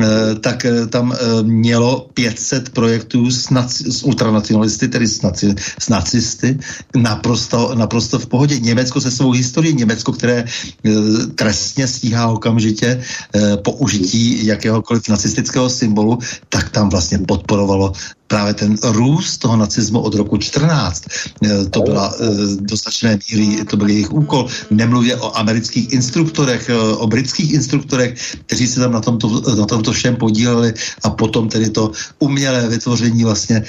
eh, tak eh, tam eh, mělo 500 projektů s, naci, s ultranacionalisty, tedy s, naci, s nacisty, naprosto, naprosto v pohodě. Německo se svou historií, Německo, které trestně stíhá okamžitě použití jakéhokoliv nacistického symbolu, tak tam vlastně podporovalo právě ten růst toho nacismu od roku 14. To byla do značné míry, to byl jejich úkol. Nemluvě o amerických instruktorech, o britských instruktorech, kteří se tam na tomto, na tomto všem podíleli a potom tedy to umělé vytvoření vlastně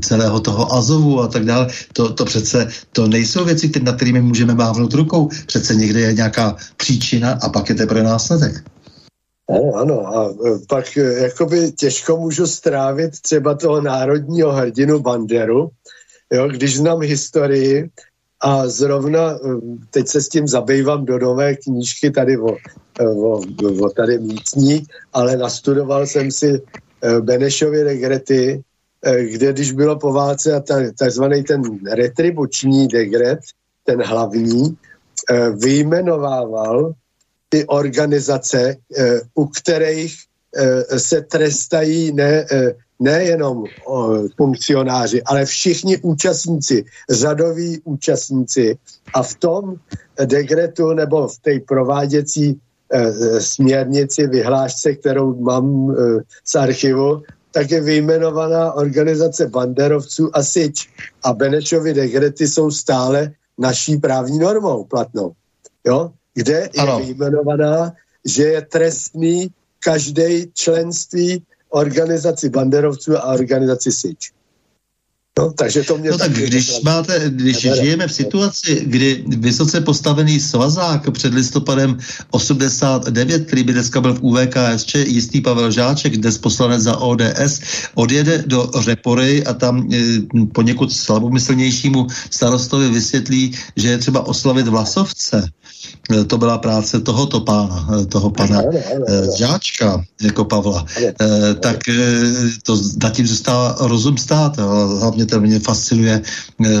celého toho Azovu a tak dále. To, to přece to nejsou věci, nad kterými můžeme mávnout rukou. Přece někde je nějaká příčina a pak je teprve následek. Ano, ano. A e, pak e, jakoby těžko můžu strávit třeba toho národního hrdinu Banderu, jo, když znám historii a zrovna teď se s tím zabývám do nové knížky tady o o, o tady místní, ale nastudoval jsem si Benešovy regrety, kde když bylo po válce a takzvaný ten retribuční degret, ten hlavní, vyjmenovával ty organizace, u kterých se trestají ne, nejenom funkcionáři, ale všichni účastníci, řadoví účastníci. A v tom degretu nebo v té prováděcí Eh, směrnici, vyhlášce, kterou mám eh, z archivu, tak je vyjmenovaná organizace banderovců a Sič. A Benešovy dekrety jsou stále naší právní normou platnou. Jo? Kde ano. je vyjmenovaná, že je trestný každý členství organizaci banderovců a organizaci Sič. No, takže to mě no tak když máte, když žijeme v situaci, kdy vysoce postavený svazák před listopadem 89, který by dneska byl v UVKSČ, jistý Pavel Žáček, dnes poslanec za ODS, odjede do Řepory a tam e, poněkud slabomyslnějšímu starostovi vysvětlí, že je třeba oslavit Vlasovce, to byla práce tohoto pána, eh, toho pana eh, Žáčka, jako Pavla, tak to nad tím zůstává rozum stát. Hlavně to mě fascinuje,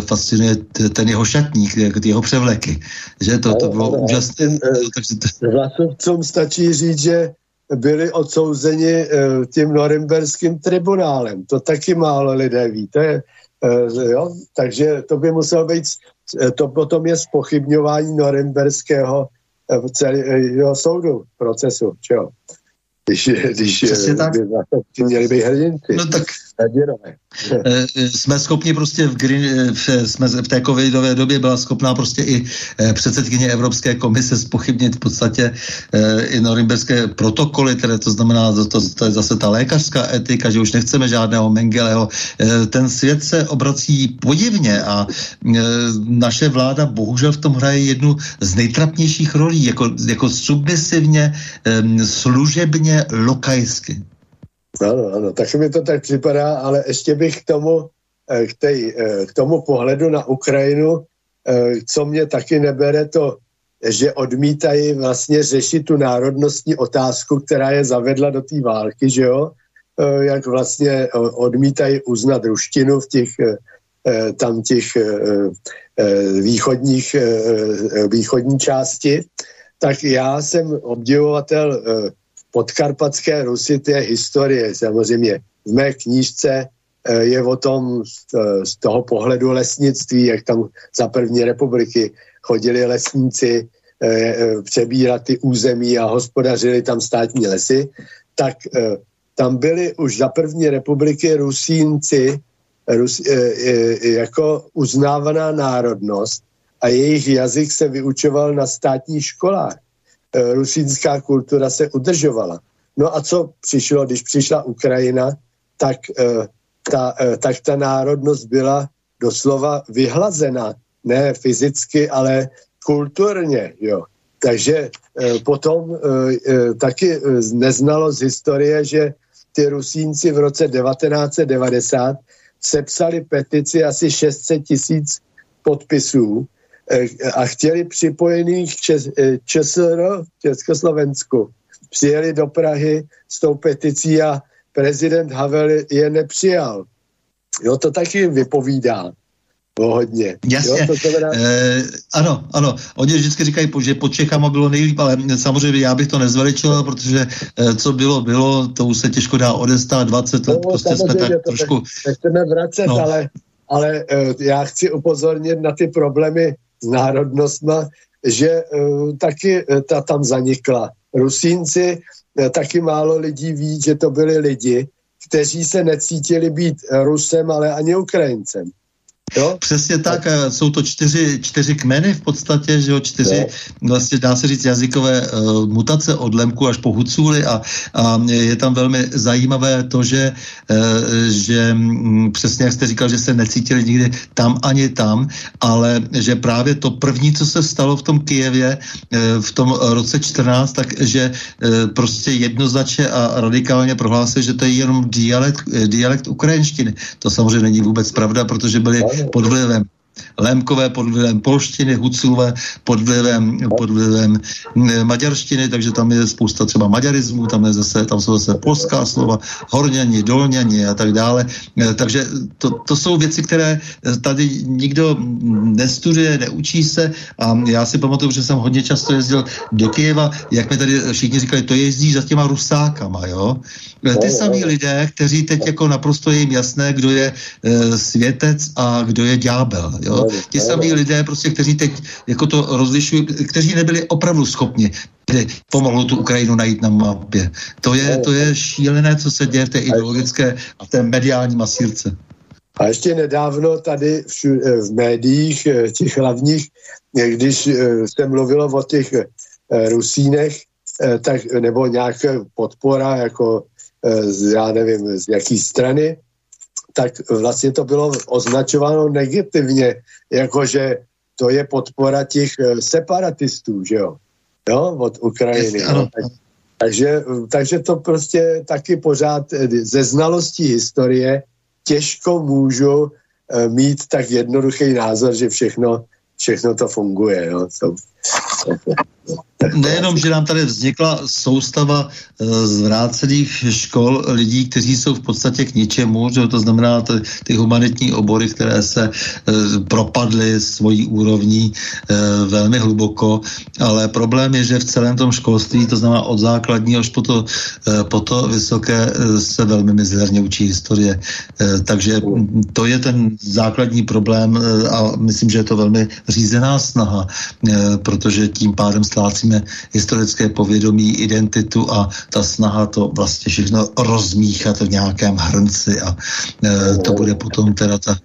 fascinuje ten jeho šatník, ty jeho převleky. Že to, to bylo úžasné. Vlasovcům stačí říct, že byli odsouzeni tím norimberským tribunálem. To taky málo lidé ví. To je, jo? Takže to by musel být Eh, to potom je spochybňování norimberského eh, celého soudu, procesu, čo? Když, když Přesně tak. By měli být hrdinci. No tak Eh, jsme schopni prostě v, green, eh, v, jsme v té covidové době byla schopná prostě i eh, předsedkyně Evropské komise spochybnit v podstatě i norimberské protokoly, které to znamená, to, to, to je zase ta lékařská etika, že už nechceme žádného Mengeleho. Ten svět se obrací podivně a naše vláda bohužel v tom hraje jednu z nejtrapnějších rolí, jako, jako submisivně, služebně, lokajsky. Ano, ano, tak mi to tak připadá, ale ještě bych k tomu, eh, k, tej, eh, k tomu pohledu na Ukrajinu, eh, co mě taky nebere to, že odmítají vlastně řešit tu národnostní otázku, která je zavedla do té války, že jo? Jak vlastně odmítají uznat ruštinu v těch tam těch východních, východní části, tak já jsem obdivovatel podkarpatské Rusy, to je historie samozřejmě. V mé knížce eh, je o tom z toho pohledu lesnictví, jak tam za první republiky chodili lesníci eh, eh, přebírat ty území a hospodařili tam státní lesy, tak tam byli už za první republiky Rusínci Rus, jako uznávaná národnost a jejich jazyk se vyučoval na státních školách. Eh, rusínská kultura se udržovala. No a co přišlo, když přišla Ukrajina, tak eh, ta, eh, tak ta národnost byla doslova vyhlazena, ne fyzicky, ale kulturně, jo. Takže potom taky neznalo z historie, že ty Rusínci v roce 1990 sepsali petici asi 600 tisíc podpisů a chtěli připojených Čes, ČSR, Československu. Přijeli do Prahy s tou peticí a prezident Havel je nepřijal. Jo, to taky vypovídá hodně. Jasně, jo, to znamená... eh, ano, ano, oni vždycky říkají, že pod Čechama bylo nejlíp, ale samozřejmě já bych to nezveličoval, protože eh, co bylo, bylo, to už se těžko dá odestát, 20 let, no, prostě jsme tak trošku... Nechceme vracet, no. ale, ale eh, já chci upozornit na ty problémy národnostma, že eh, taky eh, ta tam zanikla. Rusínci, eh, taky málo lidí ví, že to byli lidi, kteří se necítili být Rusem, ale ani Ukrajincem. Jo? Přesně tak, jsou to čtyři, čtyři kmeny v podstatě, že jo, čtyři, no. vlastně dá se říct jazykové uh, mutace od Lemku až po Huculi a, a je tam velmi zajímavé to, že, uh, že um, přesně jak jste říkal, že se necítili nikdy tam ani tam, ale že právě to první, co se stalo v tom Kijevě uh, v tom roce 14, takže uh, prostě jednoznačně a radikálně prohlásil, že to je jenom dialekt, dialekt ukrajinštiny. To samozřejmě není vůbec pravda, protože byli pod vlivem Lémkové pod vlivem polštiny, Huculové pod vlivem, pod vlivem maďarštiny, takže tam je spousta třeba maďarismu, tam, je zase, tam jsou zase polská slova, horňani, dolňani a tak dále. E, takže to, to jsou věci, které tady nikdo nestuduje, neučí se a já si pamatuju, že jsem hodně často jezdil do Kyjeva, jak mi tady všichni říkali, to jezdí za těma rusákama, jo. E, ty samý lidé, kteří teď jako naprosto je jim jasné, kdo je e, světec a kdo je ďábel, Jo? Ti samí lidé, prostě, kteří teď jako to rozlišují, kteří nebyli opravdu schopni pomohlo tu Ukrajinu najít na mapě. To je, to je šílené, co se děje v té ideologické a v té mediální masírce. A ještě nedávno tady v, eh, v médiích, eh, těch hlavních, eh, když se mluvilo o těch Rusínech, tak, nebo nějaká podpora, jako z, já nevím, z jaký strany, tak vlastně to bylo označováno negativně, jakože to je podpora těch eh, separatistů, že jo, jo od Ukrajiny. Yes, no. tak, takže, takže to prostě taky pořád eh, ze znalostí historie těžko můžu eh, mít tak jednoduchý názor, že všechno, všechno to funguje. Jo. To, Nejenom, že nám tady vznikla soustava e, zvrácených škol lidí, kteří jsou v podstatě k ničemu, že to znamená ty, ty humanitní obory, které se e, propadly svojí úrovní e, velmi hluboko, ale problém je, že v celém tom školství, to znamená od základního až po to, e, po to vysoké, e, se velmi mizerně učí historie. E, takže to je ten základní problém e, a myslím, že je to velmi řízená snaha, e, protože tím pádem ztrácíme historické povědomí, identitu a ta snaha to vlastně všechno rozmíchat v nějakém hrnci a e, to bude potom teda ta,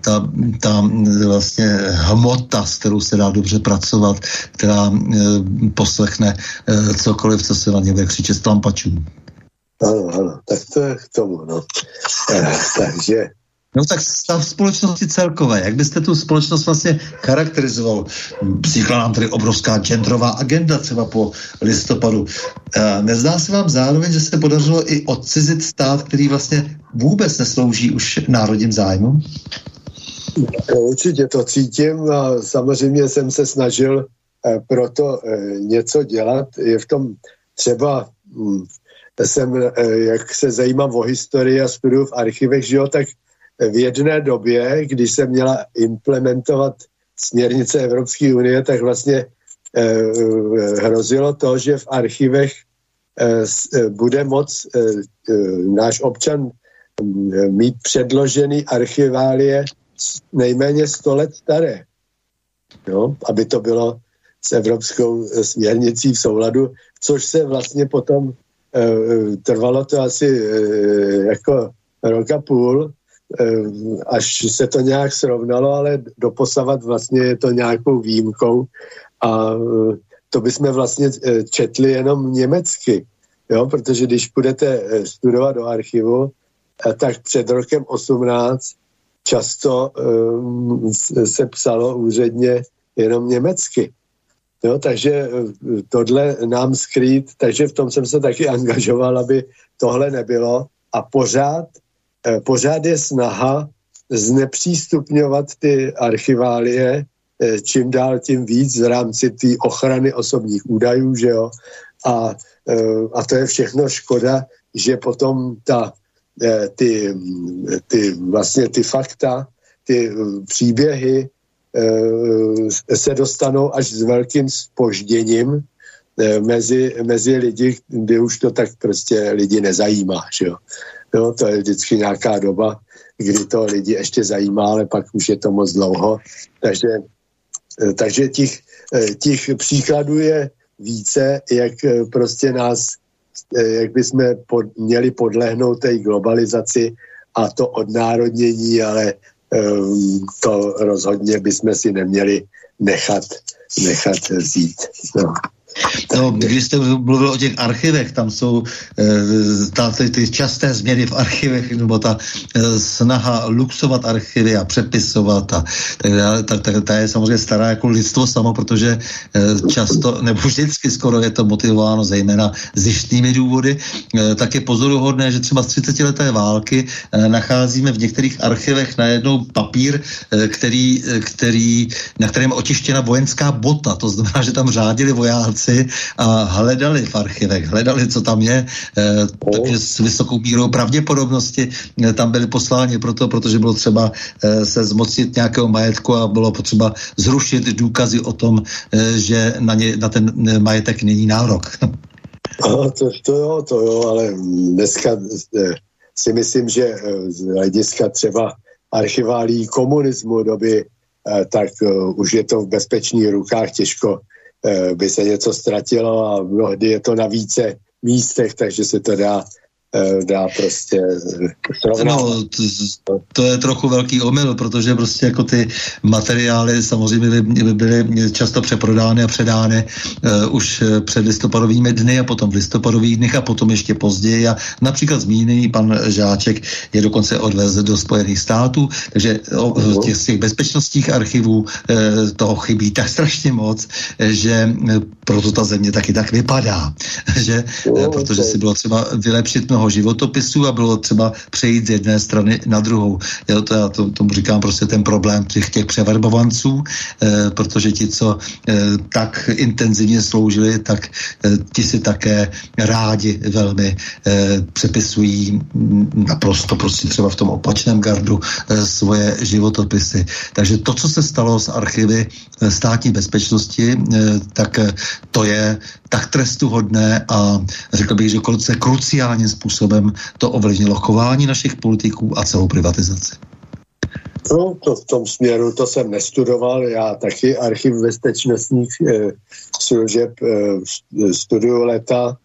ta, ta vlastně hmota, s kterou se dá dobře pracovat, která e, poslechne e, cokoliv, co se na ně bude křičet. Ano, ano, tak to je k tomu, no. E, takže No tak stav společnosti celkové, jak byste tu společnost vlastně charakterizoval? Vznikla nám tady obrovská genderová agenda třeba po listopadu. E, nezdá se vám zároveň, že se podařilo i odcizit stát, který vlastně vůbec neslouží už národním zájmům? No, určitě to cítím a samozřejmě jsem se snažil e, proto e, něco dělat. Je v tom třeba hm, jsem, jak se zajímám o historii a studuju v archivech, že jo, tak v jedné době, když se měla implementovat směrnice Evropské unie, tak vlastně eh, hrozilo to, že v archivech eh, eh, bude moc náš občan mm, mít předložený archiválie nejméně 100 let staré. No, aby to bylo s evropskou směrnicí v souladu, což se vlastně potom trvalo to asi jako rok a půl, Eh, až se to nějak srovnalo, ale doposavat vlastně je to nějakou výjimkou a eh, to bychom vlastně eh, četli jenom německy, jo? protože když budete studovat do archivu, tak před rokem 18 často se psalo úředně jenom německy. Jo, takže tohle nám skrýt, takže v tom jsem se taky angažoval, aby tohle nebylo a pořád Eh, pořád je snaha znepřístupňovat ty archiválie eh, čím dál tím víc v rámci té ochrany osobních údajů, že jo? A, eh, a to je všechno škoda že potom ta, ty, ty vlastně ty fakta, ty příběhy se dostanou až s velkým spožděním mezi, mezi lidi, kdy už to tak prostě lidi nezajímá. Že jo? No, to je vždycky nějaká doba, kdy to lidi ještě zajímá, ale pak už je to moc dlouho. Takže, eh, takže těch, eh, těch příkladů je více, jak eh, prostě nás, jak bychom pod, měli podlehnout té globalizaci a to odnárodnění, ale um, to rozhodně bychom si neměli nechat, nechat vzít. No. No, když jste mluvil o těch archivech, tam jsou e, ta, ty, ty časté změny v archivech, nebo ta e, snaha luxovat archivy a přepisovat a tak dále, tak, tak ta je samozřejmě stará jako lidstvo samo, protože e, často, nebo vždycky skoro je to motivováno zejména zjištnými důvody, e, tak je pozoruhodné, že třeba z 30 leté války e, nacházíme v některých archivech najednou papír, e, který, e, který, na kterém otištěna vojenská bota, to znamená, že tam řádili vojáci práci a hledali v archivech, hledali, co tam je, eh, takže s vysokou mírou pravděpodobnosti eh, tam byli posláni proto, protože bylo třeba eh, se zmocnit nějakého majetku a bylo potřeba zrušit důkazy o tom, že na, ně, na ten majetek není nárok. No, to, to jo, to jo, ale dneska si myslím, že z hlediska třeba archiválí komunismu doby, tak už je to v bezpečných rukách těžko by se něco ztratilo a mnohdy je to na více místech, takže se to dá Eh, dá prostě eh, srovnat. No, to, to je trochu velký omyl, protože prostě jako ty materiály samozřejmě by, byly často přeprodány a předány uh, už před listopadovými dny a potom v listopadových dnech a potom ještě později. A například zmíněný pan Žáček je dokonce odvez do Spojených států, takže uh, těch, z těch bezpečnostních archivů uh, toho chybí tak strašně moc, že proto ta země taky tak vypadá, že, uh, protože si bylo třeba vylepšit mnoho životopisů a bylo třeba přejít z jedné strany na druhou. Jo, to já to, tomu říkám prostě ten problém těch, těch převerbovanců, eh, protože ti, co eh, tak intenzivně sloužili, tak eh, ti si také rádi velmi eh, přepisují naprosto prostě třeba v tom opačném gardu eh, svoje životopisy. Takže to, co se stalo s archivy státní bezpečnosti, eh, tak to je tak trestuhodné a řekl bych, že kruciálním způsobem to ovlivnilo chování našich politiků a celou privatizaci. No, to v tom směru, to jsem nestudoval, já taky archiv bezpečnostních eh, služeb eh, studuju leta,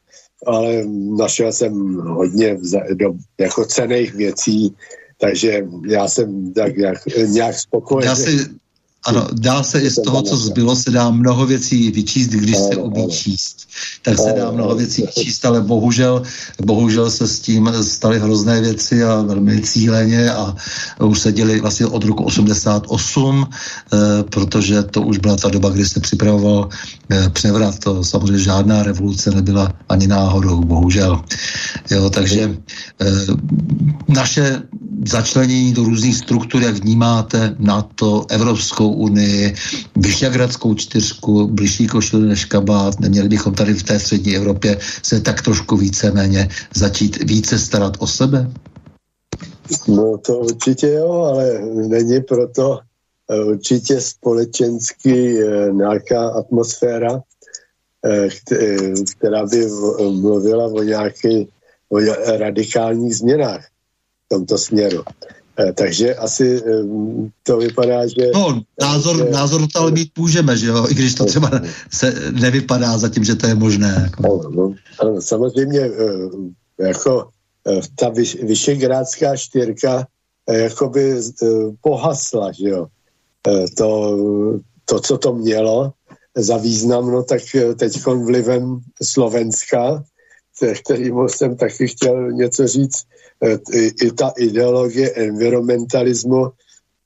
ale našel jsem hodně vza, do, jako cených věcí, takže já jsem tak jak, nějak spokojený. Já si, ano, dá se i z toho, co zbylo, se dá mnoho věcí vyčíst, když se umí číst. Tak se dá mnoho věcí vyčíst, ale bohužel, bohužel se s tím staly hrozné věci a velmi cíleně a už se děli vlastně od roku 88, eh, protože to už byla ta doba, kdy se připravoval eh, převrat. To samozřejmě žádná revoluce nebyla ani náhodou, bohužel. Jo, takže eh, naše začlenění do různých struktur, jak vnímáte na to Evropskou unii, Vyšagradskou čtyřku, blížší košili než kabát, neměli bychom tady v té střední Evropě se tak trošku více-méně začít více starat o sebe? No to určitě jo, ale není proto eh, určitě společensky eh, nějaká atmosféra, eh, která by mluvila o nějakých o radikálních změnách tomto směru. Eh, takže asi eh, to vypadá, že... No, názor, že, názor to ale mít můžeme, že jo? I když to třeba se nevypadá zatím, že to je možné. Jako. No, no, samozřejmě eh, jako ta vyš, vyšegrádská čtyřka jakoby pohasla, že jo? To, to, co to mělo za význam, no tak teď vlivem Slovenska, kterýmu jsem taky chtěl něco říct, i, i ta ideologie environmentalismu,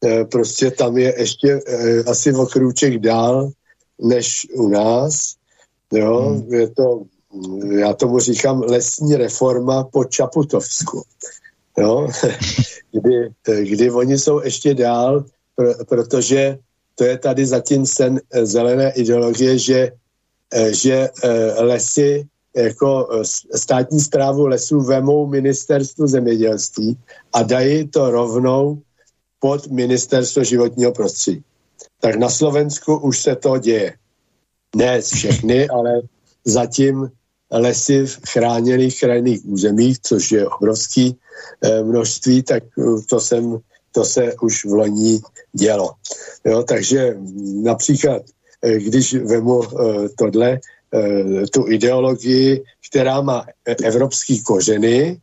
eh, prostě tam je ještě eh, asi o krůček dál než u nás. Jo? Hmm. Je to, já tomu říkám lesní reforma po Čaputovsku. Jo? kdy, eh, kdy oni jsou ještě dál, pr- protože to je tady zatím sen zelené ideologie, že, že lesy jako státní zprávu lesů vemou ministerstvu zemědělství a dají to rovnou pod ministerstvo životního prostředí. Tak na Slovensku už se to děje. Ne všechny, ale zatím lesy v chráněných krajných územích, což je obrovský e, množství, tak to, jsem, to se už v loni dělo. Jo, takže například, když vemu tohle, tu ideologii, která má evropský kořeny,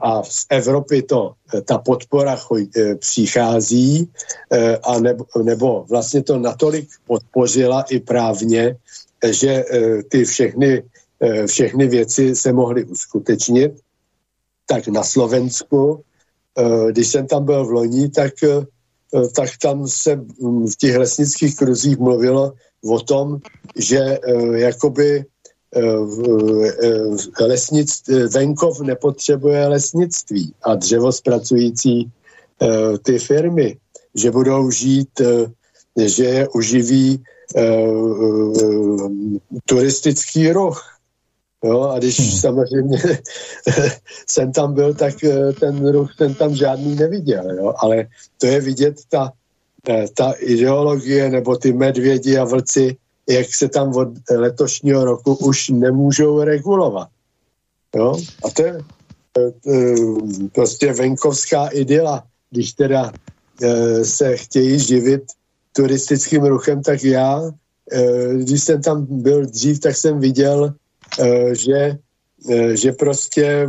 a z Evropy to, ta podpora choj, přichází a nebo, nebo vlastně to natolik podpořila i právně, že ty všechny Eh, všechny věci se mohly uskutečnit, tak na Slovensku, eh, když jsem tam byl v loni, tak, eh, tak tam se v těch lesnických kruzích mluvilo o tom, že jakoby lesnic, venkov nepotřebuje lesnictví a dřevospracující ty firmy, že budou žít, že je uživí turistický ruch Jo, a když hmm. samozřejmě jsem tam byl, tak eh, ten ruch ten tam žádný neviděl. Jo? Ale to je vidět ta, eh, ta ideologie nebo ty medvědi a vlci, jak se tam od letošního roku už nemůžou regulovat. Jo? A to je eh, prostě venkovská idyla. Když teda se chtějí živit turistickým ruchem, tak já, když jsem tam byl dřív, tak jsem viděl že, eh, že prostě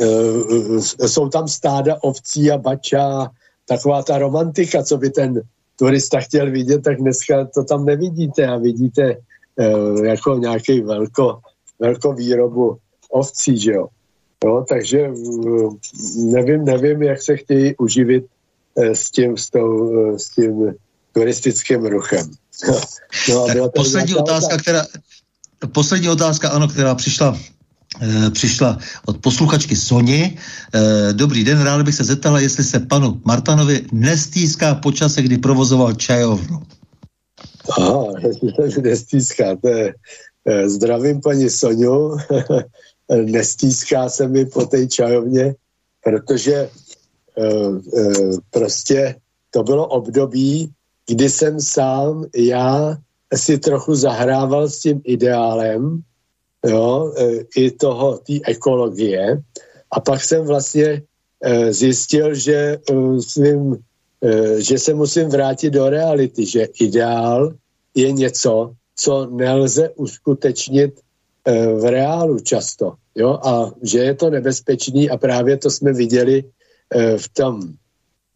eh, jsou tam stáda ovcí a bača, taková ta romantika, co by ten turista chtěl vidět, tak dneska to tam nevidíte a vidíte jako nějaký velko, velkou výrobu ovcí, že jo. jo. takže nevím, nevím, jak se chtějí uživit s tím, s, tou, s tím turistickým ruchem. No, a byla poslední otázka, která, Poslední otázka, ano, která přišla e, přišla od posluchačky Soni. E, dobrý den, rád bych se zeptala, jestli se panu Martanovi nestýská počase, kdy provozoval čajovnu. Aha, nestýská, to je, e, zdravím paní Soniu, nestýská se mi po té čajovně, protože prostě to bylo období, kdy jsem sám já si trochu zahrával s tím ideálem, jo, e, i toho, té ekologie. A pak jsem vlastně e, zjistil, že, e, svým, že se musím vrátit do reality, že ideál je něco, co nelze uskutečnit v reálu často. Jo? A že je to nebezpečný a právě to jsme viděli v tom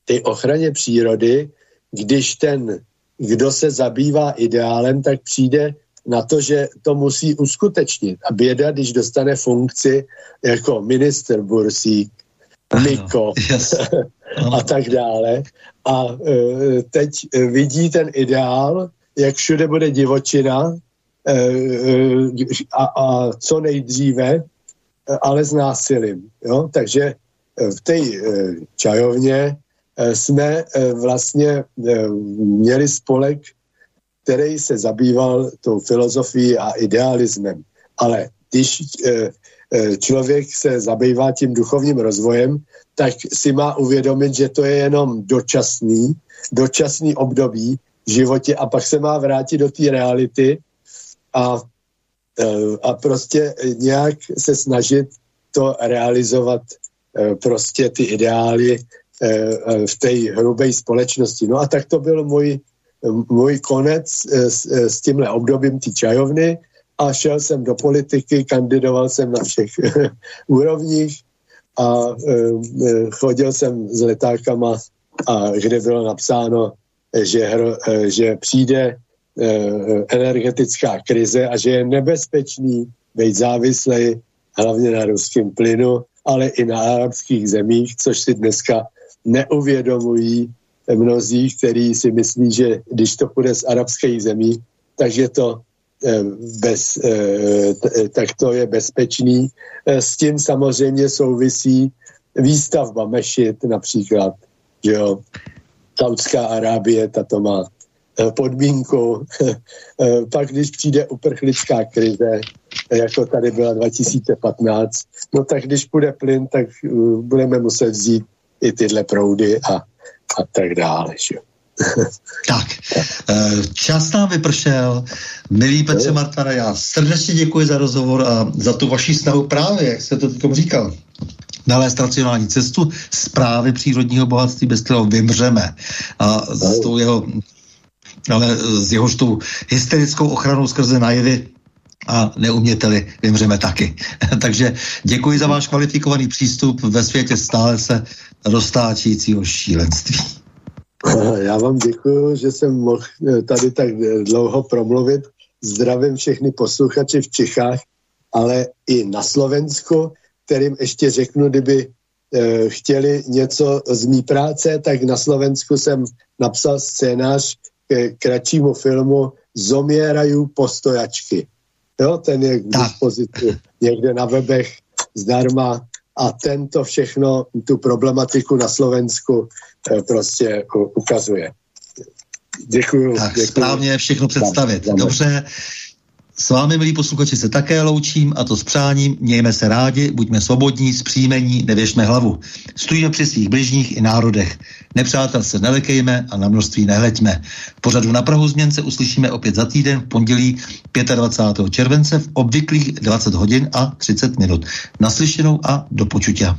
ty ochraně přírody, když ten kdo se zabývá ideálem, tak přijde na to, že to musí uskutečnit. A běda, když dostane funkci jako minister Bursík, Miko yes. a tak dále. A e, teď vidí ten ideál, jak všude bude divočina e, e, a, a co nejdříve, ale s násilím. Jo? Takže v té čajovně jsme eh, vlastně eh, měli spolek, který se zabýval tou filozofií a idealismem. Ale když člověk se zabývá tím duchovním rozvojem, tak si má uvědomit, že to je jenom dočasný, dočasný období v životě a pak se má vrátit do té reality a, a prostě nějak se snažit to realizovat prostě ty ideály Eh, eh, v té hrubé společnosti. No a tak to byl můj, můj konec eh, s, s tímhle obdobím té čajovny a šel jsem do politiky, kandidoval jsem na všech úrovních a chodil jsem s letákama, a kde bylo napsáno, že, že přijde energetická krize a že je nebezpečný být závislý hlavně na ruském plynu, ale i na arabských zemích, což si dneska neuvědomují mnozí, kteří si myslí, že když to půjde z arabských zemí, takže to eh, bez, eh, tak to je bezpečný. Eh, s tím samozřejmě souvisí výstavba mešit například, že jo, Saudská Arábie, ta to má podmínku. Pak, když přijde uprchlická krize, jako tady byla 2015. No tak když půjde plyn, tak budeme muset vzít i tyhle proudy a, a tak dále. Že? tak, eh, čas nám vypršel. Milý Petře Martana, já srdečně děkuji za rozhovor a za tu vaši snahu právě, jak jste to teď říkal nalézt racionální cestu zprávy přírodního bohatství, bez kterého vymřeme. A s tou jeho, ale s jehož tou hysterickou ochranou skrze najevy a neuměteli vymřeme taky. Takže děkuji za váš kvalifikovaný přístup ve světě stále se roztáčícího šílenství. Já vám děkuji, že jsem mohl eh, tady tak dlouho promluvit. Zdravím všechny posluchače v Čechách, ale i na Slovensku kterým ještě řeknu, kdyby e, chtěli něco z mý práce, tak na Slovensku jsem napsal scénář k kratšímu filmu Zomierají postojačky. Jo, ten je k dispozici někde na webech zdarma a tento všechno, tu problematiku na Slovensku e, prostě ukazuje. Děkuju. Tak děkuju. správně všechno představit. Dobře, s vámi, milí posluchači, se také loučím a to s přáním. Mějme se rádi, buďme svobodní, zpříjmení, nevěšme hlavu. Stojíme při svých bližních i národech. Nepřátel se nelekejme a na množství nehleďme. V pořadu na Prahu změn se uslyšíme opět za týden v pondělí 25. července v obvyklých 20 hodin a 30 minut. Naslyšenou a do počutia.